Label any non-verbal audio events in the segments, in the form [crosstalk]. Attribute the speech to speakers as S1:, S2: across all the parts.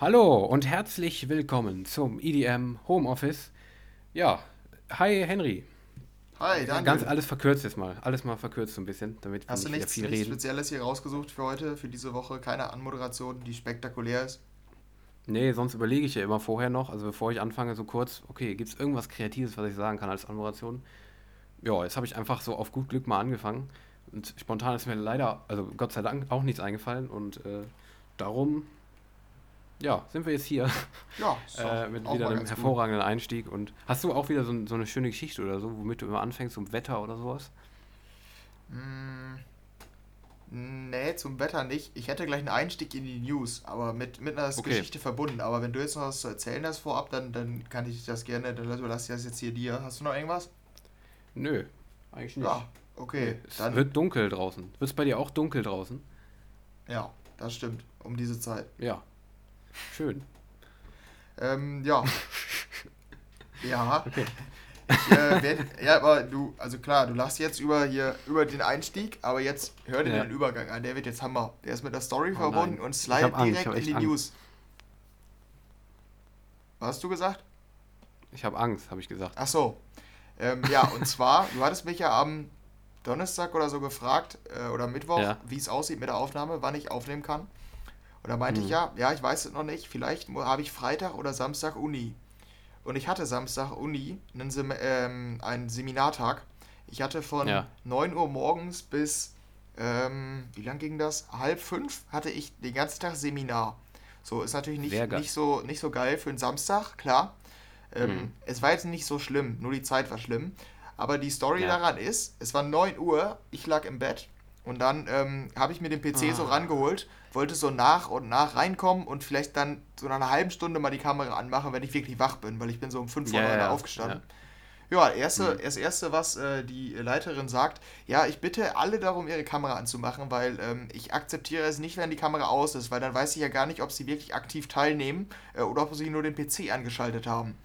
S1: Hallo und herzlich willkommen zum EDM Homeoffice. Ja, hi Henry.
S2: Hi, danke.
S1: Ganz alles verkürzt jetzt mal. Alles mal verkürzt so ein bisschen, damit wir
S2: Hast du
S1: nicht
S2: nichts,
S1: viel
S2: nichts
S1: reden.
S2: Spezielles hier rausgesucht für heute, für diese Woche? Keine Anmoderation, die spektakulär ist?
S1: Nee, sonst überlege ich ja immer vorher noch, also bevor ich anfange, so kurz, okay, gibt es irgendwas Kreatives, was ich sagen kann als Anmoderation? Ja, jetzt habe ich einfach so auf gut Glück mal angefangen. Und spontan ist mir leider, also Gott sei Dank, auch nichts eingefallen. Und äh, darum, ja, sind wir jetzt hier
S2: Ja, [laughs] doch
S1: äh, mit wieder einem
S2: ganz gut.
S1: hervorragenden Einstieg. Und hast du auch wieder so, so eine schöne Geschichte oder so, womit du immer anfängst, zum Wetter oder sowas?
S2: Mm, nee, zum Wetter nicht. Ich hätte gleich einen Einstieg in die News, aber mit, mit einer
S1: Okay.
S2: Geschichte verbunden. Aber wenn du jetzt noch was zu erzählen hast vorab, dann, dann kann ich das gerne, dann überlasse ich das jetzt hier dir. Hast du noch irgendwas?
S1: Nö, eigentlich nicht.
S2: Ja, okay.
S1: Es
S2: Dann,
S1: wird dunkel draußen. Wird es bei dir auch dunkel draußen?
S2: ja, das stimmt. Um diese Zeit.
S1: Ja. Schön.
S2: Ähm, ja. [laughs] ja.
S1: Okay.
S2: Ich, äh, werd, ja, aber du, also klar, du lachst jetzt über hier über den Einstieg, aber jetzt hör dir
S1: Ja.
S2: den Übergang an. Der wird jetzt Hammer. Der ist mit der Story
S1: Oh
S2: verbunden
S1: nein.
S2: und slidet direkt in die
S1: Angst.
S2: News. Was hast du gesagt?
S1: Ich habe Angst, habe ich gesagt.
S2: Ach so. Ähm, ja, und zwar, [laughs] du hattest mich ja am Donnerstag oder so gefragt, äh, oder Mittwoch,
S1: Ja.
S2: wie es aussieht mit der Aufnahme, wann ich aufnehmen kann. Und da meinte ich
S1: Mhm.
S2: ja, ja, ich weiß es noch nicht, vielleicht habe ich Freitag oder Samstag Uni. Und ich hatte Samstag Uni, einen Sem ähm, einen Seminartag. Ich hatte von
S1: Ja.
S2: 9 Uhr morgens bis, ähm, wie lang ging das? Halb fünf hatte ich den ganzen Tag Seminar. So, ist natürlich nicht, nicht, so, nicht so geil für einen Samstag, klar. Ähm,
S1: Mhm.
S2: Es war jetzt nicht so schlimm, nur die Zeit war schlimm. Aber die Story
S1: Ja.
S2: daran ist, es war 9 Uhr, ich lag im Bett und dann ähm, habe ich mir den PC so
S1: Ah.
S2: rangeholt, wollte so nach und nach reinkommen und vielleicht dann so nach einer halben Stunde mal die Kamera anmachen, wenn ich wirklich wach bin, weil ich bin so um 5 Uhr
S1: Ja, ja,
S2: aufgestanden. Ja, erste,
S1: Mhm.
S2: das erste, was äh, die Leiterin sagt, ja, ich bitte alle darum, ihre Kamera anzumachen, weil ähm, ich akzeptiere es nicht, wenn die Kamera aus ist, weil dann weiß ich ja gar nicht, ob sie wirklich aktiv teilnehmen äh, oder ob sie nur den PC angeschaltet haben.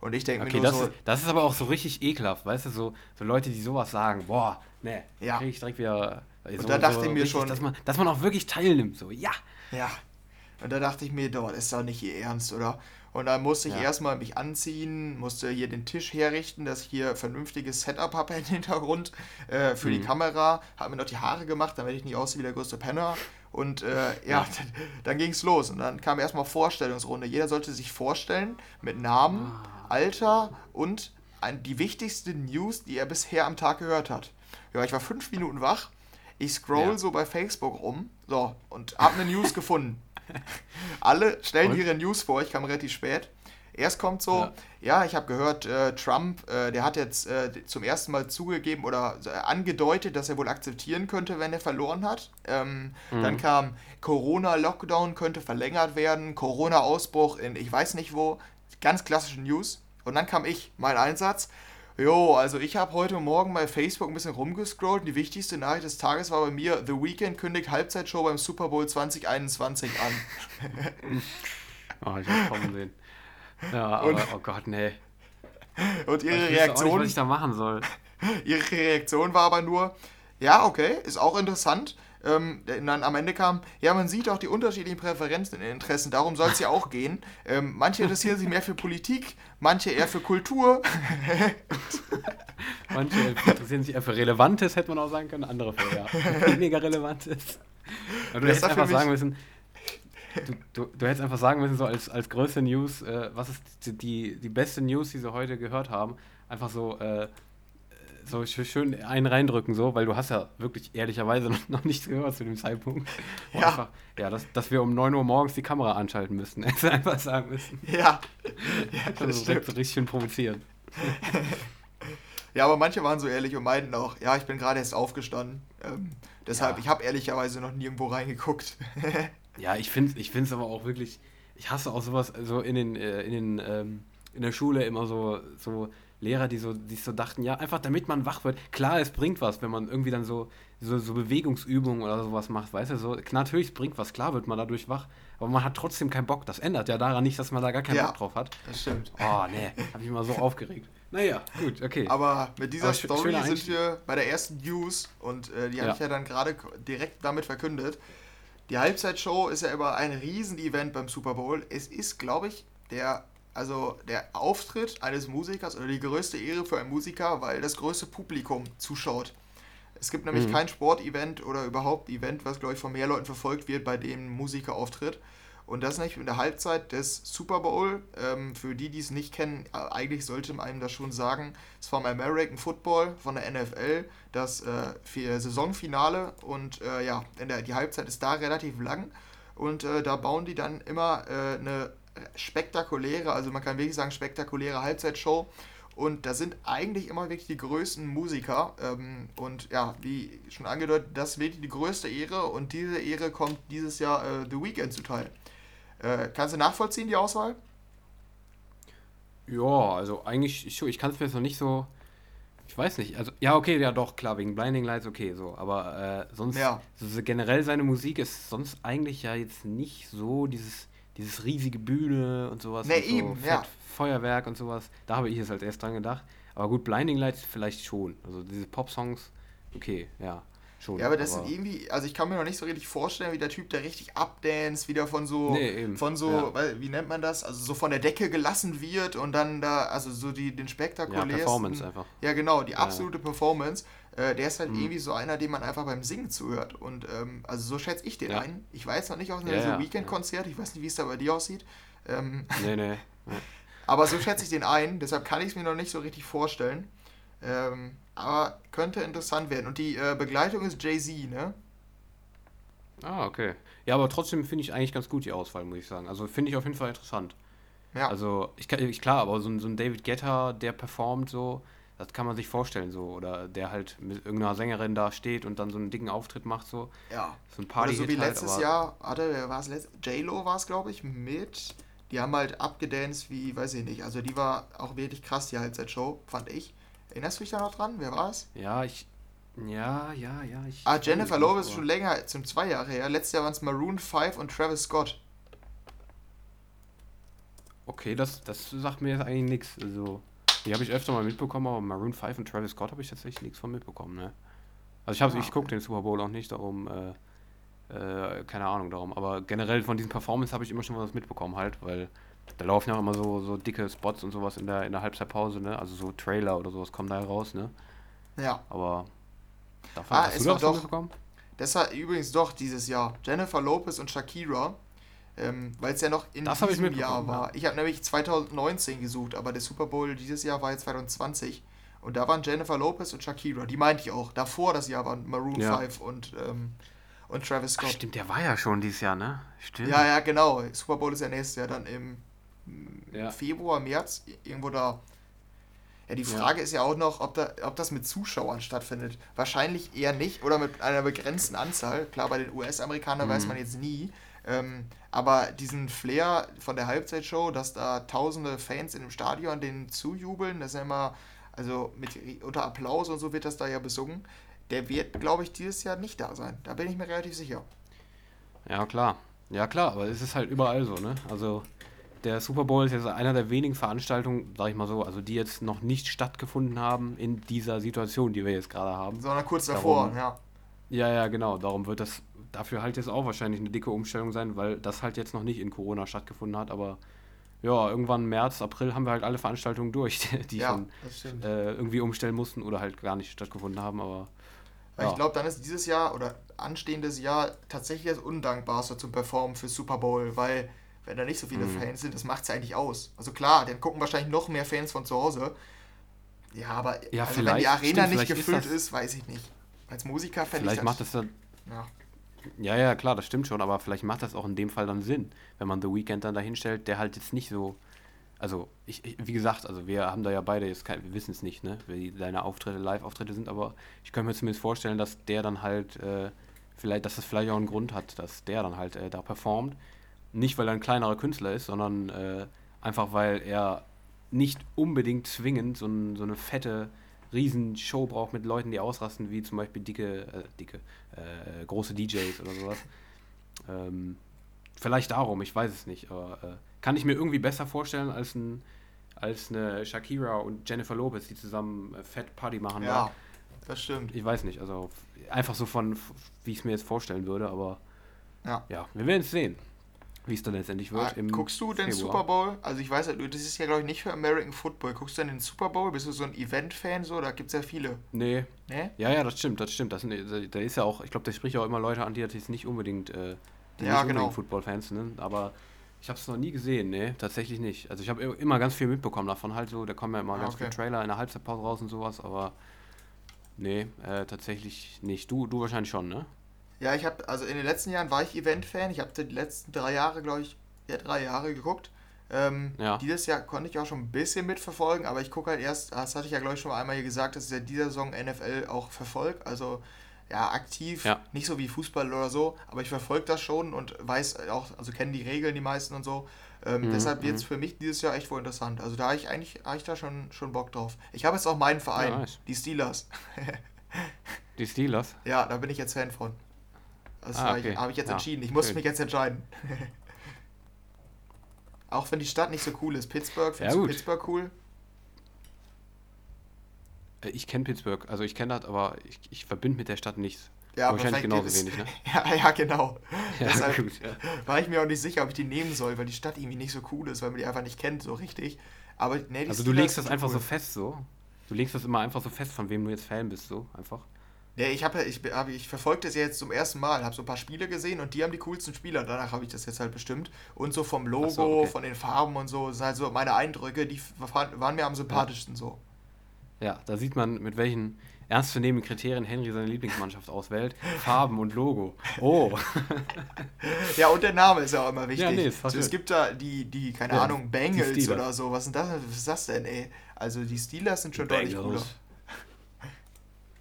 S2: Und ich denke
S1: Okay,
S2: mir nur
S1: das,
S2: so,
S1: ist, das ist aber auch so richtig ekelhaft, weißt du, so, so Leute, die sowas sagen, boah, ne,
S2: Ja.
S1: krieg ich direkt wieder. So,
S2: da dachte
S1: so
S2: ich mir
S1: richtig,
S2: schon-
S1: Dass man, dass man auch wirklich teilnimmt, so, ja.
S2: ja. Und da dachte ich mir, doch, ist doch nicht ihr Ernst, oder? Und dann musste ich
S1: Ja.
S2: erstmal mich anziehen, musste hier den Tisch herrichten, dass ich hier vernünftiges Setup habe im Hintergrund äh, für die
S1: Mhm.
S2: Kamera, habe mir noch die Haare gemacht, damit ich nicht aussehe wie der größte Penner. Und äh, ja, dann, dann ging es los. Und dann kam erstmal Vorstellungsrunde. Jeder sollte sich vorstellen mit Namen,
S1: Ah.
S2: Alter und die wichtigste News, die er bisher am Tag gehört hat. Ja, ich war fünf Minuten wach. Ich scroll
S1: Ja.
S2: so bei Facebook rum, so, und habe eine News gefunden. [laughs] Alle stellen
S1: Und?
S2: ihre News vor, ich kam relativ spät. Erst kommt so,
S1: Ja.
S2: ja, ich habe gehört, äh, Trump, äh, der hat jetzt äh, zum ersten Mal zugegeben oder äh, angedeutet, dass er wohl akzeptieren könnte, wenn er verloren hat. Ähm,
S1: Mhm.
S2: Dann kam Corona-Lockdown könnte verlängert werden, Corona-Ausbruch in ich weiß nicht wo, ganz klassische News. Und dann kam ich, mein Einsatz. Jo, also ich habe heute Morgen bei Facebook ein bisschen rumgescrollt und die wichtigste Nachricht des Tages war bei mir, The Weeknd kündigt Halbzeitshow beim Super Bowl 2021 an.
S1: Oh, [laughs] ich hab's kommen sehen. Ja, aber,
S2: Und-
S1: oh Gott, nee.
S2: Und ihre
S1: Ich wüsste auch nicht,
S2: Reaktion,
S1: was ich da machen soll. [laughs]
S2: ihre Reaktion war aber nur, ja, okay, ist auch interessant. Ähm, dann am Ende kam, ja, man sieht auch die unterschiedlichen Präferenzen und Interessen, darum soll es ja auch gehen. Ähm, manche interessieren sich mehr für Politik, manche eher für Kultur. [laughs]
S1: Manche interessieren sich eher für Relevantes, hätte man auch sagen können, andere für ja, weniger Relevantes. Aber du
S2: Das
S1: hättest einfach sagen müssen, du, du, du hättest einfach sagen müssen, so als, als größte News, äh, was ist die, die, die beste News, die sie heute gehört haben, einfach so, äh, so sch- schön einen reindrücken, so, weil du hast ja wirklich ehrlicherweise [laughs] noch, nichts gehört zu dem Zeitpunkt.
S2: Ja.
S1: Einfach, ja, dass, dass wir um 9 Uhr morgens die Kamera anschalten müssten. [laughs] Hättest du einfach sagen müssen.
S2: Ja, ja
S1: Also
S2: das
S1: so
S2: stimmt.
S1: richtig schön provozieren. [laughs]
S2: Ja, aber manche waren so ehrlich und meinten auch, ja, ich bin gerade erst aufgestanden. Ähm, deshalb,
S1: Ja.
S2: ich habe ehrlicherweise noch nirgendwo reingeguckt.
S1: Ja, ich finde ich find's aber auch wirklich, ich hasse auch sowas, so in den, äh, in den, ähm, in der Schule immer so, so Lehrer, die so, die so dachten, ja, einfach damit man wach wird. Klar, es bringt was, wenn man irgendwie dann so, so, so Bewegungsübungen oder sowas macht, weißt du, so, natürlich, es bringt was, klar wird man dadurch wach, aber man hat trotzdem keinen Bock. Das ändert ja daran nicht, dass man da gar keinen
S2: Ja.
S1: Bock drauf hat.
S2: Das stimmt.
S1: Oh, nee, hab ich immer so aufgeregt. Naja, gut, okay.
S2: Aber mit dieser
S1: Aber
S2: Story sind wir bei der ersten News und äh, die habe
S1: Ja.
S2: ich ja dann gerade direkt damit verkündet. Die Halbzeitshow ist ja immer ein Riesenevent beim Super Bowl. Es ist, glaube ich, der, also der Auftritt eines Musikers oder die größte Ehre für einen Musiker, weil das größte Publikum zuschaut. Es gibt nämlich mhm. kein Sportevent oder überhaupt Event, was, glaube ich, von mehr Leuten verfolgt wird, bei dem ein Musiker auftritt. Und das nicht in der Halbzeit des Super Bowl. Ähm, für die, die es nicht kennen, äh, eigentlich sollte man einem das schon sagen. Es war vom American Football von der NFL das äh, Saisonfinale. Und äh, ja, der, die Halbzeit ist da relativ lang. Und äh, da bauen die dann immer äh, eine spektakuläre, also man kann wirklich sagen spektakuläre Halbzeitshow. Und da sind eigentlich immer wirklich die größten Musiker. Ähm, und ja, wie schon angedeutet, das wird die größte Ehre. Und diese Ehre kommt dieses Jahr äh, The Weeknd zuteil. Äh, kannst du nachvollziehen, die Auswahl?
S1: Ja, also eigentlich, ich, ich kann es mir jetzt noch nicht so. Ich weiß nicht. Also, ja, okay, ja doch, klar, wegen Blinding Lights, okay, so. Aber äh, sonst, ja. so, generell seine Musik ist sonst eigentlich ja jetzt nicht so dieses, dieses riesige Bühne und sowas. Nee, und so eben, ja. Feuerwerk und sowas. Da habe ich jetzt halt erst dran gedacht. Aber gut, Blinding Lights vielleicht schon. Also diese Pop-Songs, okay, ja.
S2: Schon, ja, aber das aber sind irgendwie, also ich kann mir noch nicht so richtig vorstellen, wie der Typ, der richtig abdance, wieder von so, nee, von so, ja. wie nennt man das? Also so von der Decke gelassen wird und dann da, also so die, den spektakulärsten. Ja, Performance einfach. Ja, genau, die absolute ja. Performance. Äh, der ist halt mhm. irgendwie so einer, dem man einfach beim Singen zuhört. Und ähm, also so schätze ich den ja. ein. Ich weiß noch nicht aus einem ja, so Weekend-Konzert, ich weiß nicht, wie es da bei dir aussieht. Ähm, nee, nee. [laughs] aber so schätze ich den ein, deshalb kann ich es mir noch nicht so richtig vorstellen. Ähm, aber könnte interessant werden. Und die äh, Begleitung ist Jay-Z, ne?
S1: Ah, okay. Ja, aber trotzdem finde ich eigentlich ganz gut die Auswahl, muss ich sagen. Also finde ich auf jeden Fall interessant. Ja. Also, ich, ich klar, aber so, ein, so ein David Guetta, der performt so, das kann man sich vorstellen so. Oder der halt mit irgendeiner Sängerin da steht und dann so einen dicken Auftritt macht so. Ja.
S2: So ein Party Oder so wie halt, letztes Jahr, hatte, war es J-Lo war es, glaube ich, mit. Die haben halt abgedanced wie, weiß ich nicht. Also die war auch wirklich krass, die Halbzeitshow, fand ich. Erinnerst du dich da noch dran? Wer war es?
S1: Ja, ich. Ja, ja, ja. Ich
S2: ah, Jennifer Lopez ist schon länger, zum zwei Jahre her. Letztes Jahr waren es Maroon 5 und Travis Scott.
S1: Okay, das, das sagt mir jetzt eigentlich nichts. Also, die habe ich öfter mal mitbekommen, aber Maroon 5 und Travis Scott habe ich tatsächlich nichts von mitbekommen, ne? Also ich, ah, ich gucke okay. den Super Bowl auch nicht, darum, äh, äh, keine Ahnung darum. Aber generell von diesen Performance habe ich immer schon was mitbekommen halt, weil da laufen ja auch immer so, so dicke Spots und sowas in der, in der Halbzeitpause, ne? Also so Trailer oder sowas kommen da raus, ne? Ja. Aber
S2: davon ah, hast du das doch, bekommen? Das war übrigens doch dieses Jahr. Jennifer Lopez und Shakira. Ähm, weil es ja noch in das diesem Jahr war. Ja. Ich habe nämlich 2019 gesucht, aber der Super Bowl dieses Jahr war jetzt 2020. Und da waren Jennifer Lopez und Shakira. Die meinte ich auch. Davor das Jahr waren Maroon ja. 5 und, ähm, und Travis Scott. Ach,
S1: stimmt, der war ja schon dieses Jahr, ne? Stimmt.
S2: Ja, ja, genau. Super Bowl ist ja nächstes Jahr dann im ja. Februar, März, irgendwo da. Ja, die Frage ja. ist ja auch noch, ob, da, ob das mit Zuschauern stattfindet. Wahrscheinlich eher nicht oder mit einer begrenzten Anzahl. Klar, bei den US-Amerikanern mhm. weiß man jetzt nie. Ähm, aber diesen Flair von der Halbzeitshow, dass da tausende Fans in dem Stadion denen zujubeln, das ist ja immer, also mit, unter Applaus und so wird das da ja besungen, der wird, glaube ich, dieses Jahr nicht da sein. Da bin ich mir relativ sicher.
S1: Ja, klar. Ja, klar, aber es ist halt überall so, ne? Also der Super Bowl ist jetzt einer der wenigen Veranstaltungen, sag ich mal so, also die jetzt noch nicht stattgefunden haben in dieser Situation, die wir jetzt gerade haben. Sondern kurz davor, darum, ja. Ja, ja, genau. Darum wird das dafür halt jetzt auch wahrscheinlich eine dicke Umstellung sein, weil das halt jetzt noch nicht in Corona stattgefunden hat, aber ja, irgendwann März, April haben wir halt alle Veranstaltungen durch, [laughs] die ja, schon äh, irgendwie umstellen mussten oder halt gar nicht stattgefunden haben, aber.
S2: Ja. Ich glaube, dann ist dieses Jahr oder anstehendes Jahr tatsächlich das Undankbarste zum Performen für Super Bowl, weil wenn da nicht so viele mhm. Fans sind, das macht es eigentlich aus. Also klar, dann gucken wahrscheinlich noch mehr Fans von zu Hause. Ja, aber ja, also wenn die Arena stimmt, nicht gefüllt ist, ist, weiß ich nicht. Als Musiker
S1: fände ich das... macht das dann... Ja. Ja, ja, klar, das stimmt schon, aber vielleicht macht das auch in dem Fall dann Sinn, wenn man The Weeknd dann dahinstellt, der halt jetzt nicht so... Also, ich, ich, wie gesagt, also wir haben da ja beide jetzt kein, wir wissen es nicht, ne, wie deine Auftritte, Live-Auftritte sind, aber ich könnte mir zumindest vorstellen, dass der dann halt, äh, vielleicht, dass das vielleicht auch einen Grund hat, dass der dann halt äh, da performt. Nicht, weil er ein kleinerer Künstler ist, sondern äh, einfach, weil er nicht unbedingt zwingend so, ein, so eine fette Riesenshow braucht mit Leuten, die ausrasten, wie zum Beispiel dicke, äh, dicke, äh, große DJs oder sowas. Ähm, vielleicht darum, ich weiß es nicht, aber äh, kann ich mir irgendwie besser vorstellen als, ein, als eine Shakira und Jennifer Lopez, die zusammen äh, Fett Party machen. Ja, da. das stimmt. Ich weiß nicht, also einfach so von, wie ich es mir jetzt vorstellen würde, aber
S2: Ja.
S1: Ja, wir werden es sehen, wie es dann letztendlich wird.
S2: Ah, guckst du den
S1: Februar.
S2: Super Bowl? Also ich weiß, das ist ja glaube ich nicht für American Football. Guckst du denn den Super Bowl? Bist du so ein Event-Fan so? Da gibt es ja viele.
S1: Nee,
S2: Ne?
S1: ja, ja, das stimmt, das stimmt. Das da- ist ja auch, ich glaube, da spricht ja auch immer Leute an, die jetzt nicht unbedingt, äh, die
S2: Ja,
S1: nicht
S2: genau.
S1: unbedingt Football-Fans sind, aber ich habe es noch nie gesehen, nee, tatsächlich nicht. Also ich habe immer ganz viel mitbekommen davon halt so, da kommen ja immer
S2: Ah,
S1: ganz
S2: okay.
S1: viele Trailer in der Halbzeitpause raus und sowas, aber nee, äh, tatsächlich nicht. Du, du wahrscheinlich schon, ne?
S2: Ja, ich habe, also in den letzten Jahren war ich Event-Fan. Ich habe die letzten drei Jahre, glaube ich, ja, drei Jahre geguckt. Ähm,
S1: Ja.
S2: Dieses Jahr konnte ich auch schon ein bisschen mitverfolgen, aber ich gucke halt erst, das hatte ich ja, glaube ich, schon mal einmal hier gesagt, dass ich ja dieser Saison NFL auch verfolge. Also ja, aktiv,
S1: Ja.
S2: nicht so wie Fußball oder so, aber ich verfolge das schon und weiß auch, also kenne die Regeln, die meisten und so. Ähm,
S1: Mhm,
S2: deshalb wird es
S1: mhm.
S2: für mich dieses Jahr echt wohl interessant. Also da habe ich eigentlich, habe ich da schon, schon Bock drauf. Ich habe jetzt auch meinen Verein,
S1: Ja, nice.
S2: die Steelers. [laughs]
S1: Die Steelers?
S2: Ja, da bin ich jetzt Fan von. Das
S1: Ah, okay.
S2: habe ich jetzt
S1: Ja,
S2: entschieden. Ich muss
S1: schön.
S2: mich jetzt entscheiden. [laughs] Auch wenn die Stadt nicht so cool ist. Pittsburgh, findest
S1: Ja,
S2: du. Pittsburgh cool?
S1: Äh, Ich kenne Pittsburgh, also ich kenne das, aber ich, ich verbinde mit der Stadt nichts.
S2: Ja,
S1: Wahrscheinlich
S2: perfekt.
S1: genauso wenig, ne? [laughs]
S2: Ja, ja, genau. [laughs]
S1: Ja,
S2: Deshalb
S1: gut, ja.
S2: war ich mir auch nicht sicher, ob ich die nehmen soll, weil die Stadt irgendwie nicht so cool ist, weil man die einfach nicht kennt, so richtig. Aber nee,
S1: Also du legst das einfach
S2: cool.
S1: so fest so. Du legst das immer einfach so fest, von wem du jetzt Fan bist, so einfach.
S2: Ja, ich habe ich, hab, ich verfolge das ja jetzt zum ersten Mal, habe so ein paar Spiele gesehen und die haben die coolsten Spieler. Danach habe ich das jetzt halt bestimmt. Und so vom Logo,
S1: so, okay.
S2: von den Farben und so, sind halt so meine Eindrücke, die waren mir am sympathischsten so.
S1: Ja, da sieht man, mit welchen ernstzunehmenden Kriterien Henry seine Lieblingsmannschaft auswählt. Farben und Logo. Oh. [laughs]
S2: Ja, und der Name ist ja auch immer wichtig.
S1: Ja, nee,
S2: so, es gibt da die, die keine
S1: Ja,
S2: Ahnung, Bengals oder so. Was, sind das, was ist das denn, ey? Also die Steelers sind schon deutlich cooler.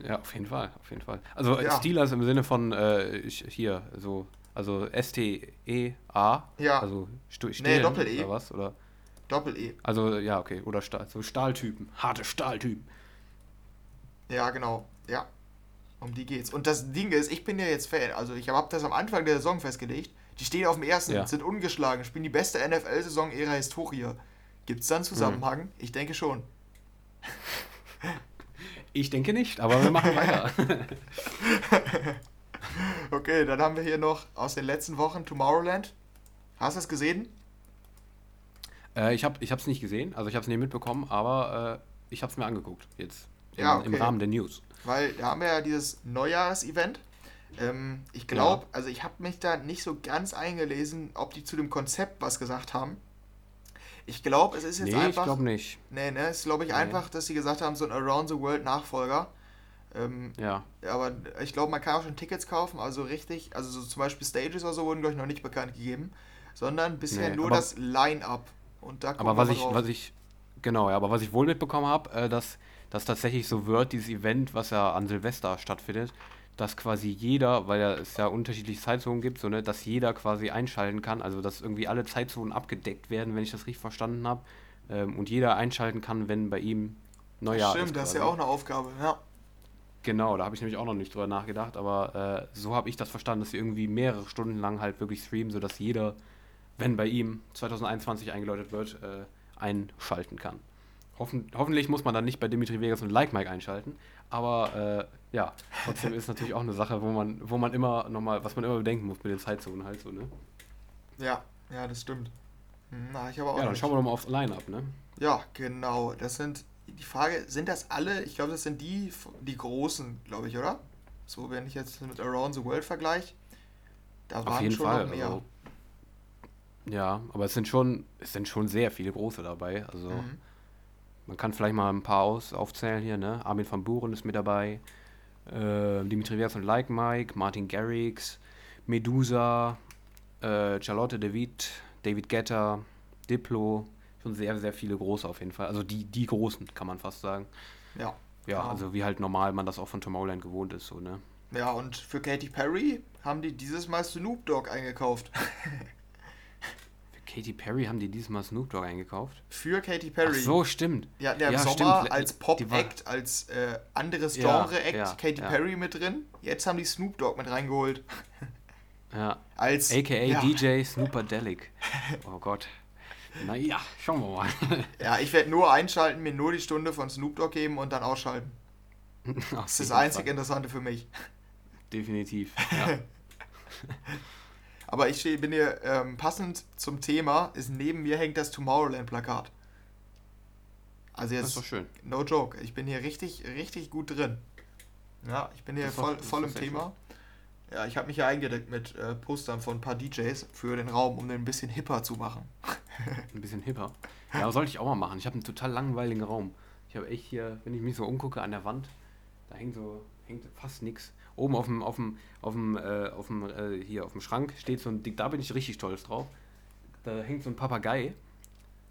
S1: Ja, auf jeden Fall, auf jeden Fall. Also äh,
S2: Ja.
S1: Steelers im Sinne von äh, ich, hier, so, also S-T-E-A.
S2: Ja.
S1: Also
S2: Nee,
S1: stehlen
S2: Doppel-E.
S1: oder was? Oder,
S2: Doppel-E.
S1: also ja, okay. Oder Stahl, so Stahltypen. Harte Stahltypen.
S2: Ja, genau. Ja. Um die geht's. Und das Ding ist, ich bin ja jetzt Fan. Also ich habe das am Anfang der Saison festgelegt. Die stehen auf dem ersten,
S1: Ja.
S2: sind ungeschlagen, spielen die beste NFL-Saison ihrer Historie. Gibt's da einen Zusammenhang?
S1: Mhm.
S2: Ich denke schon. [laughs]
S1: Ich denke nicht, aber wir machen weiter. [laughs] [laughs]
S2: Okay, dann haben wir hier noch aus den letzten Wochen Tomorrowland. Hast du es gesehen?
S1: äh, ich habe es nicht gesehen, also ich habe es nicht mitbekommen, aber äh, ich habe es mir angeguckt jetzt. Im,
S2: Ja,
S1: Im
S2: okay.
S1: Rahmen der News.
S2: Weil da haben wir ja dieses Neujahresevent. Ähm, ich glaube, also ich habe mich da nicht so ganz eingelesen, ob die zu dem Konzept was gesagt haben. Ich glaube, es ist jetzt
S1: Nee, ich
S2: einfach.
S1: glaube nicht.
S2: Nee, ne, es ist glaube ich
S1: Nee.
S2: einfach, dass sie gesagt haben, so ein Around the World Nachfolger. Ähm,
S1: Ja.
S2: aber ich glaube, man kann auch schon Tickets kaufen, also richtig, also so zum Beispiel Stages oder so wurden, glaube ich, noch nicht bekannt gegeben, sondern bisher
S1: Nee,
S2: nur das Line-Up. Und da
S1: Aber was ich, was ich, genau, ja, aber was ich wohl mitbekommen habe, äh, dass das tatsächlich so wird, dieses Event, was ja an Silvester stattfindet, dass quasi jeder, weil ja es ja unterschiedliche Zeitzonen gibt, so ne, dass jeder quasi einschalten kann, also dass irgendwie alle Zeitzonen abgedeckt werden, wenn ich das richtig verstanden habe, ähm, und jeder einschalten kann, wenn bei ihm Neujahr
S2: Stimmt,
S1: ist.
S2: das ist ja auch eine Aufgabe, ja.
S1: Genau, da habe ich nämlich auch noch nicht drüber nachgedacht, aber äh, so habe ich das verstanden, dass sie irgendwie mehrere Stunden lang halt wirklich streamen, sodass jeder, wenn bei ihm 2021 eingeläutet wird, äh, einschalten kann. Hoffen, hoffentlich muss man dann nicht bei Dimitri Vegas und Like Mike einschalten, aber äh, ja, trotzdem ist natürlich auch eine Sache, wo man, wo man immer nochmal, was man immer bedenken muss mit den Zeitzonen halt so, ne?
S2: Ja, ja, das stimmt. Hm, Na, ich aber auch
S1: Ja, dann
S2: nicht.
S1: schauen wir doch mal aufs Line-Up, ne?
S2: Ja, genau. Das sind die Frage, sind das alle? Ich glaube, das sind die, die großen, glaube ich, oder? So, wenn ich jetzt mit Around the World vergleiche, da
S1: Auf
S2: waren schon
S1: Fall.
S2: noch mehr.
S1: Also, ja, aber es sind schon, es sind schon sehr viele große dabei. Also
S2: Mhm.
S1: Man kann vielleicht mal ein paar aus, aufzählen hier, ne? Armin van Buren ist mit dabei, äh, Dimitri Vegas und Like Mike, Martin Garrix, Medusa, äh, Charlotte David, David Guetta, Diplo, schon sehr, sehr viele große auf jeden Fall. Also die, die großen, kann man fast sagen.
S2: Ja.
S1: Ja,
S2: Genau.
S1: also wie halt normal man das auch von Tomorrowland gewohnt ist, so, ne?
S2: Ja, und für Katy Perry haben die dieses Mal Snoop Dogg eingekauft. [laughs]
S1: Katy Perry haben die dieses Mal Snoop Dogg eingekauft.
S2: für Katy Perry.
S1: Ach so, stimmt.
S2: Ja, der im
S1: Ja,
S2: Sommer
S1: stimmt.
S2: als Pop-Act, als äh, anderes Genre-Act
S1: ja,
S2: Katy
S1: ja.
S2: Perry mit drin. Jetzt haben die Snoop Dogg mit reingeholt. [laughs]
S1: Ja.
S2: Als
S1: AKA DJ Snooperdelic. Oh Gott. Naja, schauen wir mal. [laughs]
S2: Ja, ich werde nur einschalten, mir nur die Stunde von Snoop Dogg geben und dann ausschalten. [laughs] Das ist das einzig Interessante für mich.
S1: Definitiv. Ja.
S2: Aber ich bin hier ähm, passend zum Thema, ist neben mir hängt das Tomorrowland-Plakat. Also jetzt,
S1: Das ist doch schön.
S2: no joke, ich bin hier richtig, richtig gut drin. Ja, ich bin hier
S1: Das
S2: voll, voll im Thema. Ja, ich habe mich hier eingedeckt mit äh, Postern von ein paar DJs für den Raum, um den ein bisschen hipper zu machen. [laughs]
S1: Ein bisschen hipper. Ja, sollte ich auch mal machen. Ich habe einen total langweiligen Raum. Ich habe echt hier, wenn ich mich so umgucke an der Wand, da hängt so, hängt fast nichts. Oben auf dem, auf dem, auf dem, äh, auf dem, äh, hier auf dem Schrank steht so ein, Ding, da bin ich richtig stolz drauf. Da hängt so ein Papagei.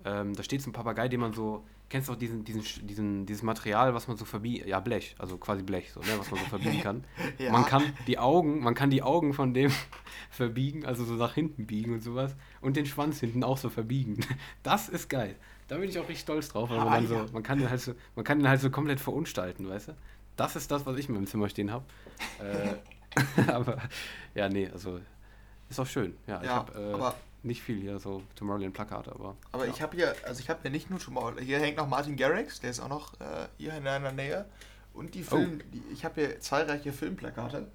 S1: Ähm, da steht so ein Papagei, den man so, kennst du auch diesen, diesen, diesen, dieses Material, was man so verbiegen, ja Blech, also quasi Blech, so, ne, was man so verbiegen kann. [laughs]
S2: Ja.
S1: Man kann die Augen, man kann die Augen von dem [laughs] verbiegen, also so nach hinten biegen und sowas. Und den Schwanz hinten auch so verbiegen. [laughs] Das ist geil. Da bin ich auch richtig stolz drauf, weil
S2: Ah,
S1: man,
S2: ja.
S1: so, man, kann den halt so, man kann den halt so komplett verunstalten, weißt du? Das ist das, was ich in meinem Zimmer stehen habe. [laughs] äh, [laughs] aber ja, nee, also ist auch schön. Ja, ich
S2: Ja,
S1: habe äh,
S2: aber-
S1: nicht viel hier, so Tomorrowland-Plakate, aber.
S2: Aber
S1: ja.
S2: ich habe hier, also ich habe hier nicht nur Tomorrowland, hier hängt noch Martin Garrix, der ist auch noch äh, hier in deiner Nähe. Und die Film, die, ich habe hier zahlreiche Filmplakate,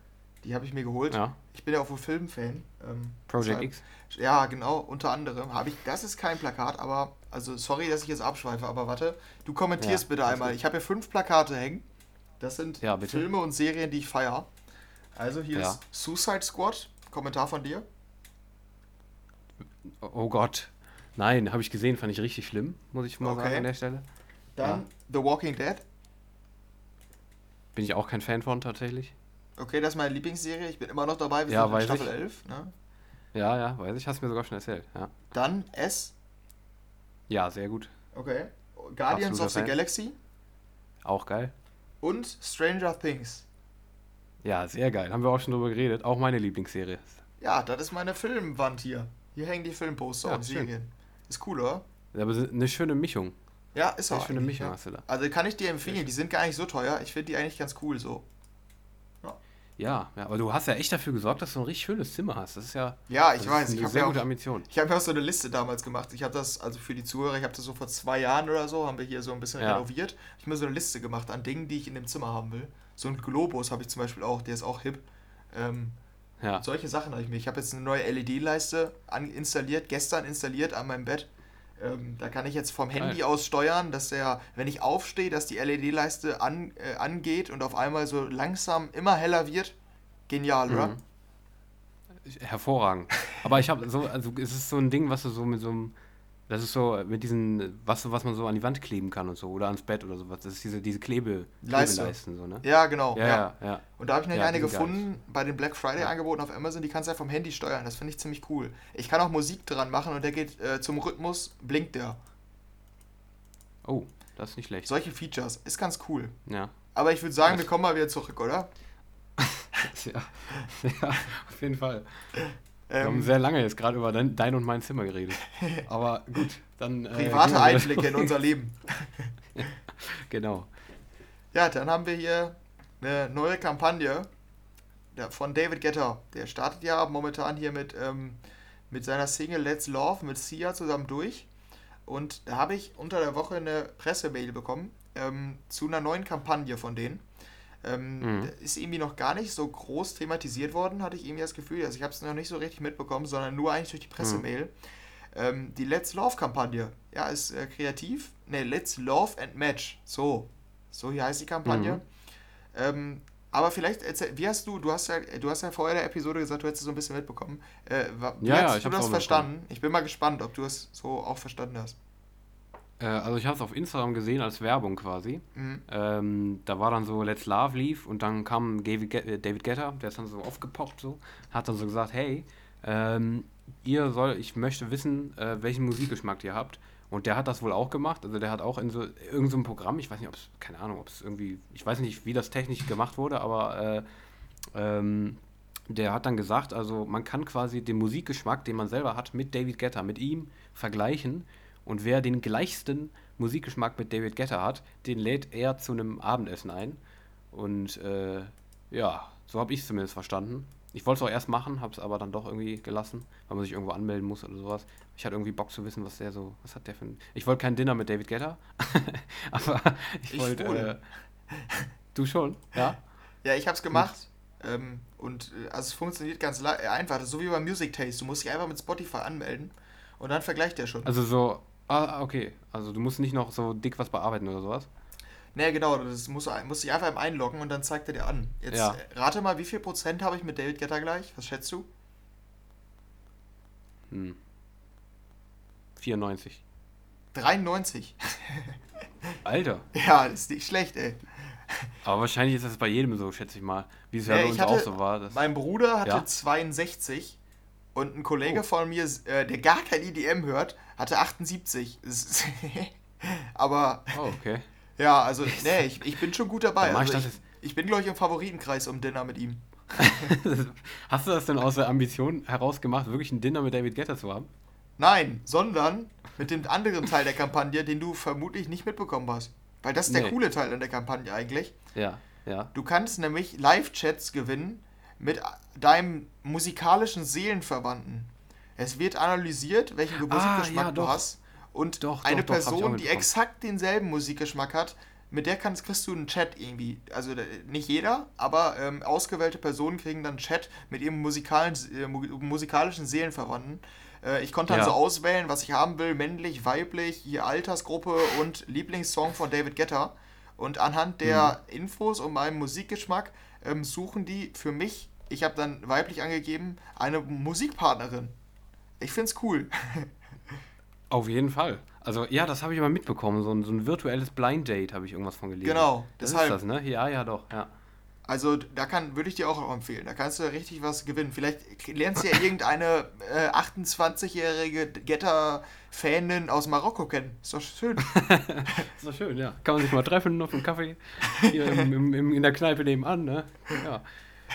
S2: die habe ich mir geholt.
S1: Ja,
S2: Ich bin ja auch ein Filmfan. Ähm,
S1: Project
S2: deshalb-
S1: X.
S2: Ja, genau, unter anderem habe ich, das ist kein Plakat, aber, also sorry, dass ich jetzt abschweife, aber warte, du kommentierst
S1: Ja,
S2: bitte einmal. Ich habe hier fünf Plakate hängen. Das sind
S1: Ja.
S2: Filme und Serien, die ich feiere. Also hier
S1: Ja.
S2: ist Suicide Squad, Kommentar von dir.
S1: Oh, Gott. Nein, habe ich gesehen, fand ich richtig schlimm, muss ich mal
S2: Okay.
S1: sagen an der Stelle.
S2: Dann The Walking Dead.
S1: Bin ich auch kein Fan von tatsächlich.
S2: Okay, das ist meine Lieblingsserie. Ich bin immer noch dabei. Wir
S1: Ja,
S2: sind in Staffel
S1: ich.
S2: 11. Ne?
S1: Ja, ja, weiß ich, hast du mir sogar schon erzählt. Ja,
S2: Dann S.
S1: ja sehr gut.
S2: Okay. Guardians
S1: Absoluter
S2: of the
S1: Fan.
S2: Galaxy.
S1: Auch geil.
S2: Und Stranger Things.
S1: Ja, sehr geil. Haben wir auch schon drüber geredet. Auch meine Lieblingsserie.
S2: Ja, das ist meine Filmwand hier. Hier hängen die Filmposter
S1: Ja,
S2: und
S1: schön.
S2: Serien. Ist cool, oder?
S1: Aber eine schöne Mischung.
S2: Ja, ist auch.
S1: schöne
S2: eigentlich,
S1: Mischung
S2: ja.
S1: hast du da.
S2: Also kann ich dir empfehlen. Die sind gar nicht so teuer. Ich finde die eigentlich ganz cool so.
S1: Ja, ja, aber du hast ja echt dafür gesorgt, dass du ein richtig schönes Zimmer hast. Das ist ja
S2: Ja, ich weiß. Ich habe
S1: sehr
S2: ja
S1: gute
S2: auch,
S1: Ambition.
S2: ich habe mir auch so eine Liste damals gemacht. Ich habe das, also für die Zuhörer, ich habe das so vor zwei Jahren oder so, haben wir hier so ein bisschen
S1: Ja.
S2: renoviert. Ich habe mir so eine Liste gemacht an Dingen, die ich in dem Zimmer haben will. So ein Globus habe ich zum Beispiel auch, der ist auch hip. Ähm,
S1: Ja.
S2: Solche Sachen habe ich mir. Ich habe jetzt eine neue LED-Leiste installiert, gestern installiert an meinem Bett. Ähm, da kann ich jetzt vom Handy
S1: Geil.
S2: aus steuern, dass der, wenn ich aufstehe, dass die LED-Leiste an, äh, angeht und auf einmal so langsam immer heller wird. Genial, oder?
S1: Mhm. Hervorragend. Aber ich habe so, also es ist so ein Ding, was du so mit so einem, das ist so mit diesen, was, was man so an die Wand kleben kann und so, oder ans Bett oder sowas. Das ist diese, diese Klebe,
S2: Leiste.
S1: Klebeleisten, so, ne?
S2: Ja, genau.
S1: Ja,
S2: ja.
S1: ja, ja.
S2: Und da habe ich nämlich eine gefunden bei den Black Friday
S1: Ja.
S2: Angeboten auf Amazon, die kannst du ja vom Handy steuern. Das finde ich ziemlich cool. Ich kann auch Musik dran machen und der geht äh, zum Rhythmus, blinkt der.
S1: Oh, das ist nicht schlecht.
S2: Solche Features. Ist ganz cool.
S1: Ja.
S2: Aber ich würde sagen, wir kommen mal wieder zurück, oder? [laughs]
S1: ja. Ja, auf jeden Fall. Wir haben
S2: Ähm,
S1: sehr lange jetzt gerade über dein, dein und mein Zimmer geredet. [laughs] Aber gut, dann. Äh,
S2: private Einblicke in unser Leben. [laughs]
S1: Genau.
S2: Ja, dann haben wir hier eine neue Kampagne von David Guetta. Der startet ja momentan hier mit, ähm, mit seiner Single Let's Love mit Sia zusammen durch. Und da habe ich unter der Woche eine Pressemail bekommen ähm, zu einer neuen Kampagne von denen. Ähm,
S1: Mhm.
S2: Ist irgendwie noch gar nicht so groß thematisiert worden, hatte ich irgendwie das Gefühl. Also ich habe es noch nicht so richtig mitbekommen, sondern nur eigentlich durch die Pressemail. Ähm, die Let's Love Kampagne, ja, ist äh, kreativ. Ne, Let's Love and Match. So, so hier heißt die Kampagne.
S1: Mhm.
S2: Ähm, aber vielleicht erzähl, wie hast du, du hast ja, du hast ja vorher der Episode gesagt, du hättest es so ein bisschen mitbekommen. Äh, wie
S1: Ja, ja,
S2: hast
S1: ich
S2: du das verstanden? Ich bin mal gespannt, ob du es so auch verstanden hast.
S1: Äh, also ich habe es auf Instagram gesehen als Werbung quasi.
S2: Mhm.
S1: Ähm, da war dann so Let's Love lief und dann kam David, äh, David Guetta, der ist dann so aufgepoppt so, hat dann so gesagt, hey, ähm, ihr soll, ich möchte wissen, äh, welchen Musikgeschmack ihr habt. Und der hat das wohl auch gemacht. Also der hat auch in so irgendeinem so Programm, ich weiß nicht, ob es, keine Ahnung, ob es irgendwie, ich weiß nicht, wie das technisch gemacht wurde, aber äh, ähm, der hat dann gesagt, also man kann quasi den Musikgeschmack, den man selber hat, mit David Guetta, mit ihm vergleichen. Und wer den gleichsten Musikgeschmack mit David Guetta hat, den lädt er zu einem Abendessen ein. Und äh, ja, so habe ich es zumindest verstanden. Ich wollte es auch erst machen, habe es aber dann doch irgendwie gelassen, weil man sich irgendwo anmelden muss oder sowas. Ich hatte irgendwie Bock zu wissen, was der so, was hat der für ein. Ich wollte kein Dinner mit David Guetta, [laughs] aber ich wollte. Äh, [laughs] du schon, ja?
S2: Ja, ich habe es gemacht. Ähm, und äh, also es funktioniert ganz äh, einfach. So wie beim Music Taste. Du musst dich einfach mit Spotify anmelden und dann vergleicht der schon.
S1: Also so, ah, okay. Also du musst nicht noch so dick was bearbeiten oder sowas.
S2: Nee, genau, das muss, muss ich einfach einloggen und dann zeigt er dir an. Jetzt
S1: Ja.
S2: äh, rate mal, wie viel Prozent habe ich mit David Guetta gleich? Was schätzt du?
S1: Hm. 94.
S2: 93. [laughs]
S1: Alter.
S2: ja, das ist nicht schlecht, ey.
S1: Aber wahrscheinlich ist das bei jedem so, schätze ich mal. Wie es ja
S2: Nee,
S1: bei uns
S2: hatte-
S1: auch so war.
S2: Mein Bruder hatte
S1: Ja?
S2: 62 und ein Kollege
S1: Oh.
S2: von mir, äh, der gar kein EDM hört, hatte 78. Das ist- Aber
S1: oh, okay.
S2: ja, also, [laughs] nee, ich, ich bin schon gut dabei.
S1: Ich
S2: Also
S1: das
S2: ich, ich bin, glaube ich, im Favoritenkreis um Dinner mit ihm. [laughs]
S1: Hast du das denn aus der Ambition herausgemacht, wirklich ein Dinner mit David Guetta zu haben?
S2: Nein, sondern mit dem anderen Teil der Kampagne, den du vermutlich nicht mitbekommen hast. Weil das ist der
S1: Nee.
S2: coole Teil an der Kampagne eigentlich.
S1: Ja, ja.
S2: Du kannst nämlich Live-Chats gewinnen mit deinem musikalischen Seelenverwandten. Es wird analysiert, welchen Musikgeschmack
S1: Ah, ja,
S2: du
S1: doch.
S2: hast. Und
S1: Doch,
S2: eine
S1: doch, doch,
S2: Person, die
S1: mitbekommen.
S2: exakt denselben Musikgeschmack hat, mit der kannst, kriegst du einen Chat irgendwie. Also äh, nicht jeder, aber ähm, ausgewählte Personen kriegen dann einen Chat mit ihrem musikalen, äh, mu- musikalischen Seelenverwandten. Äh, ich konnte dann
S1: Ja.
S2: so auswählen, was ich haben will, männlich, weiblich, hier Altersgruppe und Lieblingssong von David Guetta. Und anhand der
S1: Mhm.
S2: Infos und meinem Musikgeschmack ähm, suchen die für mich, ich habe dann weiblich angegeben, eine Musikpartnerin. Ich find's cool. [laughs]
S1: Auf jeden Fall. Also, ja, das habe ich aber mitbekommen. So ein, so ein virtuelles Blind Date habe ich irgendwas von gelesen.
S2: Genau,
S1: Das
S2: deshalb.
S1: ist das, ne? Ja, ja, doch, ja.
S2: Also da kann, würde ich dir auch empfehlen. Da kannst du richtig was gewinnen. Vielleicht lernst du ja [laughs] irgendeine äh, 28-jährige Getter-Fanin aus Marokko kennen. Ist doch schön. [laughs]
S1: Ist doch schön, ja. Kann man sich mal treffen auf einen Kaffee hier im, im, im, in der Kneipe nebenan, ne? Ja.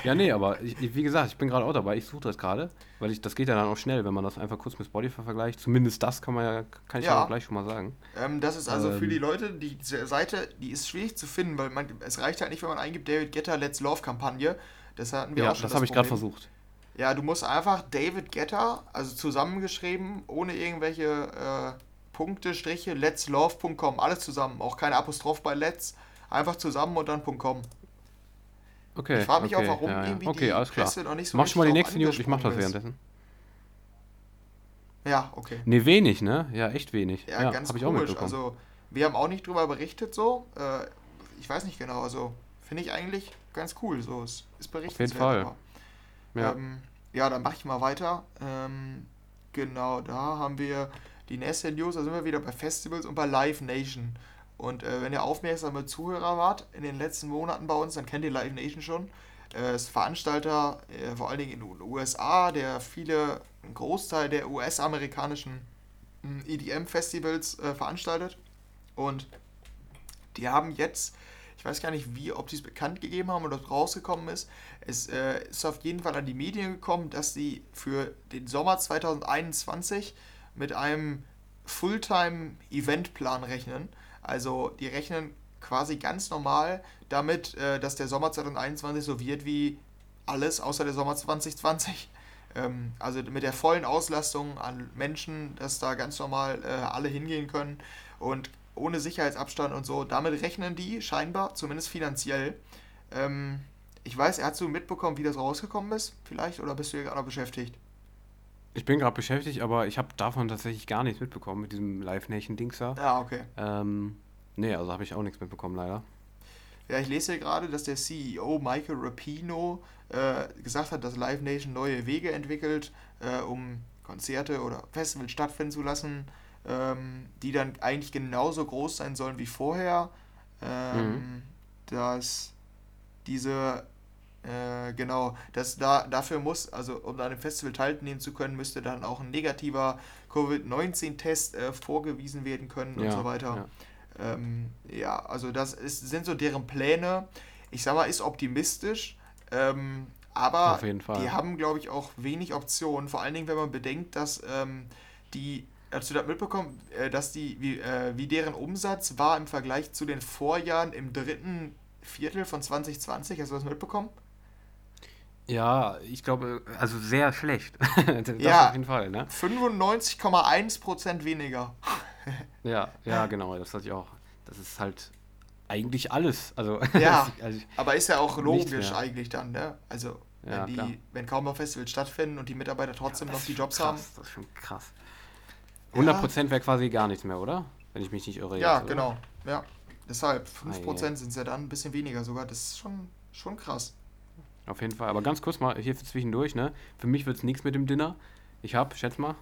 S1: Ja, nee, aber ich, wie gesagt, ich bin gerade auch dabei. Ich suche das gerade, weil ich, das geht ja dann auch schnell, wenn man das einfach kurz mit Spotify vergleicht. Zumindest das kann man ja, kann ich ja,
S2: Ja.
S1: auch gleich schon mal sagen.
S2: Ähm, das ist also für
S1: Ähm.
S2: die Leute, die diese Seite, die ist schwierig zu finden, weil man, es reicht halt nicht, wenn man eingibt David Guetta Let's Love Kampagne. Das hatten wir
S1: Ja,
S2: auch schon.
S1: das habe ich gerade versucht.
S2: Ja, du musst einfach David Guetta, also zusammengeschrieben, ohne irgendwelche äh, Punkte, Striche, let'slove.com, alles zusammen, auch keine Apostroph bei let's, einfach zusammen und dann .com.
S1: Okay.
S2: Ich frage mich
S1: okay,
S2: auch, warum
S1: ja, ja.
S2: irgendwie
S1: Okay,
S2: die
S1: alles klar.
S2: Presse noch nicht so
S1: Mach schon mal die nächste News, ich mach das
S2: ist.
S1: währenddessen.
S2: Ja, okay.
S1: Nee, wenig, ne? Ja, echt wenig.
S2: Ja,
S1: Ja,
S2: ganz
S1: habe ich auch
S2: komisch.
S1: mitbekommen.
S2: Also, wir haben auch nicht drüber berichtet so. Äh, ich weiß nicht genau, also finde ich eigentlich ganz cool. So, es ist berichtenswert.
S1: Fall.
S2: aber,
S1: ja.
S2: ähm, ja, dann mache ich mal weiter. Ähm, genau, da haben wir die nächste News, da sind wir wieder bei Festivals und bei Live Nation. Und äh, wenn ihr aufmerksame Zuhörer wart in den letzten Monaten bei uns, dann kennt ihr Live Nation schon. Äh, ist Veranstalter, äh, vor allen Dingen in den USA, der viele, einen Großteil der US-amerikanischen mm, EDM-Festivals äh, veranstaltet. Und die haben jetzt, ich weiß gar nicht, wie, ob sie es bekannt gegeben haben oder ob es rausgekommen ist. Es äh, ist auf jeden Fall an die Medien gekommen, dass sie für den Sommer 2021 mit einem Fulltime-Eventplan rechnen. Also die rechnen quasi ganz normal damit, äh, dass der Sommer 2021 so wird wie alles außer der Sommer 2020. Ähm, also mit der vollen Auslastung an Menschen, dass da ganz normal äh, alle hingehen können und ohne Sicherheitsabstand und so. Damit rechnen die scheinbar, zumindest finanziell. Ähm, ich weiß, hast du mitbekommen, wie das rausgekommen ist? Vielleicht? Oder bist du hier gerade noch beschäftigt?
S1: Ich bin gerade beschäftigt, aber ich habe davon tatsächlich gar nichts mitbekommen mit diesem Live Nation-Dings da.
S2: Ja, okay.
S1: Ähm, nee, also habe ich auch nichts mitbekommen, leider.
S2: Ja, ich lese hier gerade, dass der CEO Michael Rapino äh, gesagt hat, dass Live Nation neue Wege entwickelt, äh, um Konzerte oder Festivals stattfinden zu lassen, ähm, die dann eigentlich genauso groß sein sollen wie vorher. Ähm, Dass diese, äh, genau, dass da dafür muss, also um an einem Festival teilnehmen zu können, müsste dann auch ein negativer Covid-19-Test äh, vorgewiesen werden können und
S1: Ja,
S2: so weiter.
S1: ja.
S2: Ähm, ja, also das ist, sind so deren Pläne. Ich sag mal, ist optimistisch, ähm, aber die haben, glaube ich, auch wenig Optionen. Vor allen Dingen, wenn man bedenkt, dass ähm, die, hast du das mitbekommen, äh, dass die, wie, äh, wie deren Umsatz war im Vergleich zu den Vorjahren im dritten Viertel von 2020? Hast du das mitbekommen?
S1: Ja, ich glaube, also sehr schlecht. [laughs] das
S2: Ja.
S1: auf jeden Fall, ne?
S2: 95,1% weniger.
S1: Ja, ja, genau, das hatte ich auch. Das ist halt eigentlich alles. Also, [laughs]
S2: Ja,
S1: also
S2: aber ist ja auch logisch eigentlich dann, ne? Also, wenn
S1: Ja,
S2: die,
S1: klar.
S2: wenn kaum noch Festivals stattfinden und die Mitarbeiter trotzdem
S1: Das
S2: noch die Jobs
S1: krass,
S2: haben.
S1: Das ist schon krass.
S2: Ja.
S1: 100% wäre quasi gar nichts mehr, oder? Wenn ich mich nicht irre.
S2: Ja,
S1: jetzt,
S2: genau. Ja. Deshalb,
S1: Ei,
S2: 5% sind es ja dann ein bisschen weniger sogar. Das ist schon, schon krass.
S1: Auf jeden Fall. Aber ganz kurz mal hier zwischendurch, ne? Für mich wird es nichts mit dem Dinner. Ich habe, schätz mal,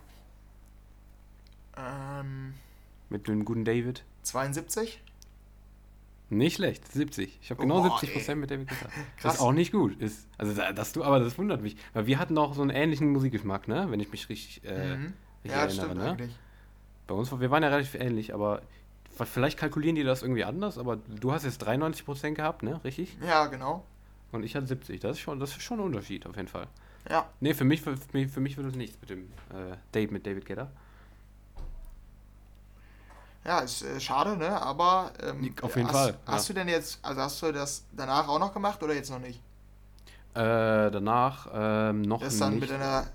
S2: Ähm,
S1: mit dem guten David.
S2: 72?
S1: Nicht schlecht, 70. Ich habe genau
S2: Boah,
S1: 70% mit David gesagt. [laughs]
S2: Krass.
S1: Ist auch nicht gut. Ist, also da- dass du, aber das wundert mich. Weil wir hatten auch so einen ähnlichen Musikgeschmack, ne? Wenn ich mich richtig, äh,
S2: Mhm.
S1: richtig
S2: Ja, das
S1: erinnere,
S2: stimmt
S1: ne?
S2: eigentlich.
S1: Bei uns, wir waren ja relativ ähnlich, aber vielleicht kalkulieren die das irgendwie anders, aber du hast jetzt 93% gehabt, ne? Richtig?
S2: Ja, genau.
S1: Und ich hatte 70. Das ist schon, das ist schon ein Unterschied, auf jeden Fall.
S2: Ja.
S1: Nee, für mich, für, mich- für mich wird es nichts mit dem äh, Date mit David Guetta.
S2: Ja, ist äh, schade, ne? Aber ähm,
S1: Auf jeden
S2: hast,
S1: Fall,
S2: Hast
S1: ja.
S2: du denn jetzt, also hast du das danach auch noch gemacht oder jetzt noch nicht?
S1: Äh, danach ähm, noch
S2: Das dann
S1: nicht.
S2: mit deiner.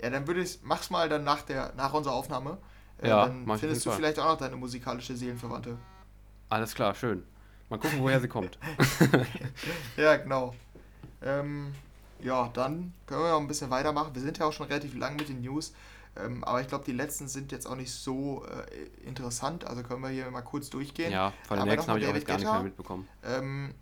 S2: Ja, dann würde ich. Mach's mal dann nach der, nach unserer Aufnahme. Äh,
S1: Ja,
S2: dann findest du vielleicht auch noch deine musikalische Seelenverwandte.
S1: Alles klar, schön. Mal gucken, woher sie kommt. [laughs]
S2: Ja, genau. Ähm, ja, dann können wir noch ein bisschen weitermachen. Wir sind ja auch schon relativ lang mit den News. Ähm, aber ich glaube, die letzten sind jetzt auch nicht so äh, interessant. Also können wir hier mal kurz durchgehen.
S1: Ja, von den nächsten habe ich auch jetzt gar nicht mehr mitbekommen.
S2: Ähm,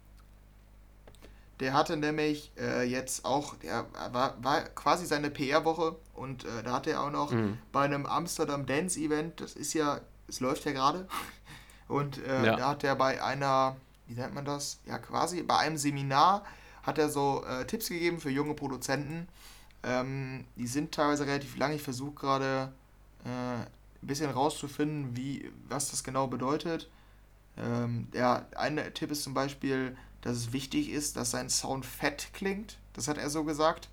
S2: der hatte nämlich äh, jetzt auch, der war, war quasi seine PR-Woche und äh, da hatte er auch noch
S1: Mhm.
S2: bei einem Amsterdam Dance Event, das ist ja, es läuft ja gerade, und äh,
S1: Ja.
S2: da hat er bei einer, wie nennt man das? Ja, quasi bei einem Seminar hat er so äh, Tipps gegeben für junge Produzenten. Ähm, die sind teilweise relativ lang. Ich versuche gerade äh, ein bisschen rauszufinden, wie, was das genau bedeutet. Ähm, ja, ein Tipp ist zum Beispiel, dass es wichtig ist, dass sein Sound fett klingt. Das hat er so gesagt.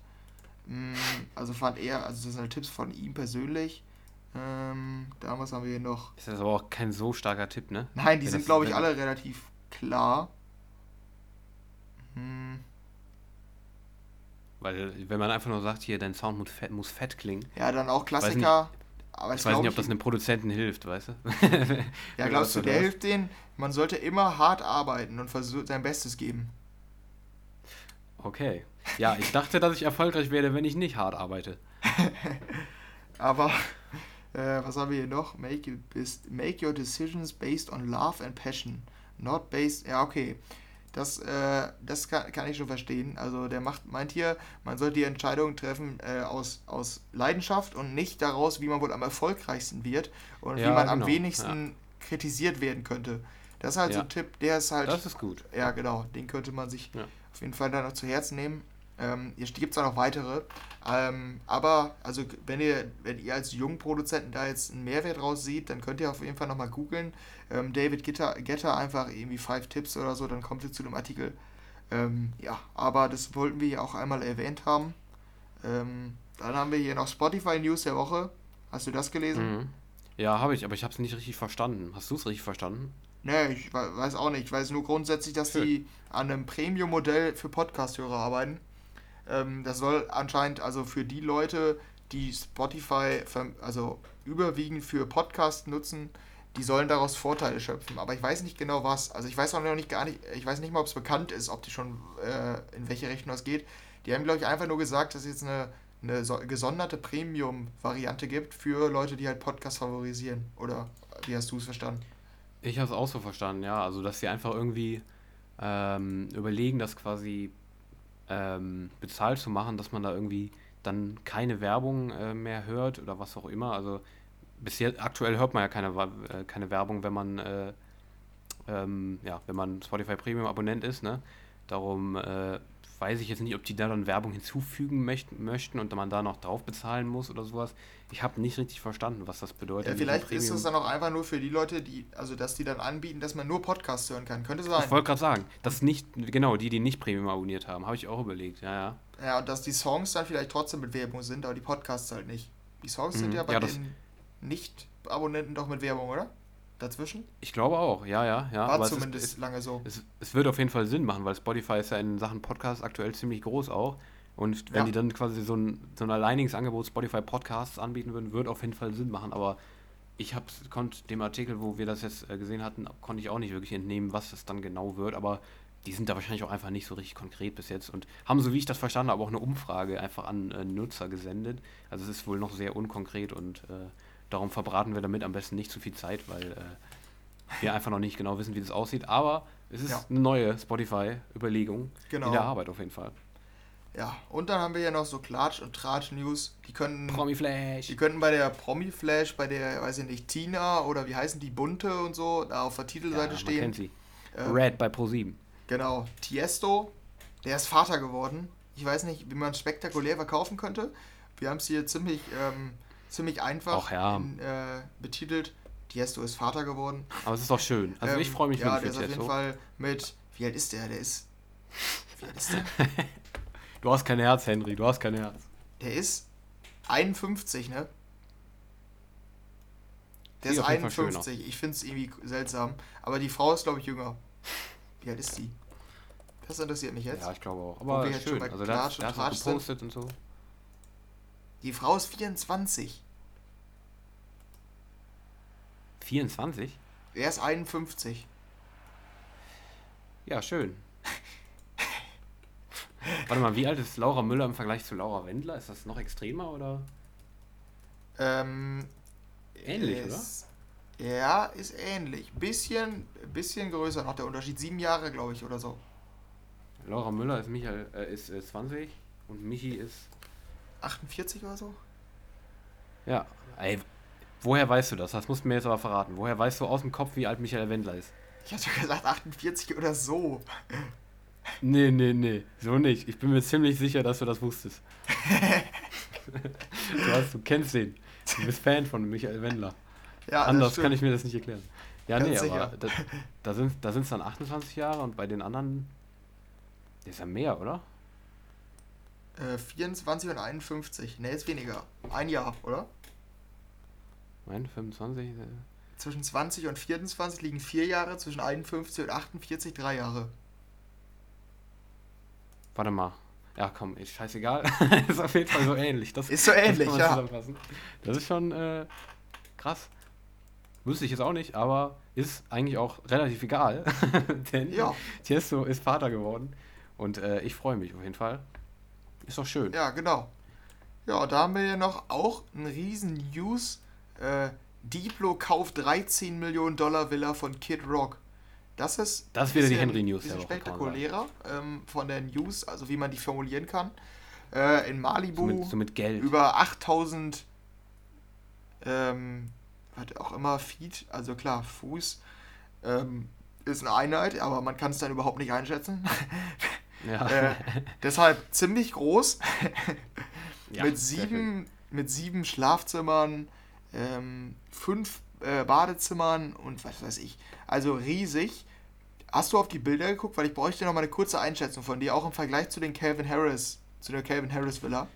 S2: Mm, Also fand er, also das sind halt Tipps von ihm persönlich. Ähm, damals haben wir hier noch.
S1: Ist das aber auch kein so starker Tipp, ne?
S2: Nein, die
S1: Ja,
S2: sind, glaube ich,
S1: wenn-
S2: alle relativ klar. Hm,
S1: Weil, wenn man einfach nur sagt, hier, dein Sound muss fett, muss fett klingen.
S2: ja, dann auch Klassiker. aber
S1: Ich weiß nicht, ob das einem Produzenten hilft, weißt du? [laughs]
S2: Ja,
S1: Wenn
S2: glaubst du, der hilft denen? Man sollte immer hart arbeiten und sein Bestes geben.
S1: Okay. Ja, ich dachte, dass ich erfolgreich werde, wenn ich nicht hart arbeite. [laughs]
S2: Aber, äh, was haben wir hier noch? Make, make your decisions based on love and passion. Not based. Ja, okay. Das, äh, das kann, kann ich schon verstehen. Also der macht, meint hier, man sollte die Entscheidung treffen äh, aus, aus Leidenschaft und nicht daraus, wie man wohl am erfolgreichsten wird und wie
S1: Ja,
S2: man am
S1: genau,
S2: wenigsten kritisiert werden könnte. Das ist halt so
S1: Ja.
S2: ein Tipp, der ist halt.
S1: Das ist gut.
S2: Ja, genau. Den könnte man sich
S1: Ja.
S2: auf jeden Fall dann noch zu Herzen nehmen. Ähm, hier gibt es auch noch weitere. Ähm, aber, also, wenn ihr, wenn ihr als Jungproduzenten da jetzt einen Mehrwert raus seht, dann könnt ihr auf jeden Fall nochmal googeln. Ähm, David Getter, Getter einfach irgendwie 5 Tipps oder so, dann kommt ihr zu dem Artikel. Ähm, ja, aber das wollten wir hier auch einmal erwähnt haben. Ähm, dann haben wir hier noch Spotify News der Woche. Hast du das gelesen?
S1: Mhm. Ja, habe ich, aber ich habe es nicht richtig verstanden. Hast du es richtig verstanden?
S2: Nee, ich we- weiß auch nicht. Ich weiß nur grundsätzlich, dass
S1: Schön.
S2: die an einem Premium-Modell für Podcast-Hörer arbeiten. Ähm, das soll anscheinend also für die Leute, die Spotify also überwiegend für Podcast nutzen, die sollen daraus Vorteile schöpfen. Aber ich weiß nicht genau was. Also ich weiß auch noch nicht gar nicht, ich weiß nicht mal, ob es bekannt ist, ob die schon äh, in welche Richtung das geht. Die haben, glaube ich, einfach nur gesagt, dass es jetzt eine, eine so, gesonderte Premium-Variante gibt für Leute, die halt Podcast favorisieren. Oder wie hast du es verstanden?
S1: Ich habe es auch so verstanden, ja. Also, dass sie einfach irgendwie ähm, überlegen, das quasi ähm, bezahlt zu machen, dass man da irgendwie dann keine Werbung äh, mehr hört oder was auch immer. Also, bisher, aktuell hört man ja keine, äh, keine Werbung, wenn man, äh, ähm, ja, wenn man Spotify Premium Abonnent ist, ne? Darum äh, weiß ich jetzt nicht, ob die da dann Werbung hinzufügen möchten, möchten und man da noch drauf bezahlen muss oder sowas. Ich habe nicht richtig verstanden, was das bedeutet.
S2: Ja, vielleicht ist es dann auch einfach nur für die Leute, die, also dass die dann anbieten, dass man nur Podcasts hören kann. Könnte
S1: Ich
S2: sein.
S1: wollte gerade sagen, dass nicht, genau, die, die nicht Premium abonniert haben, habe ich auch überlegt, ja, ja.
S2: Ja, und dass die Songs dann vielleicht trotzdem mit Werbung sind, aber die Podcasts halt nicht. Die Songs sind
S1: Mhm.
S2: ja bei
S1: Ja,
S2: den Nicht-Abonnenten doch mit Werbung, oder? Dazwischen?
S1: Ich glaube auch, ja, ja, ja.
S2: War
S1: aber es
S2: zumindest
S1: ist,
S2: lange so.
S1: es, es, es wird auf jeden Fall Sinn machen, weil Spotify ist ja in Sachen Podcast aktuell ziemlich groß auch. Und wenn
S2: Ja.
S1: die dann quasi so ein, so ein alleiniges Angebot Spotify Podcasts anbieten würden, wird auf jeden Fall Sinn machen. Aber ich konnte dem Artikel, wo wir das jetzt äh, gesehen hatten, konnte ich auch nicht wirklich entnehmen, was das dann genau wird, aber die sind da wahrscheinlich auch einfach nicht so richtig konkret bis jetzt und haben, so wie ich das verstanden habe, auch eine Umfrage einfach an äh, Nutzer gesendet. Also es ist wohl noch sehr unkonkret und äh, darum verbraten wir damit am besten nicht zu viel Zeit, weil äh, wir einfach noch nicht genau wissen, wie das aussieht. Aber es ist
S2: Ja.
S1: eine neue Spotify-Überlegung
S2: Genau.
S1: in der Arbeit auf jeden Fall.
S2: Ja, und dann haben wir ja noch so Klatsch- und Tratsch-News. Die könnten,
S1: Promi Flash.
S2: die könnten bei der Promi-Flash, bei der, weiß ich nicht, Tina oder wie heißen die, Bunte und so, da auf der Titelseite
S1: man
S2: stehen.
S1: kennt sie.
S2: Ähm,
S1: Red bei Pro7.
S2: Genau, Tiesto, der ist Vater geworden. Ich weiß nicht, wie man es spektakulär verkaufen könnte. Wir haben es hier ziemlich, ähm, ziemlich einfach
S1: Ach ja.
S2: in, äh, betitelt. Tiesto ist Vater geworden.
S1: Aber es ist doch schön. Also ich
S2: Ähm,
S1: freue mich
S2: Ja, der
S1: wirklich
S2: ist
S1: für
S2: auf jeden
S1: Tiesto.
S2: Fall mit. Wie alt ist der? Der ist. Wie alt ist der? [laughs]
S1: Du hast kein Herz, Henry, du hast kein Herz.
S2: Der ist 51, ne? Der ist
S1: auf jeden Fall schön
S2: 51. Ich finde es irgendwie seltsam. Aber die Frau ist, glaube ich, jünger. Wie alt ist sie? Das interessiert mich jetzt.
S1: Ja, ich glaube auch. Aber
S2: wir jetzt schon
S1: schön.
S2: bei
S1: Also der der hat auch
S2: Tratsch sind.
S1: gepostet und so.
S2: Die Frau ist 24.
S1: 24?
S2: Er ist 51.
S1: Ja, schön. Warte mal, wie alt ist Laura Müller im Vergleich zu Laura Wendler? Ist das noch extremer oder
S2: Ähm,
S1: ähnlich, oder?
S2: ist, Ja, ist ähnlich. Bisschen, bisschen größer noch der Unterschied. Sieben Jahre, glaube ich, oder so.
S1: Laura Müller ist, Michael, äh, ist äh, 20 und Michi ist.
S2: 48 oder so?
S1: Ja, ey, woher weißt du das? Das musst du mir jetzt aber verraten. Woher weißt du aus dem Kopf, wie alt Michael Wendler ist?
S2: Ich hatte gesagt 48 oder so.
S1: Nee, nee, nee, so nicht. Ich bin mir ziemlich sicher, dass du das wusstest. [laughs] du, hast, du kennst den. Du bist Fan von Michael Wendler.
S2: Ja,
S1: Anders kann ich mir das nicht erklären. Ja,
S2: Ganz
S1: nee,
S2: sicher.
S1: aber da, da sind da es dann 28 Jahre und bei den anderen ist ja mehr, oder?
S2: Äh, 24 und 51. Ne, ist weniger. Ein Jahr, oder?
S1: Nein, 25. äh,
S2: Zwischen 20 und 24 liegen vier Jahre, zwischen 51 und 48 drei Jahre.
S1: Warte mal. Ja, komm, ist scheißegal. [laughs] ist auf jeden Fall so ähnlich. Das,
S2: Ist so [laughs] ähnlich,
S1: das
S2: ja.
S1: Das ist schon äh, krass. Wusste ich jetzt auch nicht, aber ist eigentlich auch relativ egal. [laughs] Denn
S2: Ja.
S1: Tiesto ist Vater geworden. Und äh, ich freue mich auf jeden Fall. Ist doch schön.
S2: Ja, genau. Ja, da haben wir ja noch auch einen riesen News. Äh, Diplo kauft 13 Millionen Dollar Villa von Kid Rock. Das ist
S1: Das ist wieder die
S2: bisschen
S1: Woche, kann man sagen.
S2: spektakulärer ähm, von der News, also wie man die formulieren kann. Äh, in
S1: So
S2: Malibu
S1: mit, so mit Geld.
S2: über 8000 ähm, was auch immer Feet, also klar, Fuß ähm, ist eine Einheit, aber man kann es dann überhaupt nicht einschätzen. [laughs]
S1: ja.
S2: äh, [laughs] deshalb ziemlich groß. [laughs]
S1: Ja,
S2: mit, sieben, mit sieben Schlafzimmern, ähm, fünf äh, Badezimmern und was weiß ich. Also riesig. Hast du auf die Bilder geguckt? Weil ich bräuchte noch mal eine kurze Einschätzung von dir, auch im Vergleich zu den Calvin Harris, zu der Calvin Harris Villa.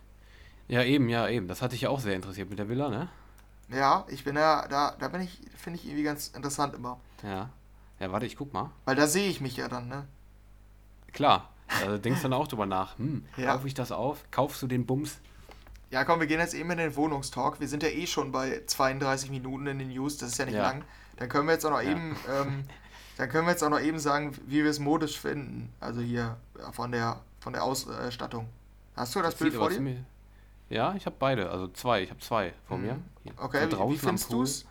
S1: Ja, eben, ja, eben. Das hatte ich ja auch sehr interessiert mit der Villa, ne?
S2: Ja, ich bin ja, da, da bin ich, finde ich irgendwie ganz interessant immer.
S1: Ja. Ja, warte, ich guck mal.
S2: Weil da sehe ich mich ja dann, ne?
S1: Klar. Also denkst dann auch drüber nach. Hm,
S2: Ja.
S1: kaufe ich das auf? Kaufst du den Bums?
S2: Ja, komm, wir gehen jetzt eben in den Wohnungstalk. Wir sind ja eh schon bei 32 Minuten in den News, das ist ja nicht
S1: Ja.
S2: lang. Dann können wir jetzt auch noch
S1: Ja.
S2: eben, ähm, [laughs] dann können wir jetzt auch noch eben sagen, wie wir es modisch finden. Also hier ja, von der von der Ausstattung. Hast du das, Bild
S1: sieht
S2: vor dir?
S1: ziemlich- Ja, ich habe beide. Also zwei. Ich habe zwei vor
S2: Mhm.
S1: mir. Hier.
S2: Okay, wie, wie findest du es?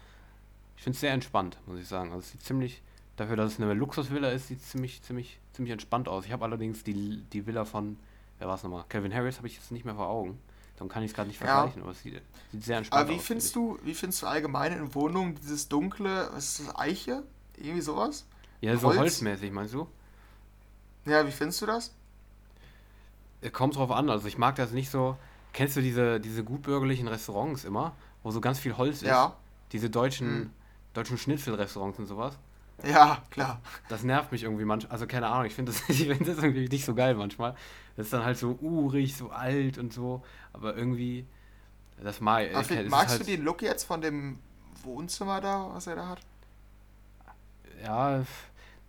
S1: Ich finde es sehr entspannt, muss ich sagen. Also es sieht ziemlich, dafür, dass es eine Luxusvilla ist, sieht es ziemlich, ziemlich, ziemlich entspannt aus. Ich habe allerdings die, die Villa von, wer war es nochmal? Calvin Harris habe ich jetzt nicht mehr vor Augen. Darum kann ich es gerade nicht
S2: Ja.
S1: vergleichen, aber es sieht, sieht sehr entspannt
S2: Aber wie
S1: aus.
S2: findest
S1: finde
S2: du, wie findest du allgemein in Wohnungen dieses dunkle, was ist das, Eiche? Irgendwie sowas?
S1: Ja, so
S2: Holz?
S1: holzmäßig, meinst du?
S2: Ja, wie findest du das?
S1: Äh, Kommt drauf an, also ich mag das nicht so. Kennst du diese, diese gutbürgerlichen Restaurants immer, wo so ganz viel Holz ist?
S2: Ja,
S1: Diese deutschen,
S2: Mhm.
S1: deutschen Schnitzelrestaurants und sowas?
S2: Ja, klar.
S1: Das nervt mich irgendwie manchmal. Also keine Ahnung, ich finde das, [laughs] ich find das irgendwie nicht so geil manchmal. Das ist dann halt so urig, so alt und so. Aber irgendwie, das mag ist
S2: magst
S1: halt,
S2: du den Look jetzt von dem Wohnzimmer da, was er da hat?
S1: Ja,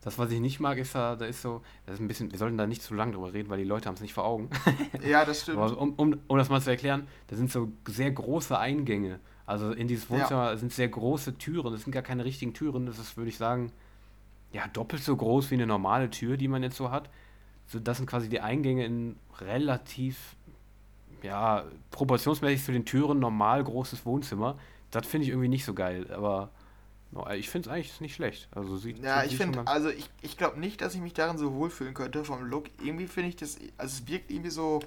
S1: das, was ich nicht mag, ist da, da ist so, das ist ein bisschen, wir sollten da nicht zu lange drüber reden, weil die Leute haben es nicht vor Augen. [laughs]
S2: Ja, das stimmt.
S1: Aber um, um, um das mal zu erklären, da sind so sehr große Eingänge. Also in dieses Wohnzimmer ja. sind sehr große Türen, das sind gar keine richtigen Türen, das ist, würde ich sagen, ja, doppelt so groß wie eine normale Tür, die man jetzt so hat. So, das sind quasi die Eingänge in relativ, ja, proportionsmäßig zu den Türen normal großes Wohnzimmer. Das finde ich irgendwie nicht so geil, aber ich finde es eigentlich nicht schlecht. Also sieht,
S2: ja, ich finde, also ich, ich glaube nicht, dass ich mich darin so wohlfühlen könnte vom Look. Irgendwie finde ich das, also es wirkt irgendwie so,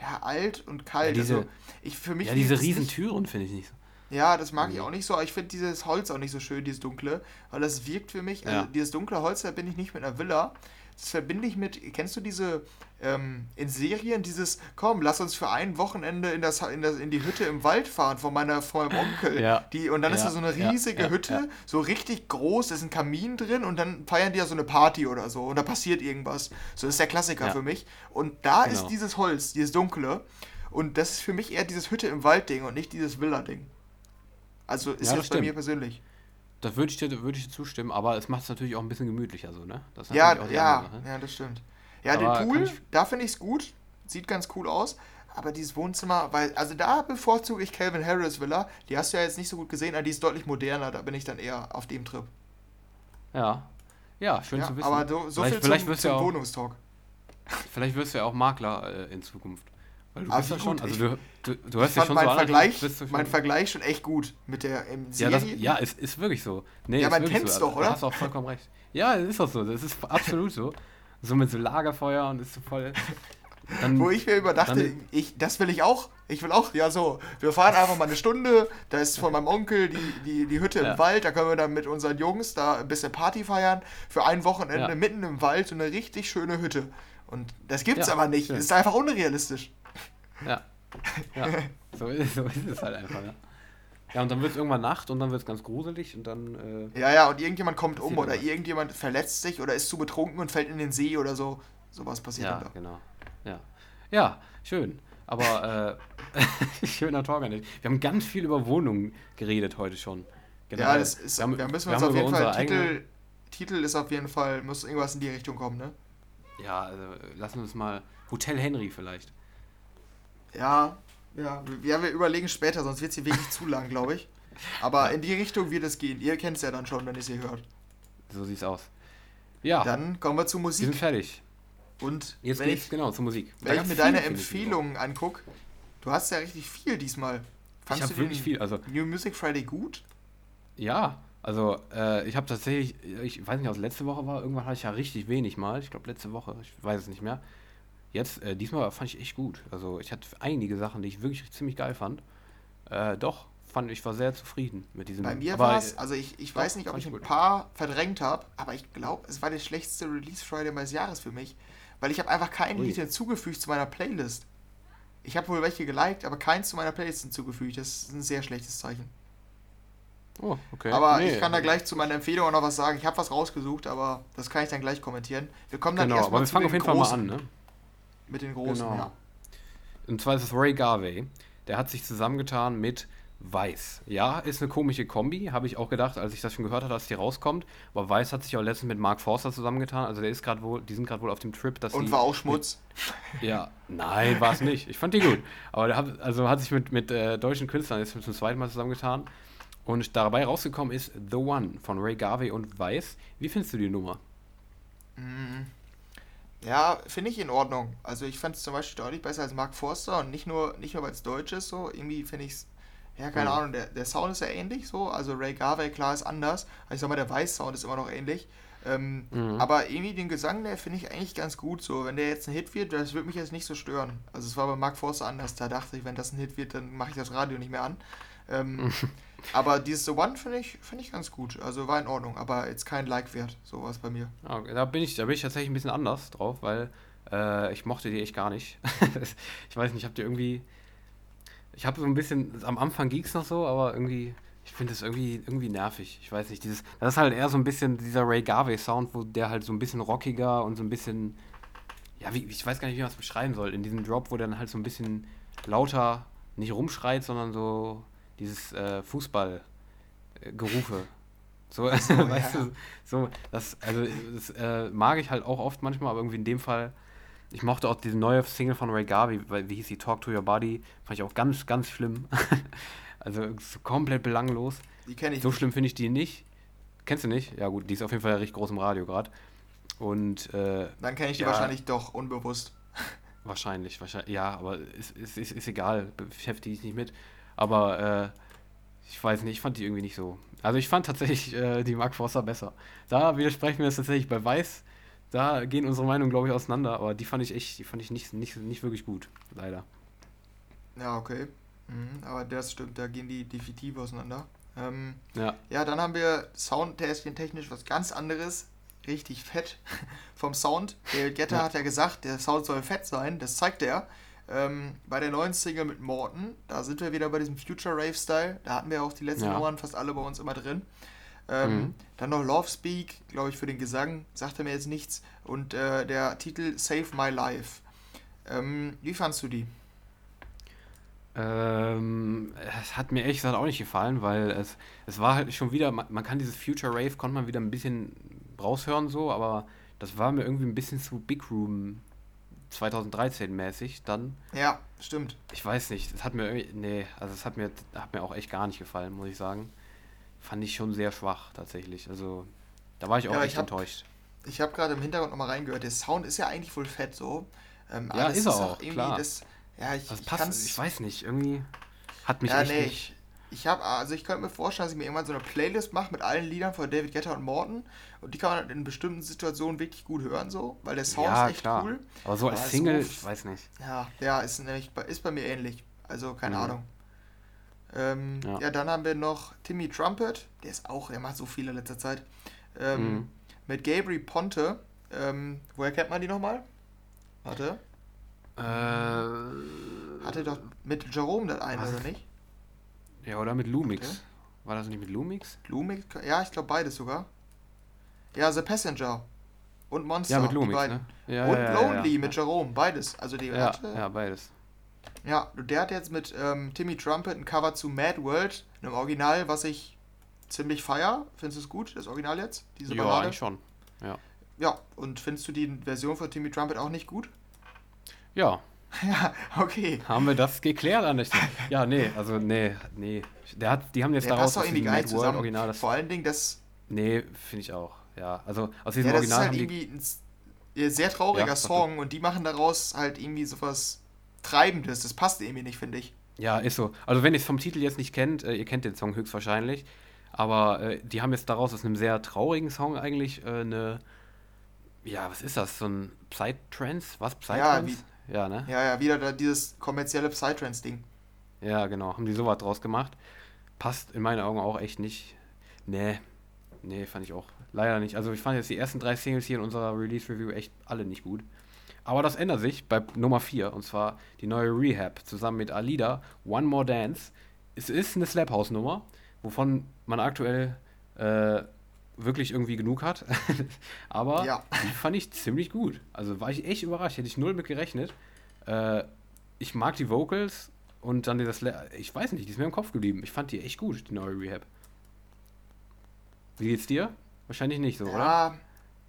S2: ja, alt und kalt.
S1: Ja, diese,
S2: also ich für mich
S1: ja, diese Riesentüren finde ich nicht so.
S2: Ja, das mag ich auch nicht so, aber ich finde dieses Holz auch nicht so schön, dieses dunkle, weil das wirkt für mich, also dieses dunkle Holz, da bin ich nicht mit einer Villa. Das verbinde ich mit, kennst du diese ähm, in Serien, dieses, komm, lass uns für ein Wochenende in, das, in, das, in die Hütte im Wald fahren von meiner von meinem Onkel.
S1: Ja.
S2: Die, und dann ja. ist da so eine riesige ja. Hütte, so richtig groß, da ist ein Kamin drin und dann feiern die ja so eine Party oder so und da passiert irgendwas. So ist der Klassiker für mich. Und da genau. ist dieses Holz, dieses dunkle. Und das ist für mich eher dieses Hütte im Wald-Ding und nicht dieses Villa-Ding. Also ist ja, jetzt bei mir persönlich.
S1: Da würde ich, dir, würd ich dir zustimmen, aber es macht es natürlich auch ein bisschen gemütlicher so, ne?
S2: ja, ja, ja, das stimmt. Ja, aber den Pool, ich... da finde ich es gut. Sieht ganz cool aus. Aber dieses Wohnzimmer, weil, also da bevorzuge ich Calvin Harris Villa. Die hast du ja jetzt nicht so gut gesehen, aber die ist deutlich moderner. Da bin ich dann eher auf dem Trip.
S1: Ja. Ja, schön
S2: ja,
S1: zu wissen.
S2: Aber so, so vielleicht, viel vielleicht zum, zum ja Wohnungstalk. [laughs]
S1: Vielleicht wirst du ja auch Makler äh, in Zukunft. Weil du bist ja schon, also du, du, du hast
S2: ja
S1: schon
S2: mein so Vergleich, an, mein Vergleich schon echt gut mit der im
S1: Ja, das, ja ist, ist wirklich so.
S2: Nee, ja, man kennt's so. doch, oder?
S1: Du hast auch vollkommen recht. Ja, es ist auch so. Das ist absolut so. So mit so Lagerfeuer und ist so voll.
S2: Dann, Wo ich mir überdachte, ich, das will ich auch. Ich will auch, ja so, wir fahren einfach mal eine Stunde, da ist von meinem Onkel die, die, die Hütte ja. im Wald, da können wir dann mit unseren Jungs da ein bisschen Party feiern. Für ein Wochenende ja. mitten im Wald so eine richtig schöne Hütte. Und das gibt's ja, aber nicht. Das ist einfach unrealistisch.
S1: Ja. Ja. [laughs] So, ist, so ist es halt einfach, ja. Ja, und dann wird es irgendwann Nacht und dann wird es ganz gruselig und dann.
S2: Äh, ja, ja, und irgendjemand kommt um oder was. irgendjemand verletzt sich oder ist zu betrunken und fällt in den See oder so. Sowas passiert
S1: ja, da. genau. Ja. Ja, schön. Aber äh, [laughs] schöner Talk Wir haben ganz viel über Wohnungen geredet heute schon.
S2: Genau. Ja, das ist, wir, haben, wir müssen wir uns auf jeden Fall. Titel, Titel ist auf jeden Fall, muss irgendwas in die Richtung kommen, ne?
S1: Ja, also lassen wir uns mal. Hotel Henry vielleicht.
S2: Ja, ja, ja, wir überlegen später, sonst wird es hier wirklich zu lang, glaube ich. Aber in die Richtung wird es gehen. Ihr kennt es ja dann schon, wenn ihr es hier hört.
S1: So sieht's aus. Ja.
S2: Dann kommen wir zur Musik.
S1: Wir sind fertig.
S2: Und
S1: jetzt geht's ich, genau zur Musik.
S2: Wenn ich mir deine Empfehlungen angucke, du hast ja richtig viel diesmal.
S1: Fandst ich habe wirklich viel. Also
S2: New Music Friday gut?
S1: Ja, also äh, ich habe tatsächlich, ich weiß nicht, was letzte Woche war. Irgendwann hatte ich ja richtig wenig mal. Ich glaube letzte Woche, ich weiß es nicht mehr. Jetzt, äh, diesmal fand ich echt gut. Also ich hatte einige Sachen, die ich wirklich ziemlich geil fand. Äh, doch, fand ich war sehr zufrieden mit diesem.
S2: Bei mir war es, also ich, ich doch, weiß nicht, ob ich ein gut. paar verdrängt habe, aber ich glaube, es war der schlechteste Release Friday meines Jahres für mich, weil ich habe einfach kein Lied hinzugefügt zu meiner Playlist. Ich habe wohl welche geliked, aber keins zu meiner Playlist hinzugefügt. Das ist ein sehr schlechtes Zeichen.
S1: Oh, okay.
S2: Aber nee. ich kann da gleich zu meiner Empfehlung auch noch was sagen. Ich habe was rausgesucht, aber das kann ich dann gleich kommentieren. Wir kommen dann genau, erstmal zu
S1: fangen auf jeden Fall mal an, ne?
S2: Mit den großen, genau. ja.
S1: Und zwar ist es Ray Garvey. Der hat sich zusammengetan mit Weiß. Ja, ist eine komische Kombi, habe ich auch gedacht, als ich das schon gehört habe, dass die rauskommt. Aber Weiß hat sich auch letztens mit Mark Forster zusammengetan. Also der ist gerade wohl, die sind gerade wohl auf dem Trip, dass
S2: Und war auch Schmutz.
S1: Mit, ja, nein, war es nicht. Ich fand die gut. Aber der hat, also hat sich mit, mit äh, deutschen Künstlern jetzt zum zweiten Mal zusammengetan. Und dabei rausgekommen ist The One von Ray Garvey und Weiß. Wie findest du die Nummer?
S2: Ja, finde ich in Ordnung. Also ich fand es zum Beispiel deutlich besser als Mark Forster und nicht nur, nicht nur weil es deutsch ist, so irgendwie finde ich es, ja, keine mhm. Ahnung, der, der Sound ist ja ähnlich so, also Ray Garvey, klar, ist anders. Also ich sag mal, der Weiß-Sound ist immer noch ähnlich. Ähm, mhm. Aber irgendwie den Gesang, der finde ich eigentlich ganz gut so. Wenn der jetzt ein Hit wird, das würde mich jetzt nicht so stören. Also es war bei Mark Forster anders, da dachte ich, wenn das ein Hit wird, dann mache ich das Radio nicht mehr an. Ähm, [laughs] Aber dieses The One finde ich, find ich ganz gut. Also war in Ordnung, aber jetzt kein Like-Wert, sowas bei mir.
S1: Okay, da, bin ich, da bin ich tatsächlich ein bisschen anders drauf, weil äh, ich mochte die echt gar nicht. [laughs] ich weiß nicht, ich habe die irgendwie. Ich habe so ein bisschen. Am Anfang ging es noch so, aber irgendwie. Ich finde es irgendwie, irgendwie nervig. Ich weiß nicht, dieses. Das ist halt eher so ein bisschen dieser Ray Garvey-Sound, wo der halt so ein bisschen rockiger und so ein bisschen. Ja, wie, ich weiß gar nicht, wie man es beschreiben soll. In diesem Drop, wo der dann halt so ein bisschen lauter nicht rumschreit, sondern so dieses äh, Fußballgerufe. So, [laughs] so weißt ja. du, so, das, also das äh, mag ich halt auch oft manchmal, aber irgendwie in dem Fall, ich mochte auch diese neue Single von Ray Garvey, weil, wie hieß die, Talk to Your Body, fand ich auch ganz, ganz schlimm. [laughs] Also so komplett belanglos.
S2: Die kenne ich
S1: So schlimm finde ich die nicht. Kennst du nicht? Ja gut, die ist auf jeden Fall richtig groß im Radio gerade. Und äh,
S2: Dann kenne ich die
S1: Ja.
S2: wahrscheinlich doch unbewusst. [laughs]
S1: wahrscheinlich, wahrscheinlich, ja, aber ist, ist, ist, ist egal, beschäftige ich nicht mit. Aber äh, ich weiß nicht, ich fand die irgendwie nicht so. Also ich fand tatsächlich äh, die Mark Forster besser. Da widersprechen wir uns tatsächlich bei Weiß. Da gehen unsere Meinungen, glaube ich, auseinander, aber die fand ich echt, die fand ich nicht, nicht, nicht wirklich gut, leider.
S2: Ja, okay. Mhm, aber das stimmt, da gehen die definitiv auseinander. Ähm,
S1: Ja,
S2: ja, dann haben wir soundtechnisch was ganz anderes. Richtig fett [laughs] vom Sound. Der Getter
S1: Ja.
S2: hat ja gesagt, der Sound soll fett sein. Das zeigt er. Ähm, bei der neuen Single mit Morton, da sind wir wieder bei diesem Future Rave Style. Da hatten wir auch die letzten
S1: Ja.
S2: Nummern fast alle bei uns immer drin. Ähm,
S1: Mhm.
S2: Dann noch Love Speak, glaube ich, für den Gesang, sagt er mir jetzt nichts. Und äh, der Titel Save My Life. Ähm, wie fandst du die?
S1: Ähm, es hat mir ehrlich gesagt auch nicht gefallen, weil es, es war halt schon wieder, man, man kann dieses Future Rave, konnte man wieder ein bisschen raushören so, aber das war mir irgendwie ein bisschen zu Big Room 2013 mäßig dann.
S2: Ja, stimmt.
S1: Ich weiß nicht, das hat mir irgendwie, nee, also es hat mir, hat mir auch echt gar nicht gefallen, muss ich sagen. Fand ich schon sehr schwach tatsächlich, also da war ich auch
S2: Ja,
S1: echt
S2: ich hab-
S1: enttäuscht.
S2: Ich habe gerade im Hintergrund nochmal reingehört. Der Sound ist ja eigentlich wohl fett so. Ähm,
S1: Ja, ist er auch, klar.
S2: Das, ja, ich,
S1: Das
S2: ich
S1: passt,
S2: kann's-
S1: ich weiß nicht, irgendwie hat mich
S2: ja,
S1: echt
S2: nee,
S1: nicht...
S2: ich, habe, also ich könnte mir vorstellen, dass ich mir irgendwann so eine Playlist mache mit allen Liedern von David Guetta und Morton und die kann man in bestimmten Situationen wirklich gut hören so, weil der Sound
S1: Ja,
S2: ist echt
S1: klar.
S2: cool.
S1: Aber so
S2: Aber
S1: als
S2: so
S1: Single, ich weiß nicht.
S2: Ja, ja, ist nämlich bei, ist bei mir ähnlich. Also keine
S1: Mhm.
S2: Ahnung. Ähm, ja.
S1: Ja.
S2: dann haben wir noch Timmy Trumpet, der ist auch, der macht so viel in letzter Zeit. Ähm,
S1: Mhm.
S2: Mit Gabriel Ponte. Ähm, woher kennt man die nochmal? Warte.
S1: Äh,
S2: Hatte doch mit Jerome das eine, oder nicht?
S1: Ja, oder mit Lumix.
S2: Okay.
S1: War das nicht mit Lumix?
S2: Lumix? Ja, ich glaube beides sogar. Ja, The Passenger. Und Monster.
S1: Ja, mit Lumix, ne? Ja,
S2: und
S1: ja,
S2: Lonely
S1: ja.
S2: mit Jerome, beides. Also die
S1: Ja,
S2: hatte,
S1: ja, beides.
S2: Ja, der hat jetzt mit ähm, Timmy Trumpet ein Cover zu Mad World, einem Original, was ich ziemlich feier. Findest du es gut, das Original jetzt? Diese
S1: Ja,
S2: Ballade?
S1: eigentlich schon. Ja.
S2: Ja, und findest du die Version von Timmy Trumpet auch nicht gut?
S1: Ja, [laughs]
S2: ja, okay.
S1: haben wir das geklärt an der Stelle? Ja, nee, also nee, nee. Der hat, die haben jetzt
S2: Der
S1: daraus
S2: passt doch irgendwie geil zusammen.
S1: Original das.
S2: Vor allen Dingen, das,
S1: Nee, finde ich auch. Ja, also aus diesem
S2: ja, das ist
S1: Original
S2: halt
S1: haben die.
S2: irgendwie ein s- ja, sehr trauriger
S1: Ja.
S2: Song und die machen daraus halt irgendwie sowas Treibendes. Das passt irgendwie nicht, finde ich.
S1: Ja, ist so. Also wenn ihr es vom Titel jetzt nicht kennt, äh, ihr kennt den Song höchstwahrscheinlich, aber äh, die haben jetzt daraus aus einem sehr traurigen Song eigentlich äh, eine, ja, was ist das? So ein Psytrance? Was?
S2: Ja,
S1: Psytrance? Ja, ne?
S2: Ja, ja, wieder da dieses kommerzielle Psytrance-Ding.
S1: Ja, genau. Haben die sowas draus gemacht. Passt in meinen Augen auch echt nicht. Nee. Nee, fand ich auch leider nicht. Also ich fand jetzt die ersten drei Singles hier in unserer Release-Review echt alle nicht gut. Aber das ändert sich bei Nummer 4 und zwar die neue Rehab zusammen mit Alida, One More Dance. Es ist eine Slap House Nummer, wovon man aktuell äh, wirklich irgendwie genug hat. [laughs] Aber
S2: Ja.
S1: die fand ich ziemlich gut. Also war ich echt überrascht, hätte ich null mit gerechnet. Äh, ich mag die Vocals und dann das, ich weiß nicht, die ist mir im Kopf geblieben. Ich fand die echt gut, die neue Rehab. Wie geht's dir? Wahrscheinlich nicht so, oder?
S2: Ja,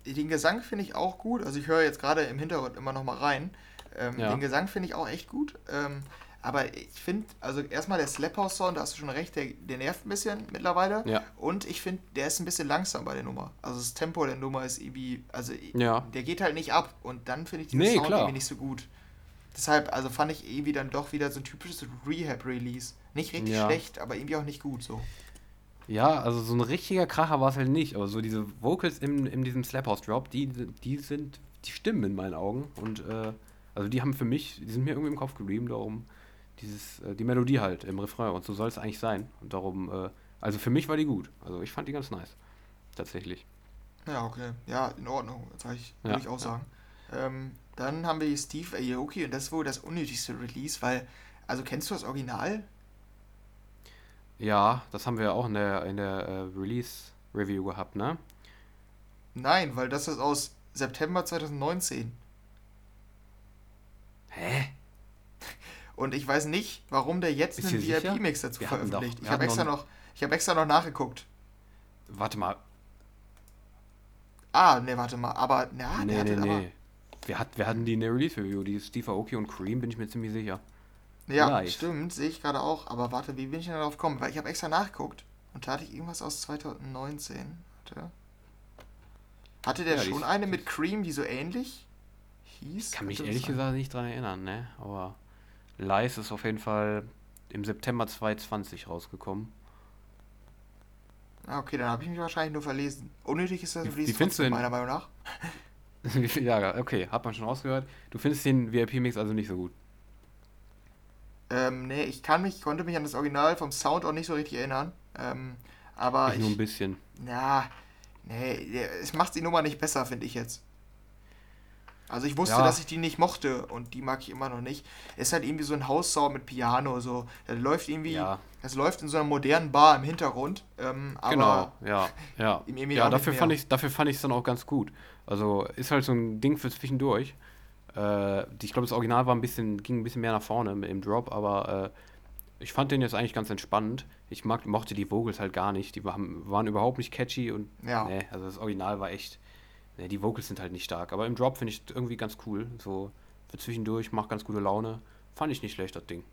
S2: den Gesang finde ich auch gut. Also ich höre jetzt gerade im Hintergrund immer noch mal rein. Ähm,
S1: Ja.
S2: Den Gesang finde ich auch echt gut. Ähm, aber ich finde, also erstmal der Slap House Sound, da hast du schon recht, der, der nervt ein bisschen mittlerweile.
S1: Ja.
S2: Und ich finde, der ist ein bisschen langsam bei der Nummer. Also das Tempo der Nummer ist irgendwie, also
S1: Ja.
S2: der geht halt nicht ab. Und dann finde ich den
S1: Nee,
S2: Sound
S1: klar.
S2: irgendwie nicht so gut. Deshalb, also fand ich irgendwie dann doch wieder so ein typisches Rehab-Release. Nicht richtig
S1: Ja.
S2: schlecht, aber irgendwie auch nicht gut so.
S1: Ja, also so ein richtiger Kracher war es halt nicht, aber so diese Vocals in, in diesem Slap House Drop, die, die sind, die stimmen in meinen Augen und äh, also die haben für mich, die sind mir irgendwie im Kopf geblieben, darum dieses, äh, die Melodie halt im Refrain und so soll es eigentlich sein und darum, äh, also für mich war die gut, also ich fand die ganz nice, tatsächlich.
S2: Ja, okay. Ja, in Ordnung, sag ich,
S1: Ja,
S2: würde ich auch
S1: ja.
S2: sagen. Ähm, dann haben wir Steve Aoki und das ist wohl das unnötigste Release, weil, also kennst du das Original?
S1: Ja, das haben wir auch in der, in der äh, Release Review gehabt, ne?
S2: Nein, weil das ist aus September 2019.
S1: Hä?
S2: Und ich weiß nicht, warum der jetzt
S1: Bist
S2: einen? VIP-Mix dazu
S1: Wir doch-
S2: veröffentlicht.
S1: wir
S2: ich habe extra
S1: noch-
S2: ich habe extra noch nachgeguckt.
S1: Warte mal,
S2: Ah, ne, warte mal, aber, na,
S1: nee, nee, nee. Wir, hat, wir hatten die in der Release Review, die Steve Aoki und Cream, bin ich mir ziemlich sicher.
S2: Ja, Live. stimmt, sehe ich gerade auch. Aber warte, wie bin ich denn darauf gekommen? Weil ich habe extra nachgeguckt. Und da hatte ich irgendwas aus 2019. Warte. Hatte der ja, schon eine mit Cream, die so ähnlich
S1: hieß? Ich kann mich ehrlich gesagt nicht dran erinnern, ne? Aber Lies ist auf jeden Fall im September 2020 rausgekommen.
S2: Ah, okay, dann habe ich mich wahrscheinlich nur verlesen. Unnötig ist das wie, wie findest du
S1: denn, meiner Meinung nach. [laughs] ja, okay, hat man schon rausgehört. Du findest den VIP-Mix also nicht so gut?
S2: Ähm, nee, ich kann mich, konnte mich an das Original vom Sound auch nicht so richtig erinnern. Ähm, aber. Ich,
S1: nur ein bisschen.
S2: Ja, nee, es macht die Nummer nicht besser, finde ich jetzt. Also ich wusste, ja. dass ich die nicht mochte und die mag ich immer noch nicht. Es ist halt irgendwie so ein Haussau mit Piano, so. Das läuft irgendwie, ja. das läuft in so einer modernen Bar im Hintergrund. Ähm,
S1: genau, ja, [laughs] ja. Ja, dafür fand, ich, dafür fand ich es dann auch ganz gut. Also ist halt so ein Ding für zwischendurch. Äh, ich glaube, das Original war ein bisschen, ging ein bisschen mehr nach vorne im Drop, aber äh, ich fand den jetzt eigentlich ganz entspannend. Ich mag, mochte die Vocals halt gar nicht. Die waren, waren überhaupt nicht catchy und ja. nee, also das Original war echt Ne, die Vocals sind halt nicht stark, aber im Drop finde ich irgendwie ganz cool. So für zwischendurch, macht ganz gute Laune. Fand ich nicht schlecht, das Ding.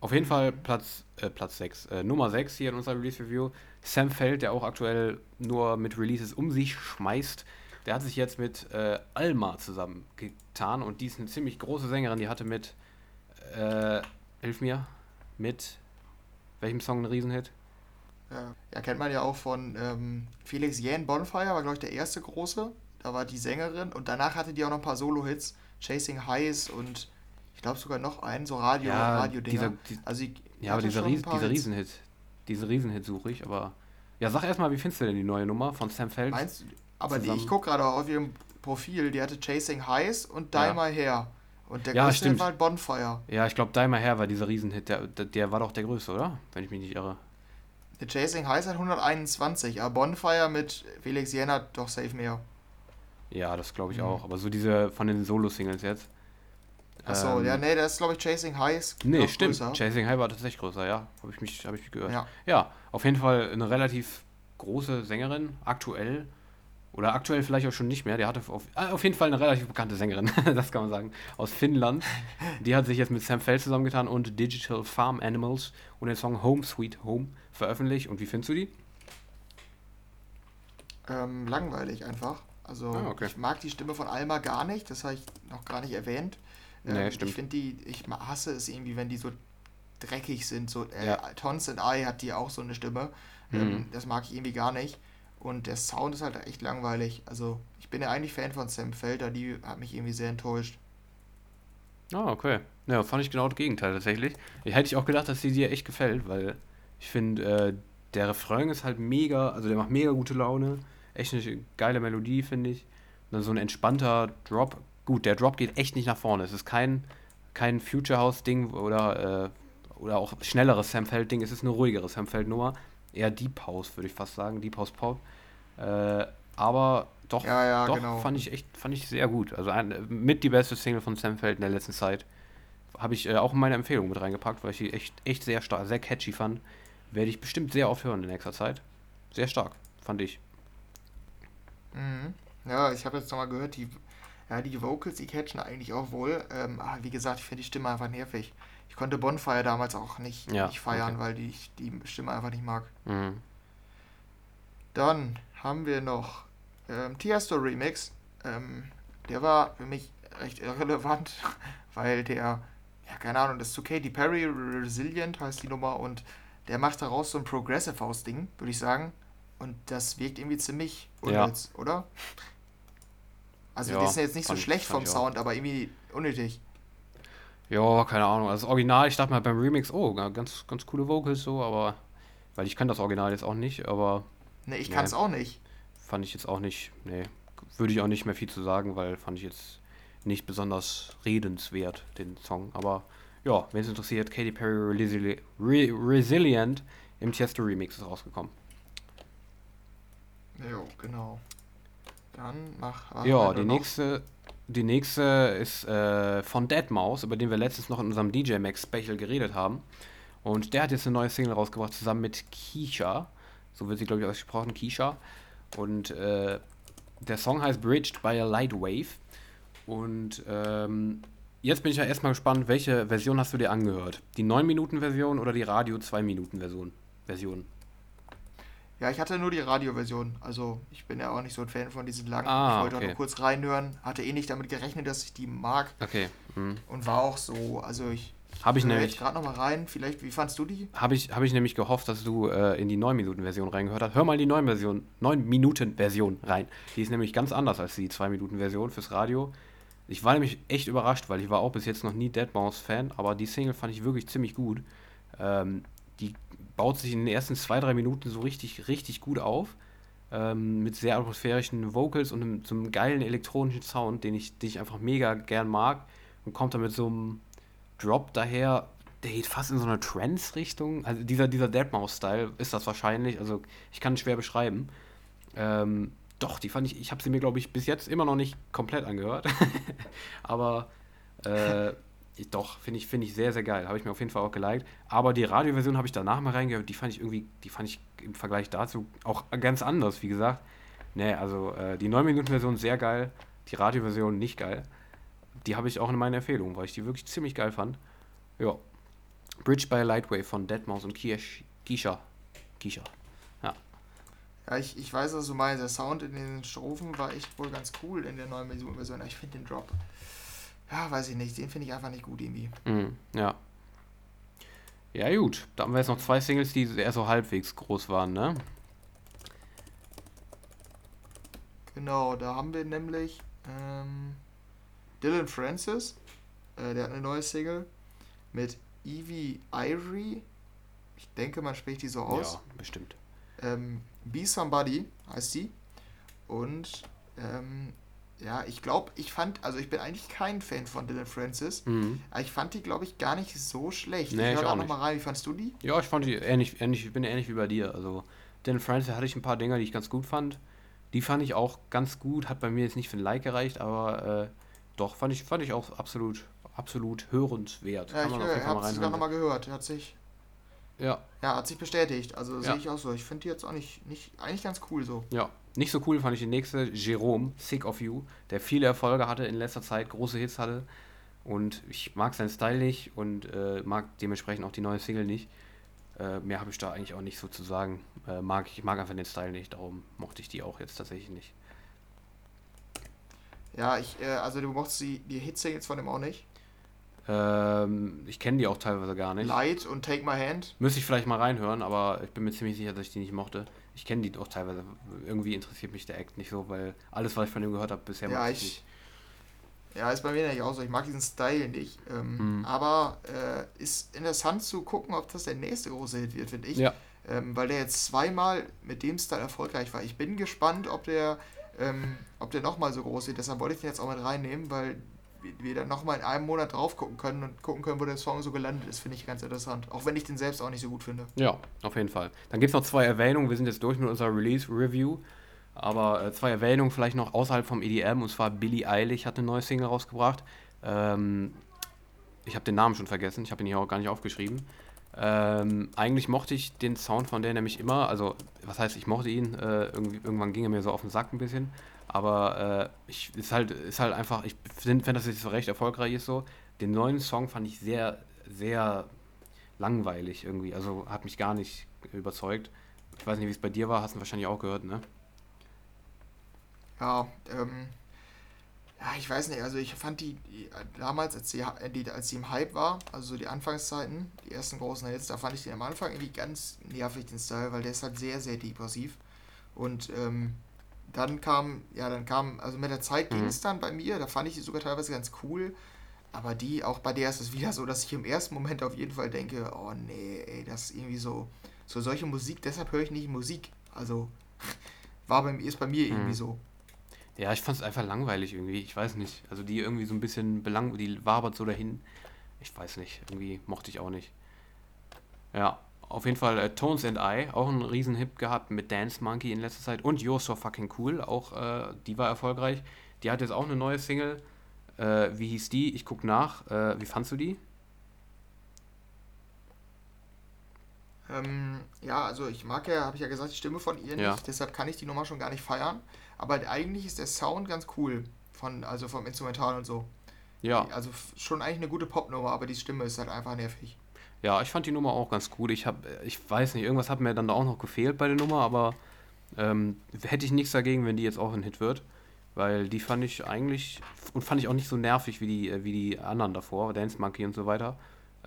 S1: Auf jeden Fall Platz, äh, Platz 6. Äh, Nummer 6 hier in unserer Release-Review. Sam Feld, der auch aktuell nur mit Releases um sich schmeißt. Der hat sich jetzt mit äh, Alma zusammengetan und die ist eine ziemlich große Sängerin. Die hatte mit, äh, hilf mir, mit welchem Song einen Riesenhit?
S2: Ja. kennt man ja auch von ähm, Felix Jähn Bonfire, war glaube ich der erste große. Da war die Sängerin und danach hatte die auch noch ein paar Solo-Hits. Chasing Highs und ich glaube sogar noch einen, so Radio, ja, Radio
S1: dieser, die, also ja, aber dieser, Ries, dieser Riesenhit, diese Riesenhit suche ich, aber ja, sag erstmal, wie findest du denn die neue Nummer von Sam Feld? Meinst
S2: aber die, ich gucke gerade auf ihrem Profil, die hatte Chasing Highs und Die ja. My Hair. Und der ja, größte
S1: stimmt. war halt Bonfire. Ja, ich glaube, Die My Hair war dieser Riesenhit, der, der, der war doch der größte, oder? Wenn ich mich nicht irre.
S2: The Chasing Highs hat 121, aber Bonfire mit Felix Jenner doch safe mehr.
S1: Ja, das glaube ich mhm. auch. Aber so diese von den Solo-Singles jetzt.
S2: Achso, ähm, ja, nee, das ist glaube ich Chasing Highs.
S1: Nee, stimmt. Größer. Chasing High war tatsächlich größer, ja. Habe ich, mich, hab ich mich gehört. Ja. ja, auf jeden Fall eine relativ große Sängerin, aktuell. Oder aktuell vielleicht auch schon nicht mehr. Der hatte auf, ah, auf jeden Fall eine relativ bekannte Sängerin, [laughs] das kann man sagen, aus Finnland. Die hat sich jetzt mit Sam Feld zusammengetan und Digital Farm Animals und den Song Home Sweet Home veröffentlicht. Und wie findest du die?
S2: Ähm, langweilig einfach. Also ah, okay. ich mag die Stimme von Alma gar nicht, das habe ich noch gar nicht erwähnt. Ähm, nee, stimmt. Ich finde die, ich hasse es irgendwie, wenn die so dreckig sind. So, äh, ja. Tons and I hat die auch so eine Stimme. Ähm, mhm. das mag ich irgendwie gar nicht. Und der Sound ist halt echt langweilig. Also ich bin ja eigentlich Fan von Sam Felder, die hat mich irgendwie sehr enttäuscht.
S1: Ah, okay. Ja, fand ich genau das Gegenteil tatsächlich. Ich hätte ich auch gedacht, dass sie dir echt gefällt, weil ich finde, äh, der Refrain ist halt mega, also der macht mega gute Laune. Echt eine geile Melodie, finde ich. Und dann so ein entspannter Drop. Gut, der Drop geht echt nicht nach vorne. Es ist kein, kein Future House-Ding oder, äh, oder auch schnelleres Sam Feld-Ding. Es ist eine ruhigere Sam Feld-Nummer. Eher Deep House, würde ich fast sagen. Deep House Pop. Äh, aber doch, ja, ja, doch genau. fand ich echt fand ich sehr gut. Also ein, mit die beste Single von Sam Feld in der letzten Zeit. Habe ich äh, auch in meine Empfehlung mit reingepackt, weil ich die echt, echt sehr stark, sehr catchy fand. Werde ich bestimmt sehr oft hören in nächster Zeit. Sehr stark, fand ich.
S2: Mhm. Ja, ich habe jetzt nochmal gehört, die, ja, die Vocals, die catchen eigentlich auch wohl. Ähm, aber wie gesagt, ich finde die Stimme einfach nervig. Ich konnte Bonfire damals auch nicht, ja, nicht feiern, okay. weil die, ich die Stimme einfach nicht mag. Mhm. Dann haben wir noch ähm, Tiesto Remix. Ähm, der war für mich recht irrelevant, [laughs] weil der, ja, keine Ahnung, das ist zu Katy Perry, Resilient heißt die Nummer und der macht daraus so ein Progressive House-Ding, würde ich sagen. Und das wirkt irgendwie ziemlich unnütz, ja. oder? Also, ja, das ist ja jetzt nicht so schlecht vom Sound, aber irgendwie unnötig.
S1: Ja, keine Ahnung. Also das Original, ich dachte mal beim Remix, oh, ganz, ganz coole Vocals so, aber. Weil ich kann das Original jetzt auch nicht, aber.
S2: Ne, ich kann es auch nicht.
S1: Fand ich jetzt auch nicht, nee. Würde ich auch nicht mehr viel zu sagen, weil fand ich jetzt nicht besonders redenswert, den Song. Aber ja, wenn es interessiert, Katy Perry Resili Re Resilient im Tiesto Remix ist rausgekommen.
S2: Jo, genau. Dann mach.
S1: Ja, die nächste, die nächste ist äh, von Deadmau5, über den wir letztens noch in unserem DJ Max Special geredet haben. Und der hat jetzt eine neue Single rausgebracht, zusammen mit Keisha. So wird sie, glaube ich, ausgesprochen, Keisha. Und äh, der Song heißt Bridged by a Light Wave. Und ähm, jetzt bin ich ja erstmal gespannt, welche Version hast du dir angehört? Die 9-Minuten-Version oder die Radio 2-Minuten-Version? Version?
S2: Ja, ich hatte nur die Radioversion. Also ich bin ja auch nicht so ein Fan von diesen langen.
S1: Ah,
S2: ich wollte
S1: okay.
S2: nur kurz reinhören. Hatte eh nicht damit gerechnet, dass ich die mag.
S1: Okay. Hm.
S2: Und war auch so. Also ich
S1: Habe ich nämlich.
S2: gerade nochmal rein. Vielleicht, wie fandst du die?
S1: Habe ich, hab ich nämlich gehofft, dass du äh, in die 9-Minuten-Version reingehört hast. Hör mal in die 9-Version, 9-Minuten-Version rein. Die ist nämlich ganz anders als die 2-Minuten-Version fürs Radio. Ich war nämlich echt überrascht, weil ich war auch bis jetzt noch nie Deadmau5-Fan, aber die Single fand ich wirklich ziemlich gut. Ähm, die baut sich in den ersten zwei, drei Minuten so richtig, richtig gut auf. Ähm, mit sehr atmosphärischen Vocals und einem, so einem geilen elektronischen Sound, den ich, den ich einfach mega gern mag. Und kommt dann mit so einem Drop daher, der geht fast in so eine Trance-Richtung. Also dieser, dieser Deadmau5-Style ist das wahrscheinlich. Also ich kann es schwer beschreiben. Ähm, doch, die fand ich, ich habe sie mir, glaube ich, bis jetzt immer noch nicht komplett angehört. [laughs] Aber äh, ich- doch, finde ich, finde ich sehr, sehr geil. Habe ich mir auf jeden Fall auch geliked. Aber die Radioversion habe ich danach mal reingehört. Die fand ich irgendwie, die fand ich im Vergleich dazu auch ganz anders, wie gesagt. Nee, also äh, die 9-Minuten-Version sehr geil, die Radioversion nicht geil. Die habe ich auch in meiner Empfehlung, weil ich die wirklich ziemlich geil fand. Ja. Bridge by Lightwave von Deadmau5 und Kish, Kisha. Kisha. Ja.
S2: Ich, ich weiß, was du meinst. Der Sound in den Strophen war echt wohl ganz cool in der neuen Version. Ich finde den Drop. Ja, weiß ich nicht. Den finde ich einfach nicht gut irgendwie.
S1: Mhm, ja. Ja, gut. Da haben wir jetzt noch zwei Singles, die eher so halbwegs groß waren, ne?
S2: Genau, da haben wir nämlich ähm, Dylan Francis. Äh, der hat eine neue Single mit Evie Ivory. Ich denke, man spricht die so aus.
S1: Ja, bestimmt.
S2: Ähm, Be Somebody heißt sie. Und ähm, ja, ich glaube, ich fand, also ich bin eigentlich kein Fan von Dylan Francis,
S1: Mhm.
S2: aber ich fand die, glaube ich, gar nicht so schlecht.
S1: Nee, ich
S2: höre
S1: auch
S2: da
S1: nicht.
S2: nochmal rein. Wie fandst du die?
S1: Ja, ich fand die ähnlich, ähnlich, ich bin ähnlich wie bei dir. Also, Dan Francis hatte ich ein paar Dinger, die ich ganz gut fand. Die fand ich auch ganz gut, hat bei mir jetzt nicht für ein Like gereicht, aber äh, doch, fand ich, fand ich auch absolut, absolut hörenswert.
S2: Ja, ich
S1: man auf jeden Fall
S2: habe es sogar nochmal gehört. Hat sich,
S1: Ja,
S2: ja, hat sich bestätigt. Also
S1: Ja.
S2: sehe ich auch so. Ich finde die jetzt auch nicht, nicht, eigentlich ganz cool so.
S1: ja. Nicht so cool fand ich die nächste, Jerome, Sick of You, der viele Erfolge hatte in letzter Zeit, große Hits hatte. Und ich mag seinen Style nicht und äh, mag dementsprechend auch die neue Single nicht. Äh, mehr habe ich da eigentlich auch nicht so zu sagen. Äh, mag, ich mag einfach den Style nicht, darum mochte ich die auch jetzt tatsächlich nicht.
S2: Ja, ich, äh, also du mochtest die, die Hitsingles von dem auch nicht.
S1: Ähm, ich kenne die auch teilweise gar nicht.
S2: Light und Take My Hand.
S1: Müsste ich vielleicht mal reinhören, aber ich bin mir ziemlich sicher, dass ich die nicht mochte. Ich kenne die auch teilweise. Irgendwie interessiert mich der Act nicht so, weil alles, was ich von ihm gehört habe, bisher
S2: Ja, ich. Ja, ist bei mir nicht auch so. Ich mag diesen Style nicht. Ähm,
S1: Mhm.
S2: Aber äh, ist interessant zu gucken, ob das der nächste große Hit wird, finde ich.
S1: Ja,
S2: Ähm, weil der jetzt zweimal mit dem Style erfolgreich war. Ich bin gespannt, ob der, ähm, ob der nochmal so groß wird. Deshalb wollte ich den jetzt auch mit reinnehmen, weil wir- dann nochmal in einem Monat drauf gucken können und gucken können, wo der Song so gelandet ist. Finde ich ganz interessant. Auch wenn ich den selbst auch nicht so gut finde.
S1: ja, auf jeden Fall. Dann gibt es noch zwei Erwähnungen. Wir sind jetzt durch mit unserer Release-Review. Aber äh, zwei Erwähnungen vielleicht noch außerhalb vom EDM. Und zwar Billie Eilish hat eine neue Single rausgebracht. Ähm, ich habe den Namen schon vergessen. Ich habe ihn hier auch gar nicht aufgeschrieben. Ähm, eigentlich mochte ich den Sound von der nämlich immer. Also, was heißt, ich mochte ihn. Äh, irgendwie, irgendwann ging er mir so auf den Sack ein bisschen. Aber äh, ich, ist, halt, ist halt einfach, ich finde, wenn das jetzt so recht erfolgreich ist, so. Den neuen Song fand ich sehr, sehr langweilig irgendwie. Also hat mich gar nicht überzeugt. Ich weiß nicht, wie es bei dir war, hast du wahrscheinlich auch gehört, ne?
S2: Ja, ähm, ja, ich weiß nicht, also ich fand die, die damals, als äh, die, als die im Hype war, also so die Anfangszeiten, die ersten großen Hits, da fand ich den am Anfang irgendwie ganz nervig, den Style, weil der ist halt sehr, sehr depressiv. Und ähm, dann kam, ja, dann kam, also mit der Zeit ging
S1: Mhm.
S2: es dann bei mir, da fand ich die sogar teilweise ganz cool. Aber die, auch bei der ist es wieder so, dass ich im ersten Moment auf jeden Fall denke, oh nee, ey, das ist irgendwie so, so solche Musik, deshalb höre ich nicht Musik. Also war bei mir, ist bei mir irgendwie
S1: Mhm.
S2: so.
S1: Ja, ich fand es einfach langweilig irgendwie. Ich weiß nicht. Also die irgendwie so ein bisschen belang, die wabert so dahin. Ich weiß nicht. Irgendwie mochte ich auch nicht. Ja, auf jeden Fall äh, Tones and I, auch einen riesen Hit gehabt mit Dance Monkey in letzter Zeit. Und You're So Fucking Cool, auch äh, die war erfolgreich. Die hat jetzt auch eine neue Single. Äh, wie hieß die? Ich guck nach. Äh, wie fandst du die?
S2: Ähm, ja, also ich mag ja, habe ich ja gesagt, die Stimme von ihr
S1: Ja.
S2: nicht, deshalb kann ich die Nummer schon gar nicht feiern. Aber eigentlich ist der Sound ganz cool, von, also vom Instrumental und so.
S1: Ja.
S2: Also schon eigentlich eine gute Popnummer, aber die Stimme ist halt einfach nervig.
S1: Ja, ich fand die Nummer auch ganz gut. Ich habe, ich weiß nicht, irgendwas hat mir dann auch noch gefehlt bei der Nummer, aber ähm, hätte ich nichts dagegen, wenn die jetzt auch ein Hit wird, weil die fand ich eigentlich und fand ich auch nicht so nervig wie die, äh, wie die anderen davor, Dance Monkey und so weiter.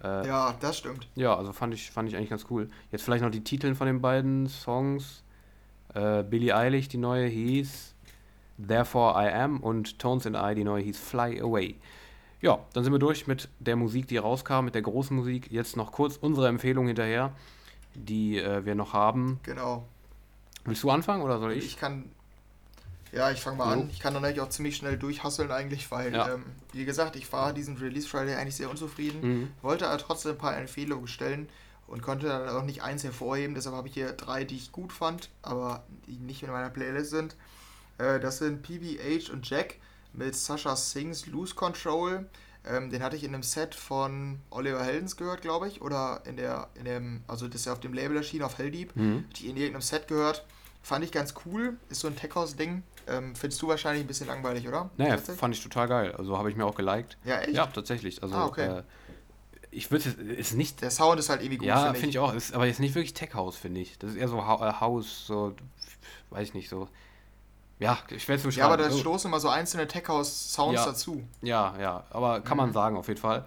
S1: Äh,
S2: Ja, das stimmt.
S1: Ja, also fand ich, fand ich eigentlich ganz cool. Jetzt vielleicht noch die Titel von den beiden Songs. Äh, Billie Eilish, die neue hieß Therefore I Am und Tones and I, die neue hieß Fly Away. Ja, dann sind wir durch mit der Musik, die rauskam, mit der großen Musik. Jetzt noch kurz unsere Empfehlung hinterher, die äh, wir noch haben.
S2: Genau.
S1: Willst du anfangen oder soll ich?
S2: Ich kann. Ja, ich fange mal
S1: Jo.
S2: an. Ich kann dann natürlich auch ziemlich schnell durchhasseln eigentlich, weil,
S1: Ja.
S2: ähm, wie gesagt, ich war diesen Release Friday eigentlich sehr unzufrieden.
S1: Mhm.
S2: Wollte aber trotzdem ein paar Empfehlungen stellen und konnte dann auch nicht eins hervorheben. Deshalb habe ich hier drei, die ich gut fand, aber die nicht in meiner Playlist sind. Äh, das sind PBH und Jack mit Sasha Singhs Lose Control. Ähm, den hatte ich in einem Set von Oliver Heldens gehört, glaube ich. Oder in der, in dem, also das ist ja auf dem Label erschienen, auf Helldeep.
S1: Mhm.
S2: Hatte ich in irgendeinem Set gehört. Fand ich ganz cool. Ist so ein Tech-House-Ding. Ähm, findest du wahrscheinlich ein bisschen langweilig, oder?
S1: Naja, fand ich total geil. Also habe ich mir auch geliked.
S2: Ja, echt?
S1: Ja, tatsächlich. Also
S2: Ah, okay.
S1: äh, ich würde es ist nicht
S2: Der Sound ist halt irgendwie gut,
S1: Ja,
S2: finde
S1: finde ich auch. Ist aber jetzt nicht wirklich Tech House, finde ich. Das ist eher so Ha- äh, House, so, weiß ich nicht, so. Ja, ich werde es beschreiben.
S2: Ja, aber da
S1: So-
S2: stoßen immer so einzelne Tech-House-Sounds
S1: Ja.
S2: dazu.
S1: ja, ja, aber kann man
S2: Mhm.
S1: sagen, auf jeden Fall.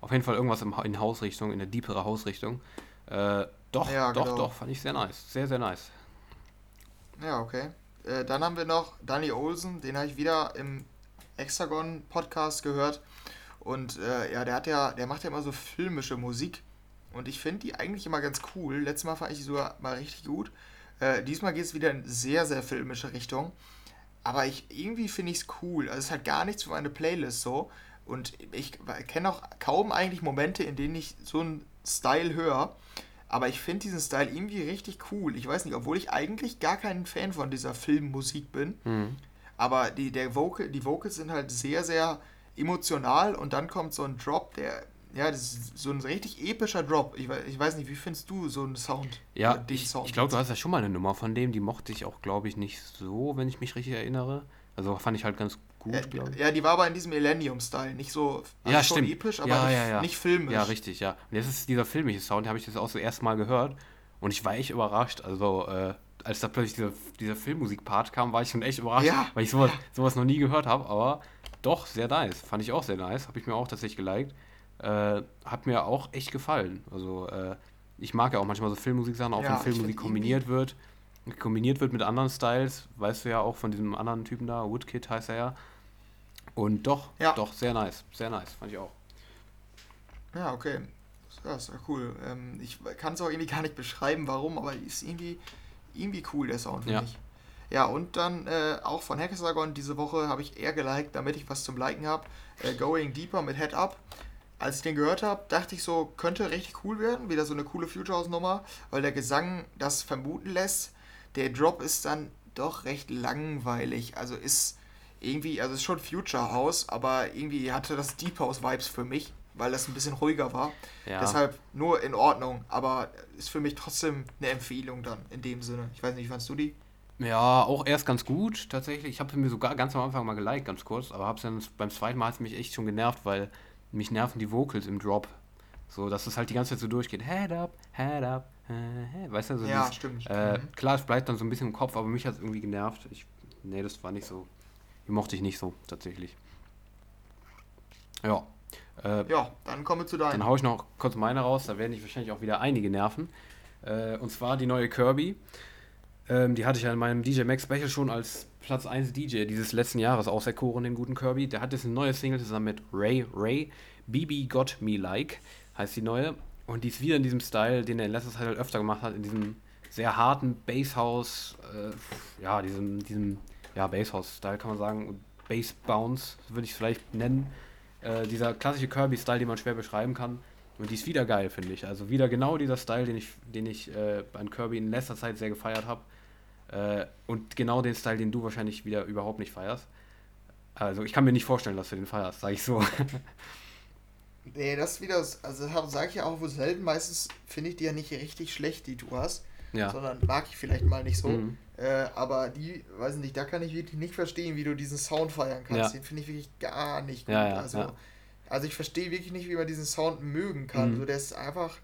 S1: Auf jeden Fall irgendwas im, in Hausrichtung, in der deepere Hausrichtung. Äh, doch,
S2: Ja,
S1: doch,
S2: genau.
S1: doch, fand ich sehr nice. Sehr, sehr nice.
S2: Ja, okay. Äh, dann haben wir noch Danny Olsen, den habe ich wieder im Hexagon-Podcast gehört. Und äh, ja, der hat ja, der macht ja immer so filmische Musik. Und ich finde die eigentlich immer ganz cool. Letztes Mal fand ich die sogar mal richtig gut. Äh, diesmal geht es wieder in sehr, sehr filmische Richtung. Aber ich irgendwie finde ich es cool. Also es ist halt gar nichts für meine Playlist so. Und ich kenne auch kaum eigentlich Momente, in denen ich so einen Style höre. Aber ich finde diesen Style irgendwie richtig cool. Ich weiß nicht, obwohl ich eigentlich gar kein Fan von dieser Filmmusik bin.
S1: Mhm.
S2: Aber die, der Vocal, die Vocals sind halt sehr, sehr emotional und dann kommt so ein Drop, der, ja, das ist so ein richtig epischer Drop. Ich, ich weiß nicht, wie findest du so einen Sound?
S1: Ja, ich,
S2: Sound
S1: ich glaube, du hast ja schon mal eine Nummer von dem, die mochte ich auch, glaube ich, nicht so, wenn ich mich richtig erinnere. Also fand ich halt ganz gut,
S2: ja,
S1: glaube ich.
S2: ja, die war aber in diesem Millennium-Style, nicht so
S1: Ja,
S2: schon
S1: stimmt.
S2: episch, aber
S1: Ja,
S2: nicht,
S1: ja, ja.
S2: nicht filmisch.
S1: Ja, richtig, ja. Und jetzt ist dieser filmische Sound, den habe ich das auch so erst mal gehört. Und ich war echt überrascht. Also, äh, als da plötzlich dieser, dieser Filmmusik-Part kam, war ich schon echt überrascht, weil ich sowas, sowas noch nie gehört habe. Aber doch, sehr nice. Fand ich auch sehr nice. Habe ich mir auch tatsächlich geliked. Äh, hat mir auch echt gefallen. Also, äh, ich mag ja auch manchmal so Filmmusik-Sachen, auch
S2: Ja,
S1: wenn Filmmusik kombiniert wird. Kombiniert wird mit anderen Styles, weißt du ja auch von diesem anderen Typen da, Woodkid heißt er ja. Und doch,
S2: Ja.
S1: doch, sehr nice. Sehr nice, fand ich auch.
S2: Ja, okay. Ja, ist cool. Ähm, ich kann es auch irgendwie gar nicht beschreiben, warum, aber ist irgendwie, irgendwie cool, der Sound, finde
S1: Ja.
S2: ich. Ja, und dann äh, auch von Hexagon diese Woche habe ich eher geliked, damit ich was zum Liken habe. Äh, Going Deeper mit Head Up. Als ich den gehört habe, dachte ich so, könnte richtig cool werden. Wieder so eine coole Future House Nummer, weil der Gesang das vermuten lässt. Der Drop ist dann doch recht langweilig. Also ist irgendwie, also ist schon Future House, aber irgendwie hatte das Deep House Vibes für mich, weil das ein bisschen ruhiger war.
S1: Ja.
S2: Deshalb nur in Ordnung, aber ist für mich trotzdem eine Empfehlung dann in dem Sinne. Ich weiß nicht, wie fandst du die?
S1: Ja, auch erst ganz gut, tatsächlich. Ich habe mir sogar ganz am Anfang mal geliked, ganz kurz, aber hab's dann beim zweiten Mal hat es mich echt schon genervt, weil mich nerven die Vocals im Drop. So, dass es halt die ganze Zeit so durchgeht. Head up, head up, head. Weißt du, so
S2: Ja,
S1: dieses,
S2: stimmt.
S1: Äh,
S2: Mhm.
S1: Klar, es bleibt dann so ein bisschen im Kopf, aber mich hat es irgendwie genervt. Ich, nee, das war nicht so. Die mochte ich nicht so, tatsächlich. Ja. Äh,
S2: Ja, dann kommen wir zu deinen.
S1: dann hau ich noch kurz meine raus, da werden dich wahrscheinlich auch wieder einige nerven. Äh, und zwar die neue Kirby. Ähm, die hatte ich ja in meinem DJ Max Special schon als Platz 1 DJ dieses letzten Jahres auserkoren, den guten Kirby. Der hat jetzt eine neue Single zusammen mit Ray Ray. BB Got Me Like heißt die neue. Und die ist wieder in diesem Style, den er in letzter Zeit halt öfter gemacht hat, in diesem sehr harten Basshouse, äh, ja, diesem, diesem, ja, Basshouse-Style kann man sagen, Bass Bounce würde ich es vielleicht nennen. Äh, dieser klassische Kirby-Style, den man schwer beschreiben kann. Und die ist wieder geil, finde ich. Also wieder genau dieser Style, den ich, den ich äh, an Kirby in letzter Zeit sehr gefeiert habe. Äh, und genau den Style, den du wahrscheinlich wieder überhaupt nicht feierst. Also ich kann mir nicht vorstellen, dass du den feierst, sage ich so. [laughs]
S2: Nee, das ist wieder, also sage ich ja auch wohl selten, meistens finde ich die ja nicht richtig schlecht, die du hast,
S1: ja.
S2: sondern mag ich vielleicht mal nicht so.
S1: Mhm.
S2: Äh, aber die, weiß ich nicht, da kann ich wirklich nicht verstehen, wie du diesen Sound feiern kannst.
S1: Ja.
S2: Den finde ich wirklich gar nicht gut.
S1: Ja,
S2: also, also ich verstehe wirklich nicht, wie man diesen Sound mögen kann.
S1: Mhm.
S2: So, der ist einfach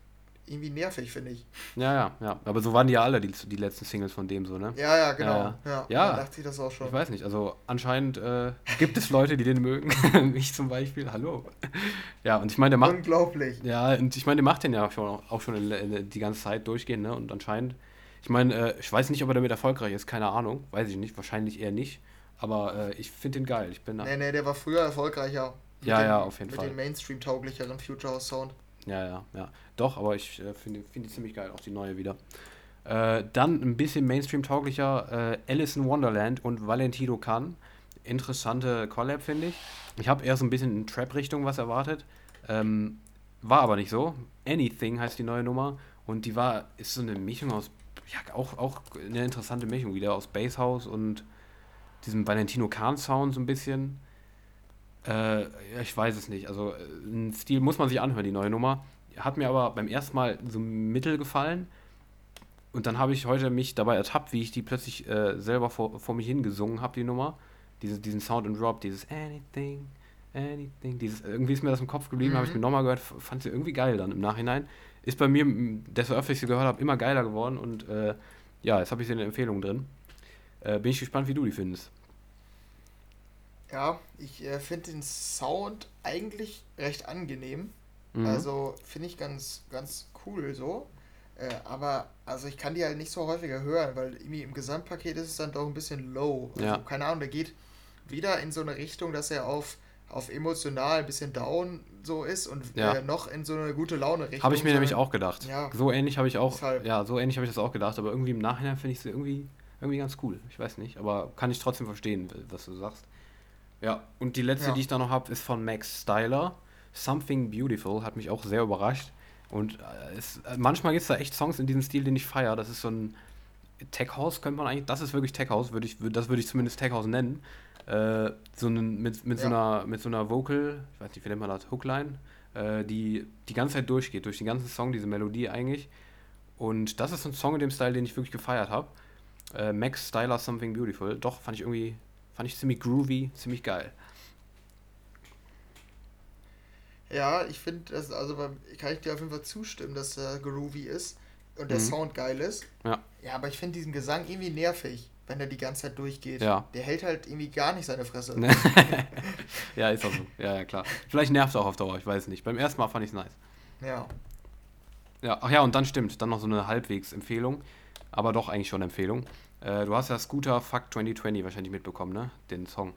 S2: irgendwie nervig, finde ich.
S1: Ja, ja, ja. Aber so waren die ja alle, die, die letzten Singles von dem so, ne?
S2: Ja, ja, genau.
S1: Ja,
S2: Ja,
S1: ja.
S2: dachte sich das auch schon.
S1: Ich weiß nicht, also anscheinend äh, gibt es Leute, die den mögen. [laughs] ich zum Beispiel, hallo. Ja, und ich meine, der macht.
S2: Unglaublich.
S1: Ja, und ich meine, der macht den ja schon, auch schon in, in, die ganze Zeit durchgehend, ne? Und anscheinend, ich meine, äh, ich weiß nicht, ob er damit erfolgreich ist, keine Ahnung, weiß ich nicht, wahrscheinlich eher nicht. Aber äh, ich finde den geil. Ich bin.
S2: Nee, nee, der war früher erfolgreicher. Mit
S1: Ja,
S2: dem,
S1: ja, auf jeden
S2: mit
S1: Fall.
S2: dem Mainstream-tauglicheren Future House Sound.
S1: Ja, ja, ja. Doch, aber ich äh, finde find die ziemlich geil, auch die neue wieder. Äh, dann ein bisschen Mainstream-tauglicher äh, Alice in Wonderland und Valentino Can. Interessante Collab, finde ich. Ich habe eher so ein bisschen in Trap-Richtung was erwartet. Ähm, war aber nicht so. Anything heißt die neue Nummer. Und die war, ist so eine Mischung aus, ja, auch, auch eine interessante Mischung wieder aus Basshouse und diesem Valentino Can-Sound so ein bisschen. Äh, ich weiß es nicht. Also, äh, ein Stil muss man sich anhören, die neue Nummer. Hat mir aber beim ersten Mal so mittel gefallen. Und dann habe ich heute mich dabei ertappt, wie ich die plötzlich äh, selber vor, vor mich hingesungen habe, die Nummer. Diese, diesen Sound and Drop, dieses Anything, Anything. Dieses, irgendwie ist mir das im Kopf geblieben,
S2: Mhm.
S1: habe ich mir nochmal gehört, fand sie irgendwie geil dann im Nachhinein. Ist bei mir, desto öfter ich sie gehört habe, immer geiler geworden. Und äh, ja, jetzt habe ich sie in der Empfehlung drin. Äh, bin ich gespannt, wie du die findest.
S2: Ja, ich äh, finde den Sound eigentlich recht angenehm.
S1: Mhm.
S2: Also finde ich ganz, ganz cool so. Äh, aber also ich kann die halt nicht so häufiger hören, weil irgendwie im Gesamtpaket ist es dann doch ein bisschen low. Also,
S1: Ja.
S2: keine Ahnung, der geht wieder in so eine Richtung, dass er auf, auf emotional ein bisschen down so ist und
S1: Ja.
S2: äh, noch in so eine gute Laune Richtung.
S1: Habe ich mir nämlich
S2: sondern-
S1: auch gedacht.
S2: Ja.
S1: So ähnlich habe ich auch,
S2: Deshalb.
S1: ja, so ähnlich habe ich das auch gedacht, aber irgendwie im Nachhinein finde ich sie irgendwie, irgendwie ganz cool. Ich weiß nicht, aber kann ich trotzdem verstehen, was du sagst. Ja, und die letzte,
S2: Ja.
S1: die ich da noch habe, ist von Max Styler. Something Beautiful hat mich auch sehr überrascht. Und äh, es, äh, manchmal gibt es da echt Songs in diesem Stil, den ich feiere. Das ist so ein Tech House, könnte man eigentlich, das ist wirklich Tech House, würde ich, würd- das würde ich zumindest Tech House nennen. Äh, so einen, mit, mit, so
S2: Ja.
S1: einer, mit so einer Vocal, ich weiß nicht, wie nennt man das, Hookline, äh, die die ganze Zeit durchgeht, durch den ganzen Song, diese Melodie eigentlich. Und das ist so ein Song in dem Style, den ich wirklich gefeiert habe. Äh, Max Styler Something Beautiful. Doch, fand ich irgendwie, fand ich ziemlich groovy, ziemlich geil.
S2: Ja, ich finde, das also beim- kann ich dir auf jeden Fall zustimmen, dass er groovy ist und der
S1: Mhm.
S2: Sound geil ist.
S1: Ja.
S2: Ja, aber ich finde diesen Gesang irgendwie nervig, wenn er die ganze Zeit durchgeht.
S1: Ja.
S2: Der hält halt irgendwie gar nicht seine Fresse. [laughs]
S1: ja, ist auch so. Ja, ja, klar. Vielleicht nervt es auch auf Dauer, ich weiß nicht. Beim ersten Mal fand ich es nice.
S2: Ja.
S1: Ja, ach ja, und dann stimmt, dann noch so eine Halbwegs-Empfehlung, aber doch eigentlich schon Empfehlung. Äh, du hast ja Scooter Fuck 2020 wahrscheinlich mitbekommen, ne? Den Song.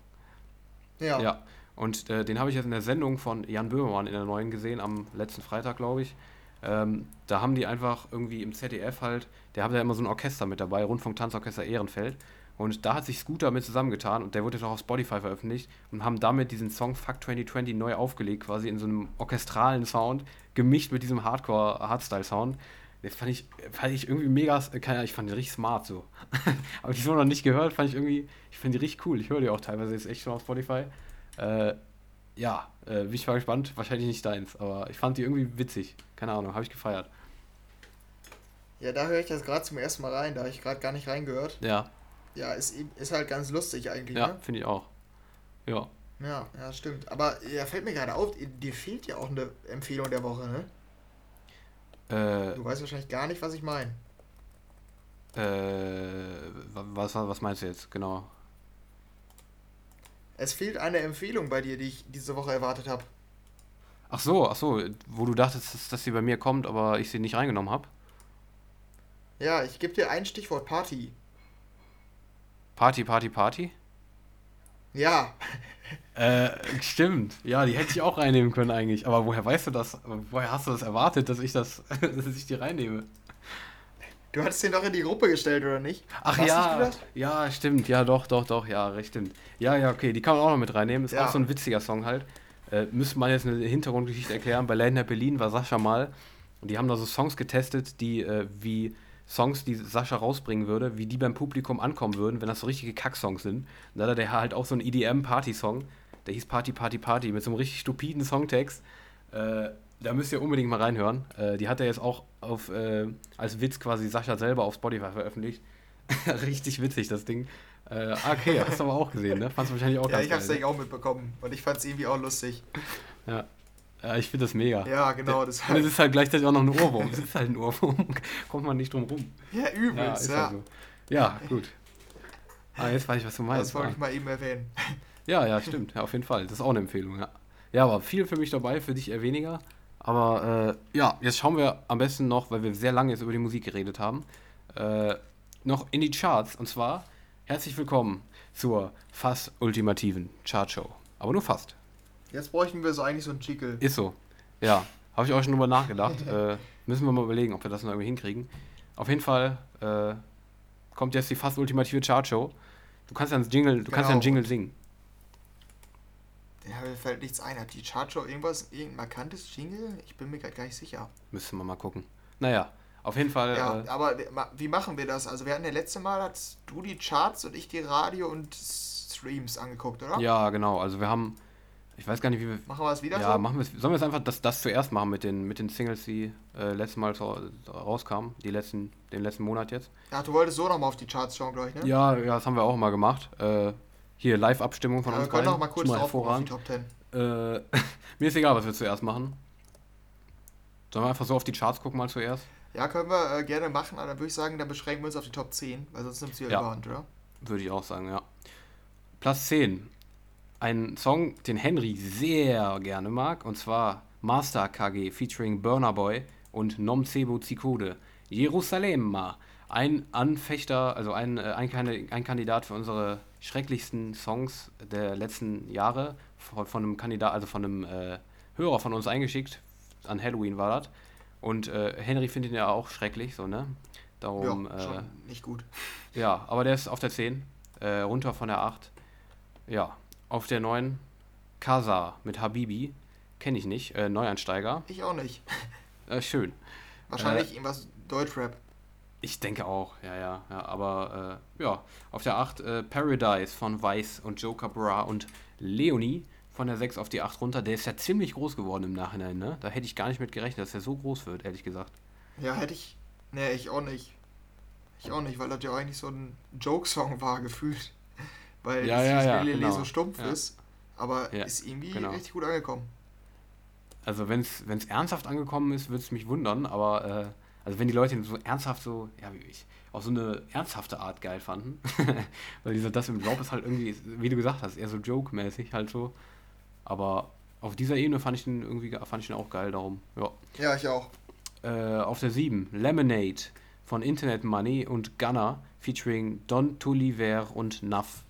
S2: Ja.
S1: Ja. Und äh, den habe ich jetzt in der Sendung von Jan Böhmermann in der neuen gesehen, am letzten Freitag, glaube ich. Ähm, da haben die einfach irgendwie im ZDF halt, der hat ja immer so ein Orchester mit dabei, Rundfunk-Tanzorchester Ehrenfeld. Und da hat sich Scooter mit zusammengetan und der wurde jetzt auch auf Spotify veröffentlicht und haben damit diesen Song Fuck 2020 neu aufgelegt, quasi in so einem orchestralen Sound, gemischt mit diesem Hardcore-Hardstyle-Sound. Das fand ich, fand ich irgendwie mega, äh, keine Ahnung, ich fand die richtig smart so. [laughs] Aber ich so noch nicht gehört, fand ich irgendwie, ich finde die richtig cool. Ich höre die auch teilweise jetzt echt schon auf Spotify. Äh, ja, äh, bin ich mal gespannt. Wahrscheinlich nicht deins, aber ich fand die irgendwie witzig. Keine Ahnung, habe ich gefeiert.
S2: Ja, da höre ich jetzt gerade zum ersten Mal rein, da habe ich gerade gar nicht reingehört.
S1: Ja,
S2: Ja, ist, ist halt ganz lustig eigentlich,
S1: ja,
S2: ne?
S1: finde ich auch. Ja.
S2: Ja, ja, stimmt. Aber ja, fällt mir gerade auf, dir fehlt ja auch eine Empfehlung der Woche, ne?
S1: Äh,
S2: Du weißt wahrscheinlich gar nicht, was ich meine.
S1: äh, was, was meinst du jetzt? Genau.
S2: Es fehlt eine Empfehlung bei dir, die ich diese Woche erwartet habe.
S1: Ach so, ach so, wo du dachtest, dass, dass sie bei mir kommt, aber ich sie nicht reingenommen habe.
S2: Ja, ich gebe dir ein Stichwort Party.
S1: Party, Party, Party?
S2: Ja, [laughs]
S1: Äh, stimmt. Ja, die hätte ich auch reinnehmen können eigentlich. Aber woher weißt du das? Woher hast du das erwartet, dass ich das, [laughs] dass ich die reinnehme?
S2: Du hattest den doch in die Gruppe gestellt, oder nicht?
S1: Ach
S2: Warst
S1: ja,
S2: nicht du das?
S1: ja, stimmt. Ja, doch, doch, doch, ja, recht stimmt. Ja, ja, okay, die kann man auch noch mit reinnehmen. Ist
S2: Ja.
S1: auch so ein witziger Song halt. Äh, müsste man jetzt eine Hintergrundgeschichte erklären. Bei Länder Berlin war Sascha mal und die haben da so Songs getestet, die äh, wie Songs, die Sascha rausbringen würde, wie die beim Publikum ankommen würden, wenn das so richtige Kacksongs sind. Und da hat er halt auch so einen EDM-Party-Song, der hieß Party, Party, Party, mit so einem richtig stupiden Songtext. Äh, da müsst ihr unbedingt mal reinhören. Äh, die hat er jetzt auch auf, äh, als Witz quasi Sascha selber auf Spotify veröffentlicht. [laughs] Richtig witzig, das Ding. Äh, ah, okay, [laughs] hast du aber auch gesehen, ne? Fandst du wahrscheinlich auch
S2: Ja, ich hab's eigentlich auch mitbekommen. Und ich fand's irgendwie auch lustig.
S1: ne? Ja. ja, ich finde das mega.
S2: Ja, genau,
S1: Und
S2: deshalb.
S1: es ist halt gleichzeitig auch noch ein Ohrwurm. Es ist halt ein Ohrwurm. [laughs] Kommt man nicht drum rum.
S2: Ja,
S1: Ja,
S2: übelst,
S1: ist
S2: ja.
S1: halt so. Ja, gut. Ah, jetzt weiß ich, was du meinst.
S2: das wollte
S1: Ah.
S2: ich mal eben erwähnen.
S1: Ja, ja, stimmt. Ja, auf jeden Fall. Das ist auch eine Empfehlung, ja. Ja, aber viel für mich dabei, für dich eher weniger. Aber äh, ja, jetzt schauen wir am besten noch, weil wir sehr lange jetzt über die Musik geredet haben, äh, noch in die Charts. Und zwar herzlich willkommen zur fast ultimativen Chartshow. Aber nur fast.
S2: Jetzt bräuchten wir so eigentlich so einen Jingle.
S1: Ist so. Ja, habe ich auch schon drüber nachgedacht. [laughs] äh, müssen wir mal überlegen, ob wir das noch irgendwie hinkriegen. Auf jeden Fall äh, kommt jetzt die fast ultimative Chartshow. Du kannst ja einen Jingle, du kannst ja einen
S2: Genau.
S1: Jingle singen.
S2: Ja, mir fällt nichts ein. Hat die Chartshow irgendwas, irgendein markantes Jingle? Ich bin mir gerade gar nicht sicher.
S1: Müssen wir mal gucken. Naja, auf jeden Fall.
S2: Ja,
S1: Äh,
S2: aber wie- ma- wie machen wir das? Also wir hatten ja letzte Mal, hast du die Charts und ich die Radio und Streams angeguckt, oder?
S1: ja, genau. Also wir haben, ich weiß gar nicht, wie wir.
S2: Machen wir es wieder
S1: Ja,
S2: so?
S1: machen wir es. Sollen wir es einfach das, das zuerst machen mit den, mit den Singles, die äh, letztes Mal so, rauskamen, die letzten, den letzten Monat jetzt?
S2: Ja, du wolltest so nochmal auf die Charts schauen, glaube ich, ne?
S1: Ja, ja, das haben wir auch mal gemacht. Äh, hier Live-Abstimmung von
S2: Ja, wir
S1: uns
S2: können
S1: beiden.
S2: noch mal kurz
S1: Schon
S2: drauf auf die. Top 10.
S1: Äh, [laughs] mir ist egal, was wir zuerst machen. Sollen wir einfach so auf die Charts gucken mal zuerst?
S2: Ja, können wir äh, gerne machen, aber dann würde ich sagen, dann beschränken wir uns auf die Top 10, weil sonst nimmt sie ja,
S1: Ja.
S2: überhand, oder?
S1: Würde ich auch sagen, ja. Platz 10. Ein Song, den Henry sehr gerne mag, und zwar Master KG featuring Burner Boy und Nomcebo Zikode. Jerusalem. Ein Anfechter, also ein, äh, ein, ein Kandidat für unsere schrecklichsten Songs der letzten Jahre von, von einem Kandidat, also von einem äh, Hörer von uns eingeschickt. An Halloween war das. Und äh, Henry findet ihn ja auch schrecklich, so, ne? Darum,
S2: ja,
S1: äh,
S2: schon nicht gut. [laughs]
S1: ja, aber der ist auf der 10, äh, runter von der 8. Ja, auf der 9 Kaza mit Habibi, kenne ich nicht, äh, Neueinsteiger.
S2: Ich auch nicht.
S1: Äh, schön.
S2: Wahrscheinlich irgendwas Deutschrap.
S1: Ich denke auch, ja, ja, ja, aber äh, ja, auf der 8 äh, Paradise von Weiss und Joker Bra und Leonie von der 6 auf die 8 runter. Der ist ja ziemlich groß geworden im Nachhinein, ne? Da hätte ich gar nicht mit gerechnet, dass er so groß wird, ehrlich gesagt.
S2: Ja, hätte ich. Nee, ich auch nicht. Ich auch nicht, weil das ja eigentlich so ein Joke-Song war, [laughs] gefühlt. Weil
S1: Ja, ja, ja, genau.
S2: so stumpf
S1: Ja.
S2: ist. Aber
S1: Ja,
S2: ist irgendwie
S1: genau.
S2: richtig gut angekommen.
S1: Also wenn es ernsthaft angekommen ist, würde es mich wundern, aber äh, also wenn die Leute ihn so ernsthaft so, ja wie ich, auf so eine ernsthafte Art geil fanden, [laughs] weil dieser Das im Job ist halt irgendwie, wie du gesagt hast, eher so Joke-mäßig halt so, aber auf dieser Ebene fand ich den irgendwie, ge- fand ich den auch geil, darum, ja.
S2: Ja, ich auch.
S1: Äh, auf der 7, Lemonade von Internet Money und Gunner featuring Don Toliver und Nuff.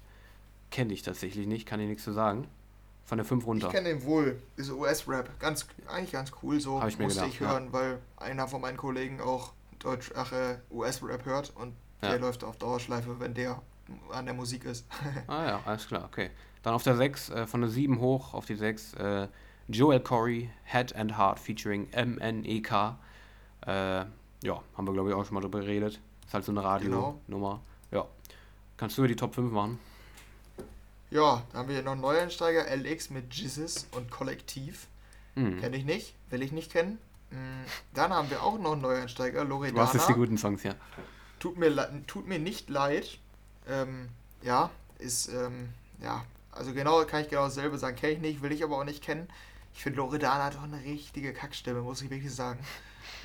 S1: Kenne ich tatsächlich nicht, kann ich nichts zu sagen. Von der 5 runter.
S2: Ich kenne den wohl. Ist US-Rap. Ganz, eigentlich ganz cool so.
S1: Hab ich mir
S2: Musste
S1: gedacht,
S2: ich
S1: ja.
S2: hören, weil einer von meinen Kollegen auch Deutsch, ach, äh, US-Rap hört und
S1: Ja.
S2: der läuft auf Dauerschleife, wenn der an der Musik ist. [laughs]
S1: Ah ja, alles klar, okay. Dann auf der 6, äh, von der 7 hoch auf die 6, äh, Joel Corey, Head and Heart featuring MNEK. Äh, ja, haben wir glaube ich auch schon mal drüber geredet. Ist halt so eine Radio-Nummer. Ja. Kannst du die Top 5 machen?
S2: Ja, dann haben wir hier noch einen Neueinsteiger, LX mit Jesus und Kollektiv.
S1: Hm.
S2: Kenne ich nicht, will ich nicht kennen. Mm, Dann haben wir auch noch einen Neueinsteiger,
S1: Du hast jetzt die
S2: Loredana.
S1: guten Songs hier.
S2: Tut mir, tut mir nicht leid. Ähm, ja, ist, ähm, ja, also genau, kann ich genau dasselbe sagen. Kenne ich nicht, will ich aber auch nicht kennen. Ich finde, Loredana hat doch eine richtige Kackstimme, muss ich wirklich sagen.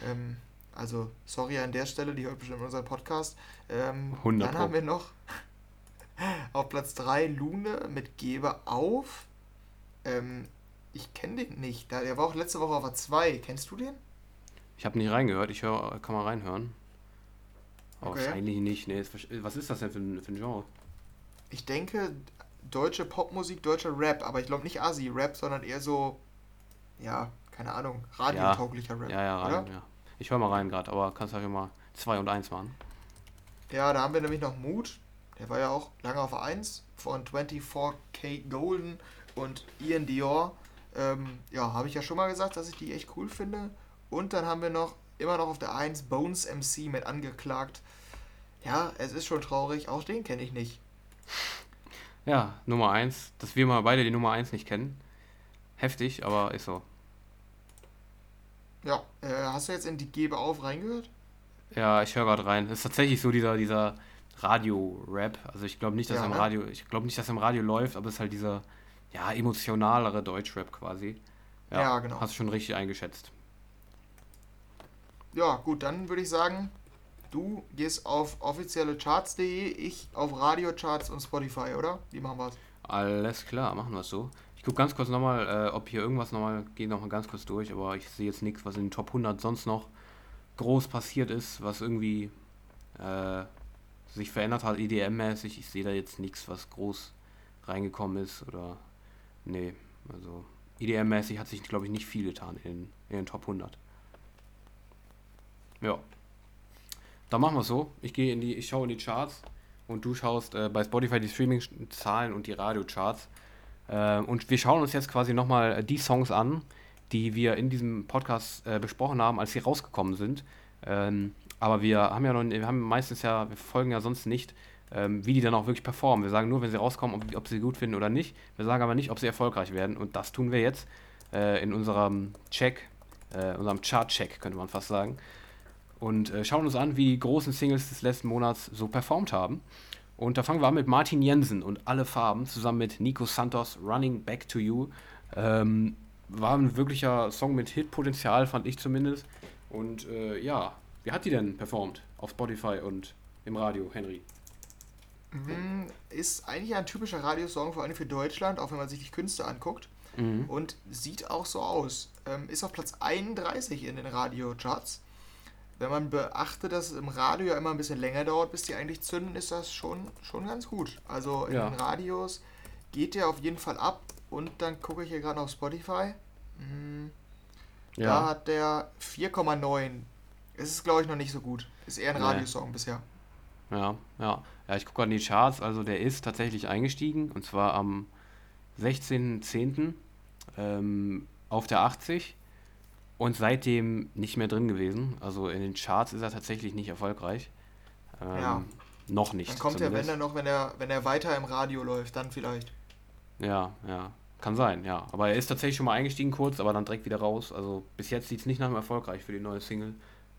S2: Ähm, also, sorry an der Stelle, die hört bestimmt unseren Podcast. Ähm,
S1: 100
S2: dann haben wir noch [laughs] auf Platz 3 Lune mit Gebe auf. Ähm, ich kenne den nicht. Der war auch letzte Woche auf der 2. Kennst du den?
S1: Ich habe nicht reingehört, ich hör, kann mal reinhören.
S2: Okay.
S1: Wahrscheinlich nicht, nee. Was ist das denn für ein, für ein Genre?
S2: Ich denke, deutsche Popmusik, deutscher Rap, aber ich glaube nicht Asi-Rap, sondern eher so, ja, keine Ahnung, radiotauglicher Rap.
S1: Ja, ja,
S2: oder?
S1: rein, ja. Ich höre mal rein gerade, aber kannst halt immer 2 und 1 machen.
S2: Ja, da haben wir nämlich noch Mut, der war ja auch lange auf 1 von 24K Golden und Ian Dior. Ähm, ja, habe ich ja schon mal gesagt, dass ich die echt cool finde. Und dann haben wir noch immer noch auf der 1 Bones MC mit angeklagt. Ja, es ist schon traurig, auch den kenne ich nicht.
S1: Ja, Nummer 1. Dass wir mal beide die Nummer 1 nicht kennen. Heftig, aber ist so.
S2: Ja, äh, hast du jetzt in die Gebe auf reingehört?
S1: Ja, ich höre gerade rein. Das ist tatsächlich so dieser, dieser Radio-Rap. Also ich glaube nicht, dass
S2: Ja,
S1: im? Radio, ich glaube nicht, dass im Radio läuft, aber es ist halt dieser ja, emotionalere Deutschrap quasi.
S2: Ja, genau.
S1: Hast du schon richtig eingeschätzt.
S2: Ja, gut, dann würde ich sagen, du gehst auf offizielle Charts.de, ich auf Radiocharts und Spotify, oder? Wie machen wir's?
S1: Alles klar, machen wir es so. Ich gucke ganz kurz nochmal, äh, ob hier irgendwas nochmal, gehe nochmal ganz kurz durch, aber ich sehe jetzt nichts, was in den Top 100 sonst noch groß passiert ist, was irgendwie äh, sich verändert hat, EDM-mäßig. Ich sehe da jetzt nichts, was groß reingekommen ist oder, nee, also EDM-mäßig hat sich, glaube ich, nicht viel getan in, in den Top 100. Ja. Dann machen wir es so. Ich gehe in die, ich schaue in die Charts und du schaust äh, bei Spotify die Streaming-Zahlen und die Radiocharts. Äh, und wir schauen uns jetzt quasi nochmal die Songs an, die wir in diesem Podcast äh, besprochen haben, als sie rausgekommen sind. Ähm, aber wir haben ja noch, wir haben meistens ja, wir folgen ja sonst nicht, ähm, wie die dann auch wirklich performen. Wir sagen nur, wenn sie rauskommen, ob, ob sie gut finden oder nicht. Wir sagen aber nicht, ob sie erfolgreich werden. Und das tun wir jetzt äh, in unserem Check, äh, unserem Chart-Check, könnte man fast sagen. Und äh, schauen uns an, wie die großen Singles des letzten Monats so performt haben. Und da fangen wir an mit Martin Jensen und Alle Farben zusammen mit Nico Santos, Running Back to You. Ähm, war ein wirklicher Song mit Hitpotenzial, fand ich zumindest. Und äh, ja, wie hat die denn performt auf Spotify und im Radio, Henry?
S2: Mhm, Ist eigentlich ein typischer Radiosong, vor allem für Deutschland, auch wenn man sich die Künste anguckt.
S1: Mhm.
S2: Und sieht auch so aus. Ähm, ist auf Platz 31 in den Radiocharts. Wenn man beachtet, dass es im Radio ja immer ein bisschen länger dauert, bis die eigentlich zünden, ist das schon, schon ganz gut. Also in
S1: Ja.
S2: den Radios geht der auf jeden Fall ab. Und dann gucke ich hier gerade auf Spotify. Mhm. Da
S1: Ja,
S2: hat der 4,9. Es ist, glaube ich, noch nicht so gut. Ist eher ein. Radiosong bisher.
S1: ja, ja. Ja, ich gucke an die Charts. Also der ist tatsächlich eingestiegen und zwar am 16.10. Ähm, auf der 80 und seitdem nicht mehr drin gewesen. Also in den Charts ist er tatsächlich nicht erfolgreich. Ähm,
S2: Ja.
S1: Noch nicht.
S2: Dann kommt er, wenn er noch, wenn er, wenn er weiter im Radio läuft, dann vielleicht.
S1: Ja, ja. Kann sein, ja. Aber er ist tatsächlich schon mal eingestiegen kurz, aber dann direkt wieder raus. Also bis jetzt sieht es nicht nach einem erfolgreich für die neue Single,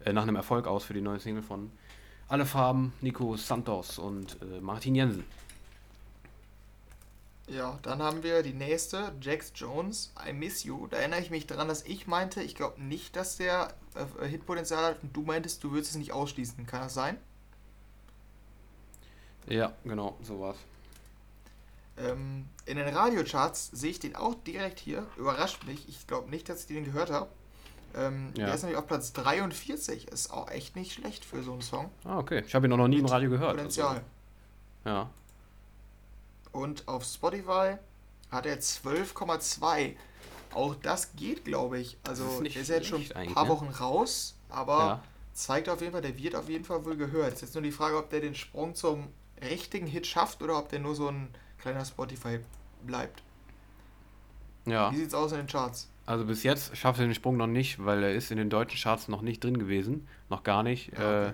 S1: äh, nach einem Erfolg aus für die neue Single von Alle Farben, Nico Santos und äh, Martin Jensen.
S2: Ja, dann haben wir die nächste, Jax Jones, I Miss You. Da erinnere ich mich daran, dass ich meinte, ich glaube nicht, dass der äh, Hitpotenzial hat und du meintest, du würdest es nicht ausschließen. Kann das sein?
S1: Ja, genau, so war's.
S2: Ähm, in den Radiocharts sehe ich den auch direkt hier. Überrascht mich. Ich glaube nicht, dass ich den gehört habe. Ähm,
S1: Ja.
S2: Der ist nämlich auf Platz 43. Ist auch echt nicht schlecht für so einen Song.
S1: Ah, okay. Ich habe ihn auch noch nie im
S2: Mit
S1: Radio gehört.
S2: Potenzial.
S1: Also, ja.
S2: Und auf Spotify hat er 12,2. Auch das geht, glaube ich. Also,
S1: ist
S2: der ist ja jetzt schon ein paar
S1: ne?
S2: Wochen raus, aber
S1: ja.
S2: zeigt auf jeden Fall, der wird auf jeden Fall wohl gehört. Ist jetzt nur die Frage, ob der den Sprung zum richtigen Hit schafft oder ob der nur so ein kleiner Spotify bleibt.
S1: Ja.
S2: Wie sieht's aus in den Charts?
S1: Also bis jetzt schafft er den Sprung noch nicht, weil er ist in den deutschen Charts noch nicht drin gewesen. Noch gar nicht.
S2: Okay.
S1: Äh,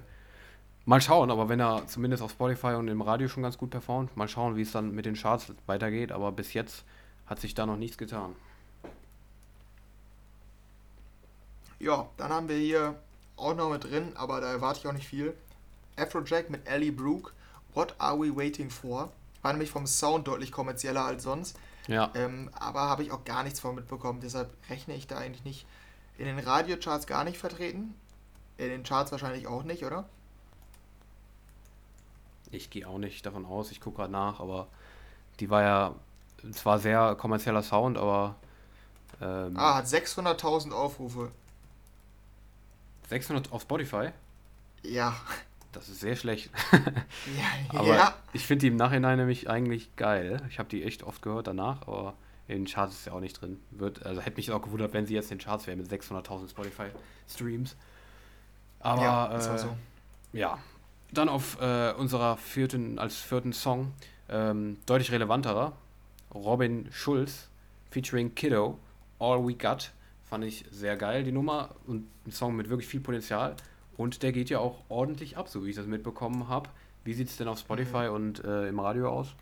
S1: mal schauen, aber wenn er zumindest auf Spotify und im Radio schon ganz gut performt, mal schauen, wie es dann mit den Charts weitergeht. Aber bis jetzt hat sich da noch nichts getan.
S2: Ja, dann haben wir hier auch noch mit drin, aber da erwarte ich auch nicht viel. Afrojack mit Ellie Brooke, What Are We Waiting For? War nämlich vom Sound deutlich kommerzieller als sonst.
S1: Ja,
S2: Ähm, aber habe ich auch gar nichts von mitbekommen. Deshalb rechne ich da eigentlich nicht. In den Radiocharts gar nicht vertreten. In den Charts wahrscheinlich auch nicht, oder?
S1: ich gehe auch nicht davon aus. Ich gucke gerade nach, aber die war ja zwar sehr kommerzieller Sound, aber ähm,
S2: Ah, hat 600.000 Aufrufe.
S1: 600 auf Spotify,
S2: Ja.
S1: Das ist sehr schlecht.
S2: Ja. [laughs]
S1: Aber
S2: ja.
S1: ich finde die im Nachhinein nämlich eigentlich geil. Ich habe die echt oft gehört danach, aber in den Charts ist ja auch nicht drin. Wird, also hätte mich auch gewundert, wenn sie jetzt in den Charts wäre mit 600.000 Spotify-Streams. Aber
S2: ja,
S1: äh,
S2: so.
S1: ja. Dann auf äh, unserer vierten, als vierten Song, ähm, deutlich relevanterer, Robin Schulz featuring Kiddo, All We Got. Fand ich sehr geil, die Nummer. Und ein Song mit wirklich viel Potenzial. Und der geht ja auch ordentlich ab, so wie ich das mitbekommen habe. Wie sieht es denn auf Spotify und äh, im Radio aus?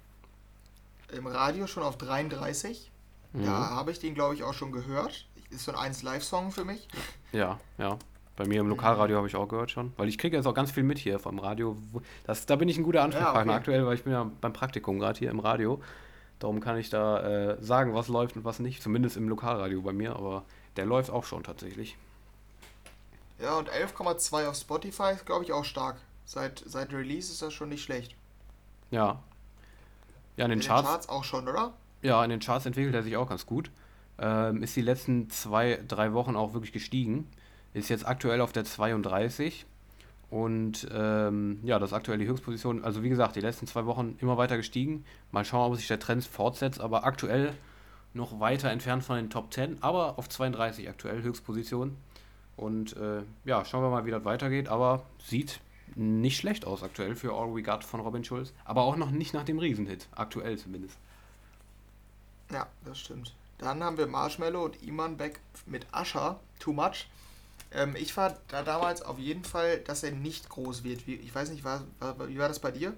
S2: Im Radio schon auf 33.
S1: Mhm.
S2: Da habe ich den, glaube ich, auch schon gehört. Ist so ein 1 Live-Song für mich.
S1: Ja, ja. Bei mir im Lokalradio habe ich auch gehört schon. Weil ich kriege jetzt auch ganz viel mit hier vom Radio. Das, da bin ich ein guter Ansprechpartner
S2: okay.
S1: aktuell, weil ich bin ja beim Praktikum gerade hier im Radio. Darum kann ich da äh, sagen, was läuft und was nicht. Zumindest im Lokalradio bei mir, aber der läuft auch schon tatsächlich.
S2: Ja, und 11,2 auf Spotify ist, glaube ich, auch stark. Seit, seit Release ist das schon nicht schlecht.
S1: Ja. Ja, in den
S2: In
S1: Charts.
S2: den Charts auch schon, oder?
S1: Ja, in den Charts entwickelt er sich auch ganz gut. Ähm, ist die letzten zwei, drei Wochen auch wirklich gestiegen. Ist jetzt aktuell auf der 32. Und ähm, ja, das ist aktuell die Höchstposition. Also wie gesagt, die letzten zwei Wochen immer weiter gestiegen. Mal schauen, ob sich der Trend fortsetzt. Aber aktuell noch weiter entfernt von den Top 10. Aber auf 32 aktuell Höchstposition. Und äh, ja, schauen wir mal, wie das weitergeht. Aber sieht nicht schlecht aus aktuell für All We Got von Robin Schulz. Aber auch noch nicht nach dem Riesenhit. Aktuell zumindest.
S2: Ja, das stimmt. Dann haben wir Marshmallow und Iman Beck mit Ascher, Too Much. Ähm, ich war da damals auf jeden Fall, dass er nicht groß wird. Wie, ich weiß nicht, war, war, wie war das bei dir?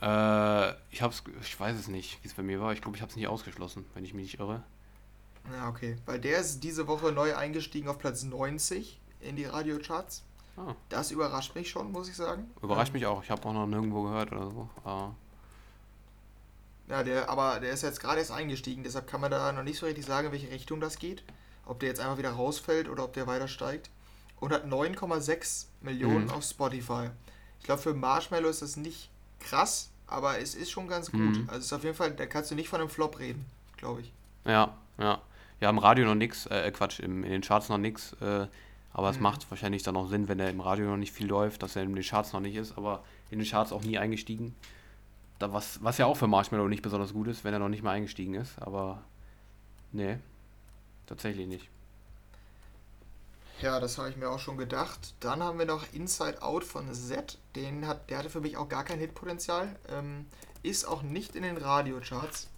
S1: Äh, ich hab's, ich weiß es nicht, wie es bei mir war. Ich glaube, ich habe es nicht ausgeschlossen, wenn ich mich nicht irre.
S2: Ja, okay. Weil der ist diese Woche neu eingestiegen auf Platz 90 in die Radiocharts.
S1: Ah,
S2: Das überrascht mich schon, muss ich sagen.
S1: überrascht
S2: Ähm,
S1: mich auch. Ich habe auch noch nirgendwo gehört oder so. Aber
S2: Ja, der, aber der ist jetzt gerade erst eingestiegen, deshalb kann man da noch nicht so richtig sagen, in welche Richtung das geht. Ob der jetzt einfach wieder rausfällt oder ob der weiter steigt. Und hat 9,6 Millionen
S1: Mhm.
S2: auf Spotify. Ich glaube, für Marshmallow ist das nicht krass, aber es ist schon ganz gut.
S1: Mhm.
S2: Also es ist auf jeden Fall, da kannst du nicht von einem Flop reden, glaube ich.
S1: ja, ja. Ja, im Radio noch nix, äh, Quatsch, im, in den Charts noch nix. Äh, aber es
S2: Mhm.
S1: macht wahrscheinlich dann auch Sinn, wenn er im Radio noch nicht viel läuft, dass er in den Charts noch nicht ist, aber in den Charts auch nie eingestiegen. Da, was, was ja auch für Marshmallow nicht besonders gut ist, wenn er noch nicht mal eingestiegen ist, aber nee, tatsächlich nicht.
S2: Ja, das habe ich mir auch schon gedacht. Dann haben wir noch Inside Out von Z. Den hat, der hatte für mich auch gar kein Hitpotenzial. Ähm, ist auch nicht in den Radiocharts.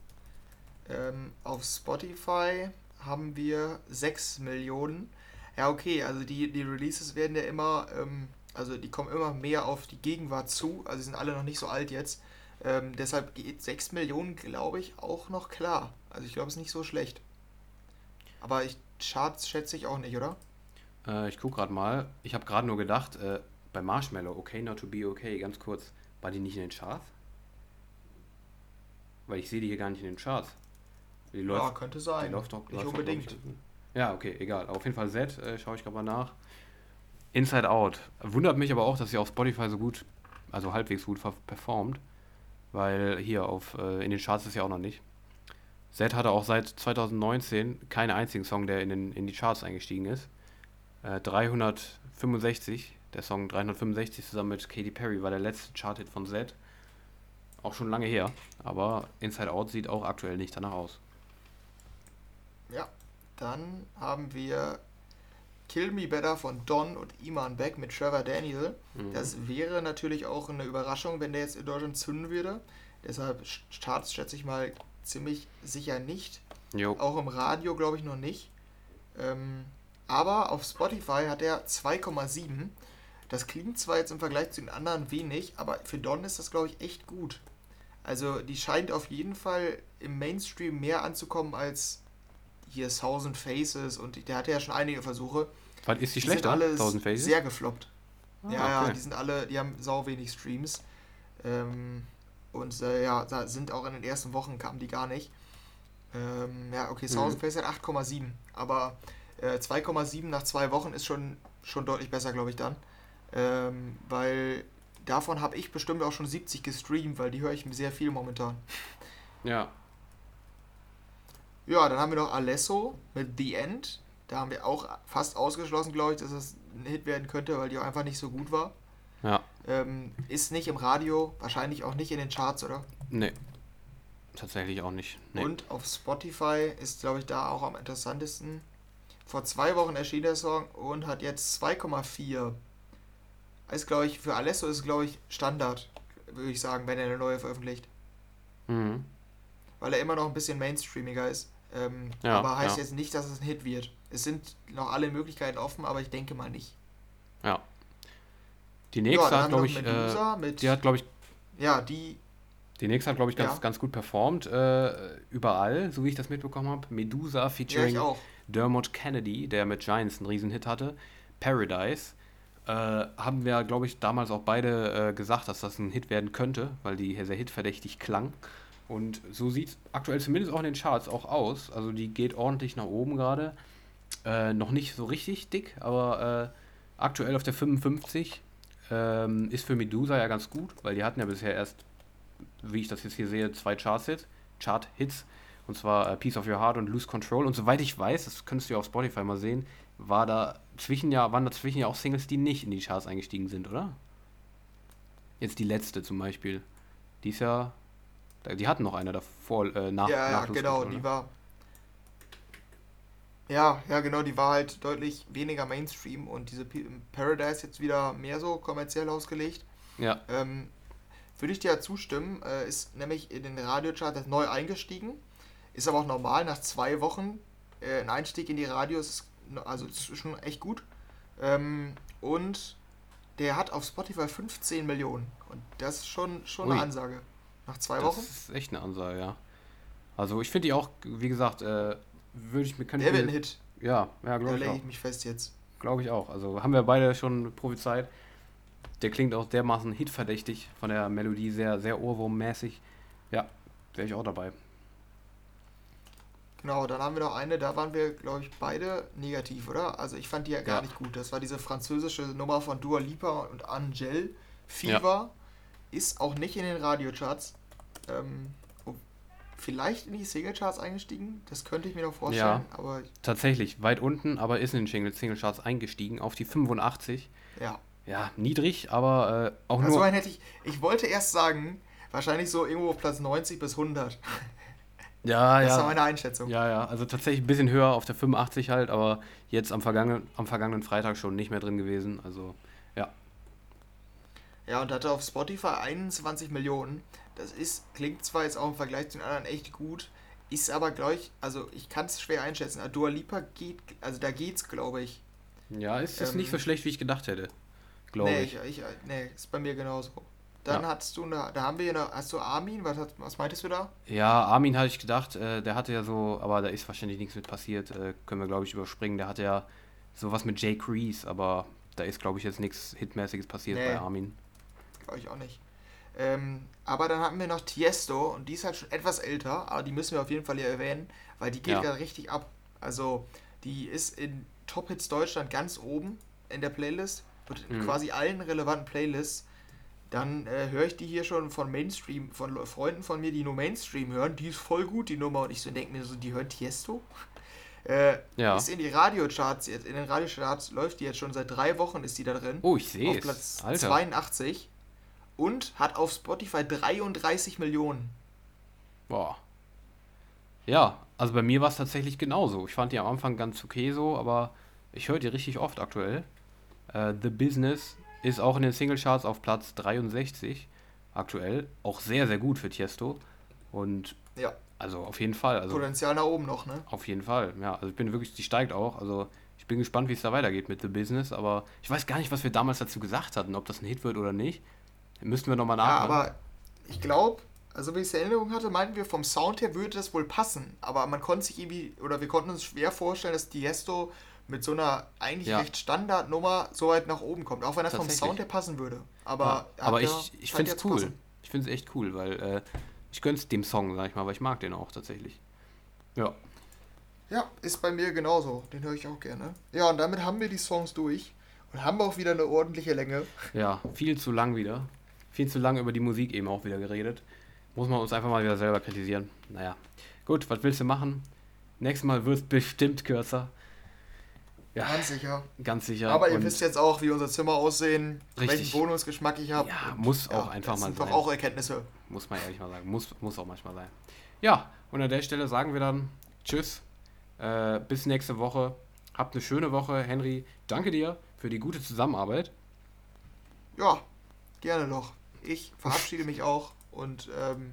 S2: Ähm, auf Spotify haben wir 6 Millionen. Ja, okay, also die, die Releases werden ja immer, ähm, also die kommen immer mehr auf die Gegenwart zu. Also die sind alle noch nicht so alt jetzt. Ähm, deshalb geht 6 Millionen, glaube ich, auch noch klar. Also ich glaube, es ist nicht so schlecht. Aber ich, Charts schätze ich auch nicht, oder?
S1: Äh, ich gucke gerade mal. Ich habe gerade nur gedacht, äh, bei Marshmallow, okay, not to be okay, ganz kurz, war die nicht in den Charts? Weil ich sehe die hier gar nicht in den Charts. Die
S2: Ja,
S1: läuft,
S2: könnte
S1: die
S2: sein.
S1: läuft doch
S2: Nicht
S1: läuft doch,
S2: unbedingt.
S1: ich, Ja, okay, egal. Aber auf jeden Fall Z, äh, schaue ich gerade mal nach. Inside Out. Wundert mich aber auch, dass sie auf Spotify so gut, also halbwegs gut performt. Weil hier auf, äh, in den Charts ist ja auch noch nicht. Z hatte auch seit 2019 keinen einzigen Song, der in, den, in die Charts eingestiegen ist. Äh, 365, der Song 365 zusammen mit Katy Perry war der letzte Charthit von Z. Auch schon lange her, aber Inside Out sieht auch aktuell nicht danach aus.
S2: Ja, dann haben wir Kill Me Better von Don und Iman Beck mit Trevor Daniel.
S1: Mhm.
S2: Das wäre natürlich auch eine Überraschung, wenn der jetzt in Deutschland zünden würde. Deshalb Charts schätze ich mal ziemlich sicher nicht.
S1: Jo.
S2: Auch im Radio glaube ich noch nicht. Ähm, aber auf Spotify hat er 2,7. Das klingt zwar jetzt im Vergleich zu den anderen wenig, aber für Don ist das glaube ich echt gut. Also die scheint auf jeden Fall im Mainstream mehr anzukommen als hier Thousand Faces und der hatte ja schon einige Versuche.
S1: Was ist die
S2: Die
S1: schlechter?
S2: sind alle
S1: 1000 Faces?
S2: sehr gefloppt.
S1: Ah,
S2: ja, ja,
S1: okay.
S2: die sind alle, die haben sau wenig Streams. Ähm, und äh, ja, da sind auch in den ersten Wochen kamen die gar nicht. Ähm, ja, okay, Thousand
S1: Mhm.
S2: Faces hat 8,7. Aber äh, 2,7 nach zwei Wochen ist schon, schon deutlich besser, glaube ich, dann. Ähm, weil davon habe ich bestimmt auch schon 70 gestreamt, weil die höre ich sehr viel momentan.
S1: Ja.
S2: Ja, dann haben wir noch Alesso mit The End. Da haben wir auch fast ausgeschlossen, glaube ich, dass es ein Hit werden könnte, weil die auch einfach nicht so gut war.
S1: Ja.
S2: Ähm, ist nicht im Radio, wahrscheinlich auch nicht in den Charts, oder?
S1: Nee. Tatsächlich auch nicht. Nee.
S2: Und auf Spotify ist, glaube ich, da auch am interessantesten. Vor zwei Wochen erschien der Song und hat jetzt 2,4. Ist, glaube ich, für Alesso ist, glaube ich, Standard, würde ich sagen, wenn er eine neue veröffentlicht.
S1: Mhm.
S2: Weil er immer noch ein bisschen mainstreamiger ist. Ähm,
S1: Ja,
S2: aber heißt
S1: ja.
S2: jetzt nicht, dass es ein Hit wird. Es sind noch alle Möglichkeiten offen, aber ich denke mal nicht.
S1: Ja. Die
S2: ja,
S1: nächste
S2: dann
S1: hat, glaube ich,
S2: Medusa
S1: äh,
S2: mit.
S1: die hat, glaube ich,
S2: ja, die.
S1: die nächste hat, glaube ich, ganz,
S2: Ja.
S1: ganz gut performt. Äh, überall, so wie ich das mitbekommen habe. Medusa
S2: Ja,
S1: featuring. Dermot Kennedy, der mit Giants einen Riesenhit hatte. Paradise. Äh, haben wir, glaube ich, damals auch beide äh, gesagt, dass das ein Hit werden könnte, weil die sehr hitverdächtig klang. Und so sieht es aktuell zumindest auch in den Charts auch aus. Also die geht ordentlich nach oben gerade. Äh, noch nicht so richtig dick, aber äh, aktuell auf der 55 ähm, ist für Medusa ja ganz gut, weil die hatten ja bisher erst, wie ich das jetzt hier sehe, zwei Charts-Hits. Chart-Hits. Und zwar äh, Piece of Your Heart und Lose Control. Und soweit ich weiß, das könntest du ja auf Spotify mal sehen, war da zwischen ja, waren dazwischen ja auch Singles, die nicht in die Charts eingestiegen sind, oder? Jetzt die letzte zum Beispiel. Die ist ja. Die hatten noch eine davor, äh, nach,
S2: ja,
S1: nach
S2: ja, genau, die war. Ja, ja, genau, die war halt deutlich weniger Mainstream und diese P Paradise jetzt wieder mehr so kommerziell ausgelegt.
S1: Ja.
S2: Ähm, würde ich dir ja zustimmen, äh, ist nämlich in den Radiocharts neu eingestiegen. Ist aber auch normal, nach zwei Wochen äh, ein Einstieg in die Radios ist also ist schon echt gut. Ähm, und der hat auf Spotify 15 Millionen. Und das ist schon, schon eine Ansage. Nach zwei
S1: das
S2: Wochen.
S1: Das ist echt eine Ansage, ja. Also ich finde die auch, wie gesagt, äh, würde ich mir...
S2: Der wird ein Hit.
S1: Ja, ja,
S2: glaube ich Da lege ich mich fest jetzt.
S1: Glaube ich auch. Also haben wir beide schon prophezeit. Der klingt auch dermaßen hitverdächtig von der Melodie, sehr, sehr ohrwurmmäßig. Ja, wäre ich auch dabei.
S2: Genau, dann haben wir noch eine, da waren wir, glaube ich, beide negativ, oder? Also ich fand die ja gar ja. nicht gut. Das war diese französische Nummer von Dua Lipa und Angel. Fever ja. ist auch nicht in den Radiocharts. Ähm, vielleicht in die Singlecharts eingestiegen, das könnte ich mir noch vorstellen. Ja, aber
S1: tatsächlich, weit unten, aber ist in den Singlecharts eingestiegen, auf die 85.
S2: Ja.
S1: Ja, niedrig, aber äh, auch
S2: also
S1: nur...
S2: hätte ich, ich wollte erst sagen, wahrscheinlich so irgendwo auf Platz 90 bis 100.
S1: Ja,
S2: das
S1: ja.
S2: Das war meine Einschätzung.
S1: Ja, ja. Also tatsächlich ein bisschen höher auf der 85 halt, aber jetzt am vergangenen, am vergangenen Freitag schon nicht mehr drin gewesen. Also, ja.
S2: Und hatte auf Spotify 21 Millionen. Das ist, klingt zwar jetzt auch im Vergleich zu den anderen echt gut, ist aber gleich, also ich kann es schwer einschätzen. Dua Lipa geht, also da geht's, glaube ich.
S1: Ja, ist, ist ähm, nicht so schlecht, wie ich gedacht hätte. Glaube
S2: nee,
S1: ich.
S2: ich. Nee, ist bei mir genauso. Dann ja. hattest du, eine, da haben wir eine, hast du Armin, was, was meintest du da?
S1: Ja, Armin hatte ich gedacht, äh, der hatte ja so, aber da ist wahrscheinlich nichts mit passiert, äh, können wir glaube ich überspringen. Der hatte ja sowas mit Jake Reese, aber da ist glaube ich jetzt nichts Hitmäßiges passiert nee, bei Armin.
S2: Glaube ich auch nicht. Ähm, aber dann hatten wir noch Tiesto und die ist halt schon etwas älter, aber die müssen wir auf jeden Fall hier erwähnen, weil die geht ja. gerade richtig ab. Also die ist in Top Hits Deutschland ganz oben in der Playlist, in mhm. quasi allen relevanten Playlists dann äh, höre ich die hier schon von Mainstream, von Freunden von mir, die nur Mainstream hören, die ist voll gut, die Nummer. Und ich so denke mir so, die hören Tiesto? [laughs] Äh, ja. Ist in die Radiocharts, in den Radiocharts läuft die jetzt schon seit drei Wochen, ist die da drin.
S1: Oh, ich sehe
S2: Auf Platz Alter. 82 und hat auf Spotify 33 Millionen.
S1: Boah. Ja, also bei mir war es tatsächlich genauso. Ich fand die am Anfang ganz okay so, aber ich höre die richtig oft aktuell. Äh, The Business ist auch in den Singlecharts auf Platz 63 aktuell. Auch sehr, sehr gut für Tiesto. Und
S2: ja.
S1: also auf jeden Fall. Also,
S2: Potenzial nach oben noch, ne?
S1: Auf jeden Fall, ja. Also ich bin wirklich, die steigt auch. Also ich bin gespannt, wie es da weitergeht mit The Business. Aber ich weiß gar nicht, was wir damals dazu gesagt hatten, ob das ein Hit wird oder nicht. Müssten wir nochmal nachdenken.
S2: Ja, aber ich glaube, also wie ich es in Erinnerung hatte, meinten wir, vom Sound her würde das wohl passen. Aber man konnte sich irgendwie, oder wir konnten uns schwer vorstellen, dass Tiesto mit so einer eigentlich ja. recht Standardnummer so weit nach oben kommt. Auch wenn das vom Sound her passen würde. Aber,
S1: ja, aber ich, ich finde es cool. Passen. Ich finde es echt cool, weil äh, ich gönne es dem Song, sag ich mal, weil ich mag den auch tatsächlich. Ja.
S2: Ja, ist bei mir genauso. Den höre ich auch gerne. Ja, und damit haben wir die Songs durch. Und haben auch wieder eine ordentliche Länge.
S1: Ja, viel zu lang wieder. Viel zu lang über die Musik eben auch wieder geredet. Muss man uns einfach mal wieder selber kritisieren. Naja. Gut, was willst du machen? Nächstes Mal wird es bestimmt kürzer.
S2: Ja, ganz sicher.
S1: Ganz sicher.
S2: Aber ihr wisst jetzt auch, wie unser Zimmer aussehen, richtig. welchen Wohnungsgeschmack ich habe.
S1: Ja, muss auch einfach mal sein. Das sind
S2: doch auch Erkenntnisse.
S1: Muss man ehrlich mal sagen. Muss, muss auch manchmal sein. Ja, und an der Stelle sagen wir dann Tschüss. Äh, bis nächste Woche. Habt eine schöne Woche. Henry, danke dir für die gute Zusammenarbeit.
S2: Ja, gerne noch. Ich verabschiede mich auch und ähm,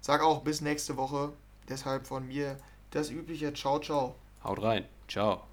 S2: sage auch bis nächste Woche. Deshalb von mir das übliche Ciao, ciao.
S1: Haut rein. Ciao.